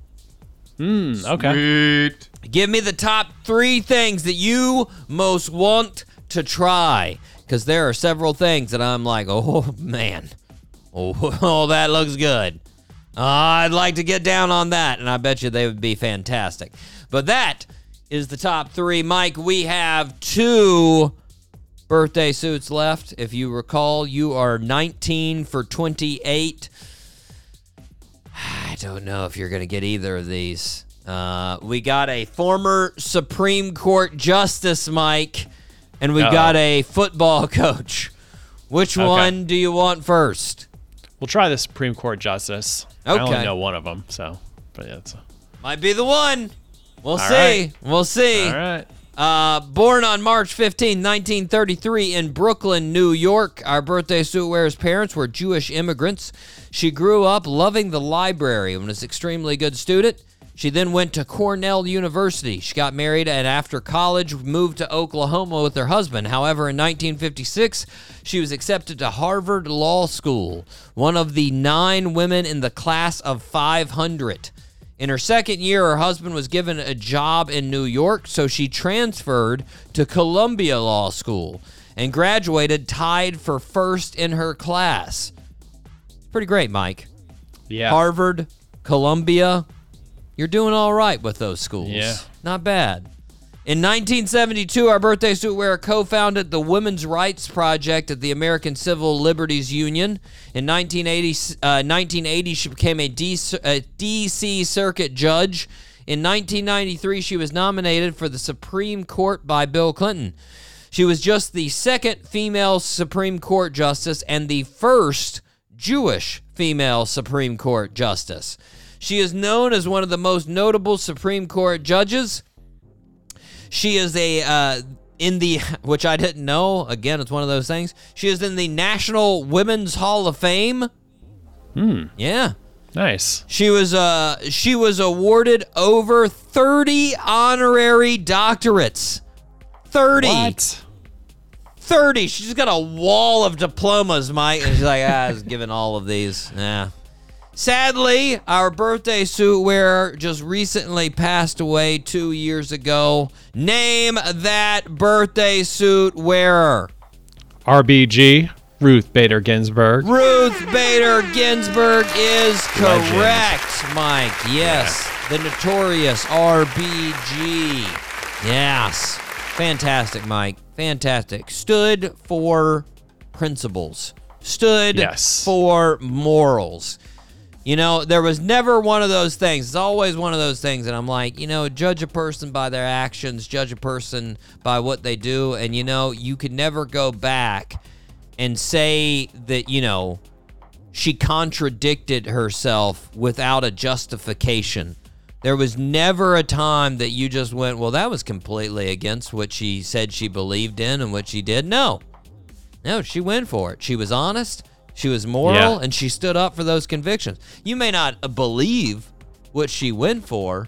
Hmm. okay. Give me the top three things that you most want to try. Because there are several things that I'm like, oh man, oh, oh that looks good. I'd like to get down on that, and I bet you they would be fantastic. But that is the top three. Mike, we have two birthday suits left. If you recall, you are 19 for 28. I don't know if you're going to get either of these. Uh, we got a former Supreme Court Justice, Mike, and we Uh-oh. got a football coach. Which Okay. one do you want first? We'll try the Supreme Court Justice. Okay. I only know one of them, so. But yeah, it's. Might be the one. We'll All see. right. We'll see. All right. Uh, born on March 15, 1933, in Brooklyn, New York, our birthday suit wearer's parents were Jewish immigrants. She grew up loving the library and was an extremely good student. She then went to Cornell University. She got married and after college moved to Oklahoma with her husband. However, in 1956, she was accepted to Harvard Law School, one of the nine women in the class of 500. In her second year, her husband was given a job in New York, so she transferred to Columbia Law School and graduated tied for first in her class. Pretty great, Mike. Yeah. Harvard, Columbia, you're doing all right with those schools. Yeah. Not bad. In 1972, our birthday suit wearer co founded the Women's Rights Project at the American Civil Liberties Union. In 1980, uh, 1980 she became a, D- a DC Circuit judge. In 1993, she was nominated for the Supreme Court by Bill Clinton. She was just the second female Supreme Court justice and the first Jewish female Supreme Court justice. She is known as one of the most notable Supreme Court judges. She is a uh, in the which I didn't know. Again, it's one of those things. She is in the National Women's Hall of Fame. Hmm. Yeah. Nice. She was uh she was awarded over 30 honorary doctorates. 30. What? 30. She's got a wall of diplomas, Mike. And she's like, ah, I was given all of these. Yeah. Sadly, our birthday suit wearer just recently passed away two years ago. Name that birthday suit wearer. RBG, Ruth Bader Ginsburg. Ruth Bader Ginsburg is Legend. correct, Mike. Yes. The notorious RBG. Yes. Fantastic, Mike. Fantastic. Stood for principles, stood Yes. for morals. You know, there was never one of those things. It's always one of those things. And I'm like, you know, judge a person by their actions, judge a person by what they do. And, you know, you could never go back and say that, you know, she contradicted herself without a justification. There was never a time that you just went, well, that was completely against what she said she believed in and what she did. No. No, she went for it. She was honest, she was moral, Yeah. and she stood up for those convictions. You may not believe what she went for,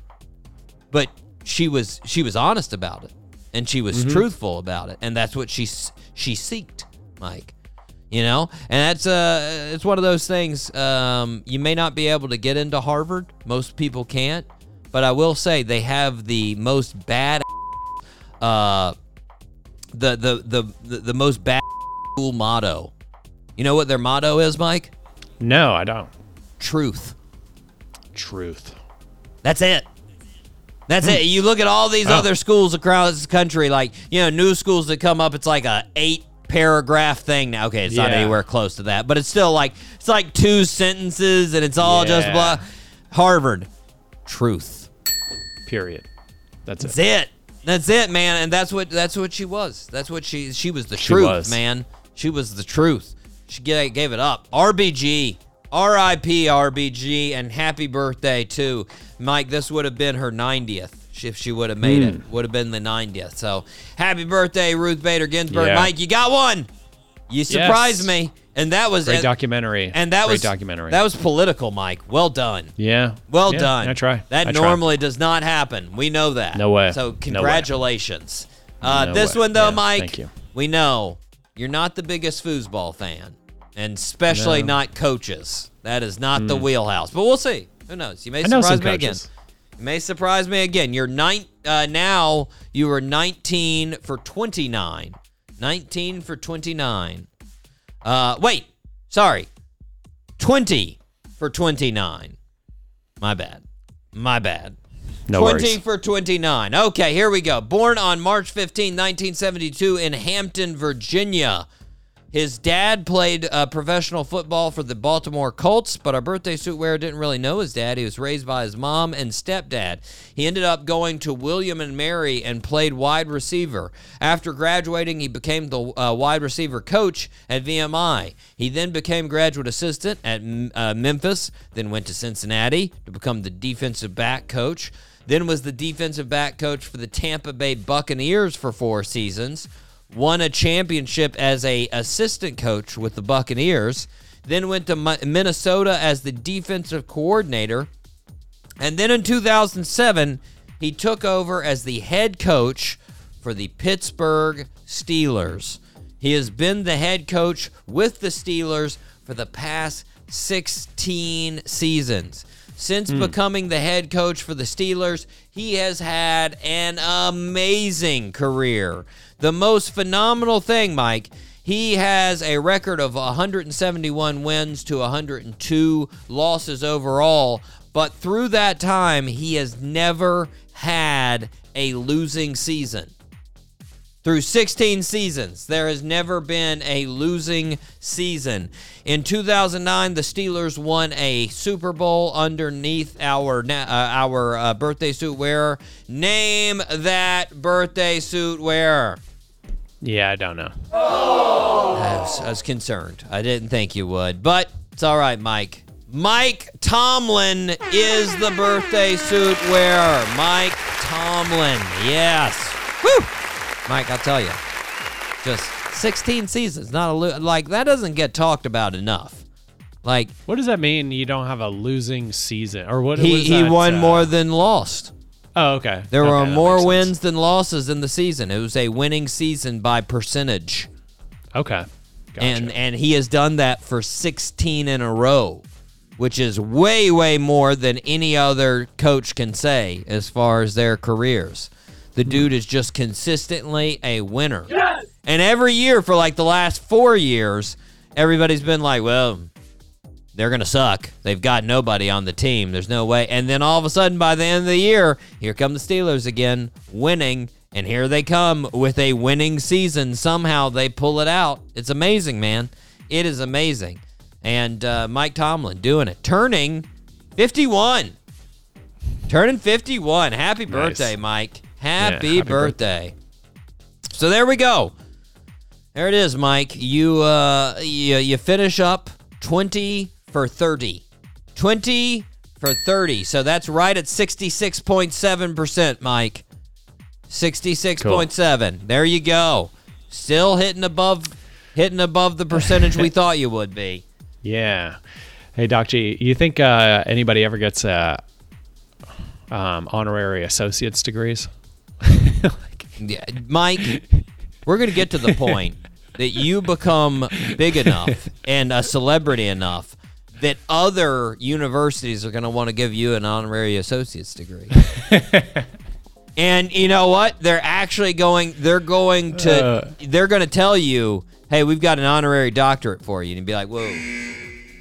but she was she was honest about it, and she was Mhm. truthful about it, and that's what she she seeked, Mike. You know, and that's uh, it's one of those things. Um, you may not be able to get into Harvard. Most people can't, but I will say they have the most bad, uh, the the the the, the most bad school motto. You know what their motto is, Mike? No, I don't. Truth. Truth. That's it. That's it. Hmm. You look at all these Oh. other schools across the country, like you know, new schools that come up. It's like a eight paragraph thing now. Okay, it's not anywhere close to that, but it's still like it's like two sentences, and it's all just Yeah. blah. Harvard, truth. Period. That's it. That's it. That's it, man. And that's what that's what she was. That's what she she was the She truth, was. man. She was the truth. She gave, it up. RBG. RIP RBG and happy birthday too. Mike, this would have been her 90th if she would have made it. Hmm. Would have been the 90th. So, happy birthday Ruth Bader Ginsburg. Yeah. Mike, you got one. You surprised Yes. me. And that was Great documentary. And that Great was documentary. That was political, Mike. Well done. Yeah. Well Yeah, done. I try. That I try. normally does not happen. We know that. No way. So No way. congratulations. Uh, No this way. one though, Yeah, Mike. thank you. We know you're not the biggest foosball fan, and especially No. not coaches. That is not the Mm. wheelhouse. But we'll see. Who knows? You may I surprise me again. You may surprise me again. You're nine. Uh, now you are 19 for 29. 19 for 29. Uh, wait. Sorry. 20 for 29. My bad. My bad. No 20 worries. for 29. Okay, here we go. Born on March 15, 1972, in Hampton, Virginia. His dad played uh, professional football for the Baltimore Colts, but our birthday suit wearer didn't really know his dad. He was raised by his mom and stepdad. He ended up going to William and Mary and played wide receiver. After graduating, he became the uh, wide receiver coach at VMI. He then became graduate assistant at uh, Memphis, then went to Cincinnati to become the defensive back coach. Then was the defensive back coach for the Tampa Bay Buccaneers for four seasons, won a championship as a assistant coach with the Buccaneers, then went to Minnesota as the defensive coordinator, and then in 2007 he took over as the head coach for the Pittsburgh Steelers. He has been the head coach with the Steelers for the past 16 seasons. Since hmm. becoming the head coach for the Steelers, he has had an amazing career. The most phenomenal thing, Mike, he has a record of 171 wins to 102 losses overall, but through that time, he has never had a losing season. Through 16 seasons, there has never been a losing season. In 2009, the Steelers won a Super Bowl underneath our uh, our uh, birthday suit wearer. Name that birthday suit wearer. Yeah, I don't know. I was, I was concerned. I didn't think you would, but it's all right, Mike. Mike Tomlin is the birthday suit wearer. Mike Tomlin, yes. Woo! Mike, I'll tell you, just 16 seasons, not a lo- like that doesn't get talked about enough. Like What does that mean? You don't have a losing season, or what? he he won uh, more than lost. Oh, okay. There Okay, were more sense. wins than losses in the season. It was a winning season by percentage. Okay. Gotcha. and and he has done that for 16 in a row which is way way more than any other coach can say as far as their careers the dude is just consistently a winner and every year for like the last four years everybody's been like well they're gonna suck they've got nobody on the team there's no way and then all of a sudden by the end of the year here come the steelers again winning and here they come with a winning season. Somehow they pull it out. It's amazing, man. It is amazing. And uh, Mike Tomlin doing it, turning 51. Turning 51. Happy birthday, Mike. Happy, happy birthday. So there we go. There it is, Mike. You uh you, you finish up 20 for 30. 20 for 30. So that's right at 66.7%, Mike. 66.7. There you go. Still hitting above hitting above the percentage we thought you would be. Yeah. Hey, Doc G, you think uh, anybody ever gets uh, um, honorary associate's degrees? Yeah, Mike, we're going to get to the point that you become big enough and a celebrity enough that other universities are going to want to give you an honorary associate's degree. and you know what? They're actually going they're going to Uh. they're going to tell you, "Hey, we've got an honorary doctorate for you." And you'd be like, "Whoa.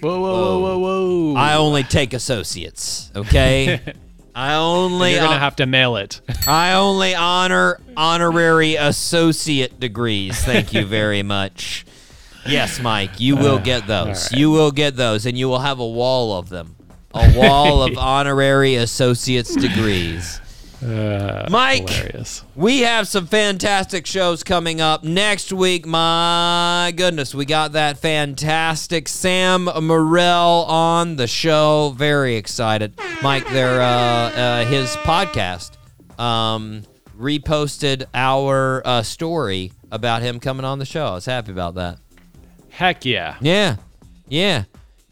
Whoa, whoa, whoa, whoa, whoa. I only take associates, okay? I only You're to have to mail it. I only honor honorary associate degrees. Thank you very much. Yes, Mike, you will get those. You will get those, and you will have a wall of them. A wall of honorary associate's degrees. Uh, Mike, Hilarious. we have some fantastic shows coming up next week. My goodness, we got that fantastic Sam Morril on the show. Very excited, Mike. Their uh, uh, his podcast um, reposted our uh, story about him coming on the show. I was happy about that. Heck yeah. Yeah, yeah.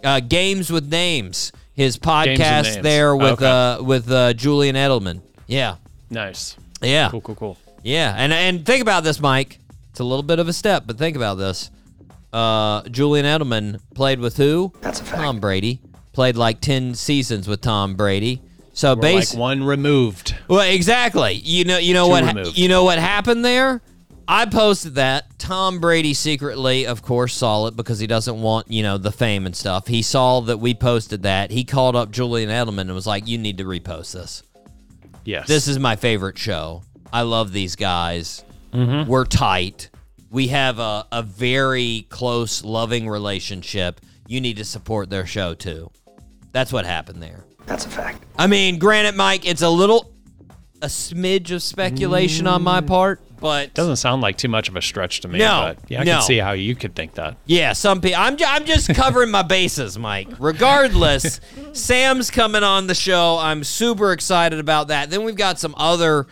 Uh, Games with Names, his podcast Names. there with Okay. uh, with uh, Julian Edelman. Yeah, Nice. yeah. Cool, cool, cool. Yeah, and and think about this, Mike. It's a little bit of a step, but think about this. Uh, Julian Edelman played with who? That's a fact. Tom Brady. Played like ten seasons with Tom Brady. So We're like one removed. well, exactly. You know, you know Two what? removed. you know what happened there. I posted that. Tom Brady secretly, of course, saw it because he doesn't want, you know, the fame and stuff. He saw that we posted that. He called up Julian Edelman and was like, "You need to repost this." Yes. This is my favorite show. I love these guys. Mm-hmm. We're tight. We have a, a very close, loving relationship. You need to support their show too. That's what happened there. That's a fact. I mean, granted, Mike, it's a little, a smidge of speculation on my part, but Doesn't sound like too much of a stretch to me. No, but yeah, I no. can see how you could think that. Yeah, some people. I'm, ju- I'm just covering my bases, Mike. Regardless, Sam's coming on the show. I'm super excited about that. Then we've got some other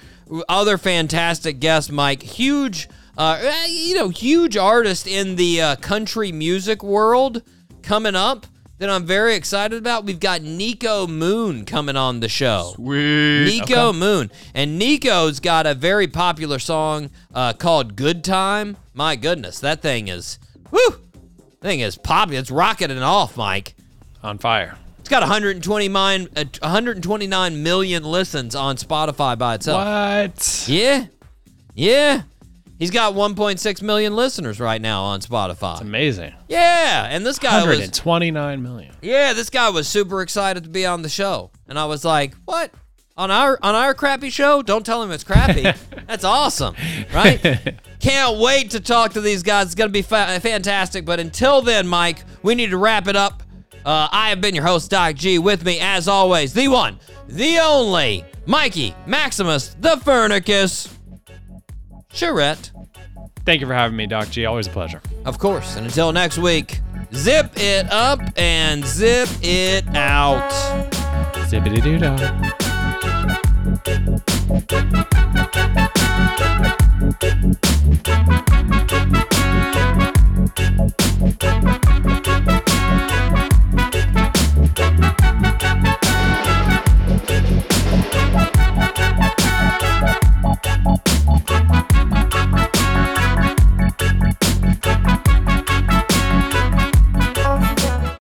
other fantastic guests, Mike. Huge, uh, eh, you know, huge artist in the uh, country music world coming up that I'm very excited about. We've got Nico Moon coming on the show. Sweet. Nico Moon. And Nico's got a very popular song uh, called Good Time. My goodness, that thing is, whoo, thing is poppy. It's rocketing off, Mike. On fire. It's got 120 mine, uh, 129 million listens on Spotify by itself. What? Yeah. Yeah. He's got 1.6 million listeners right now on Spotify. It's amazing. Yeah, and this guy was 129 million. yeah, this guy was super excited to be on the show, and I was like, "What? On our on our crappy show? Don't tell him it's crappy. That's awesome, right? Can't wait to talk to these guys. It's gonna be fa- fantastic. But until then, Mike, we need to wrap it up. Uh, I have been your host, Doc G. With me, as always, the one, the only, Mikey Maximus, the Furnicus, Charette. Thank you for having me, Doc G. Always a pleasure. Of course. And until next week, zip it up and zip it out. Zippity doo dah.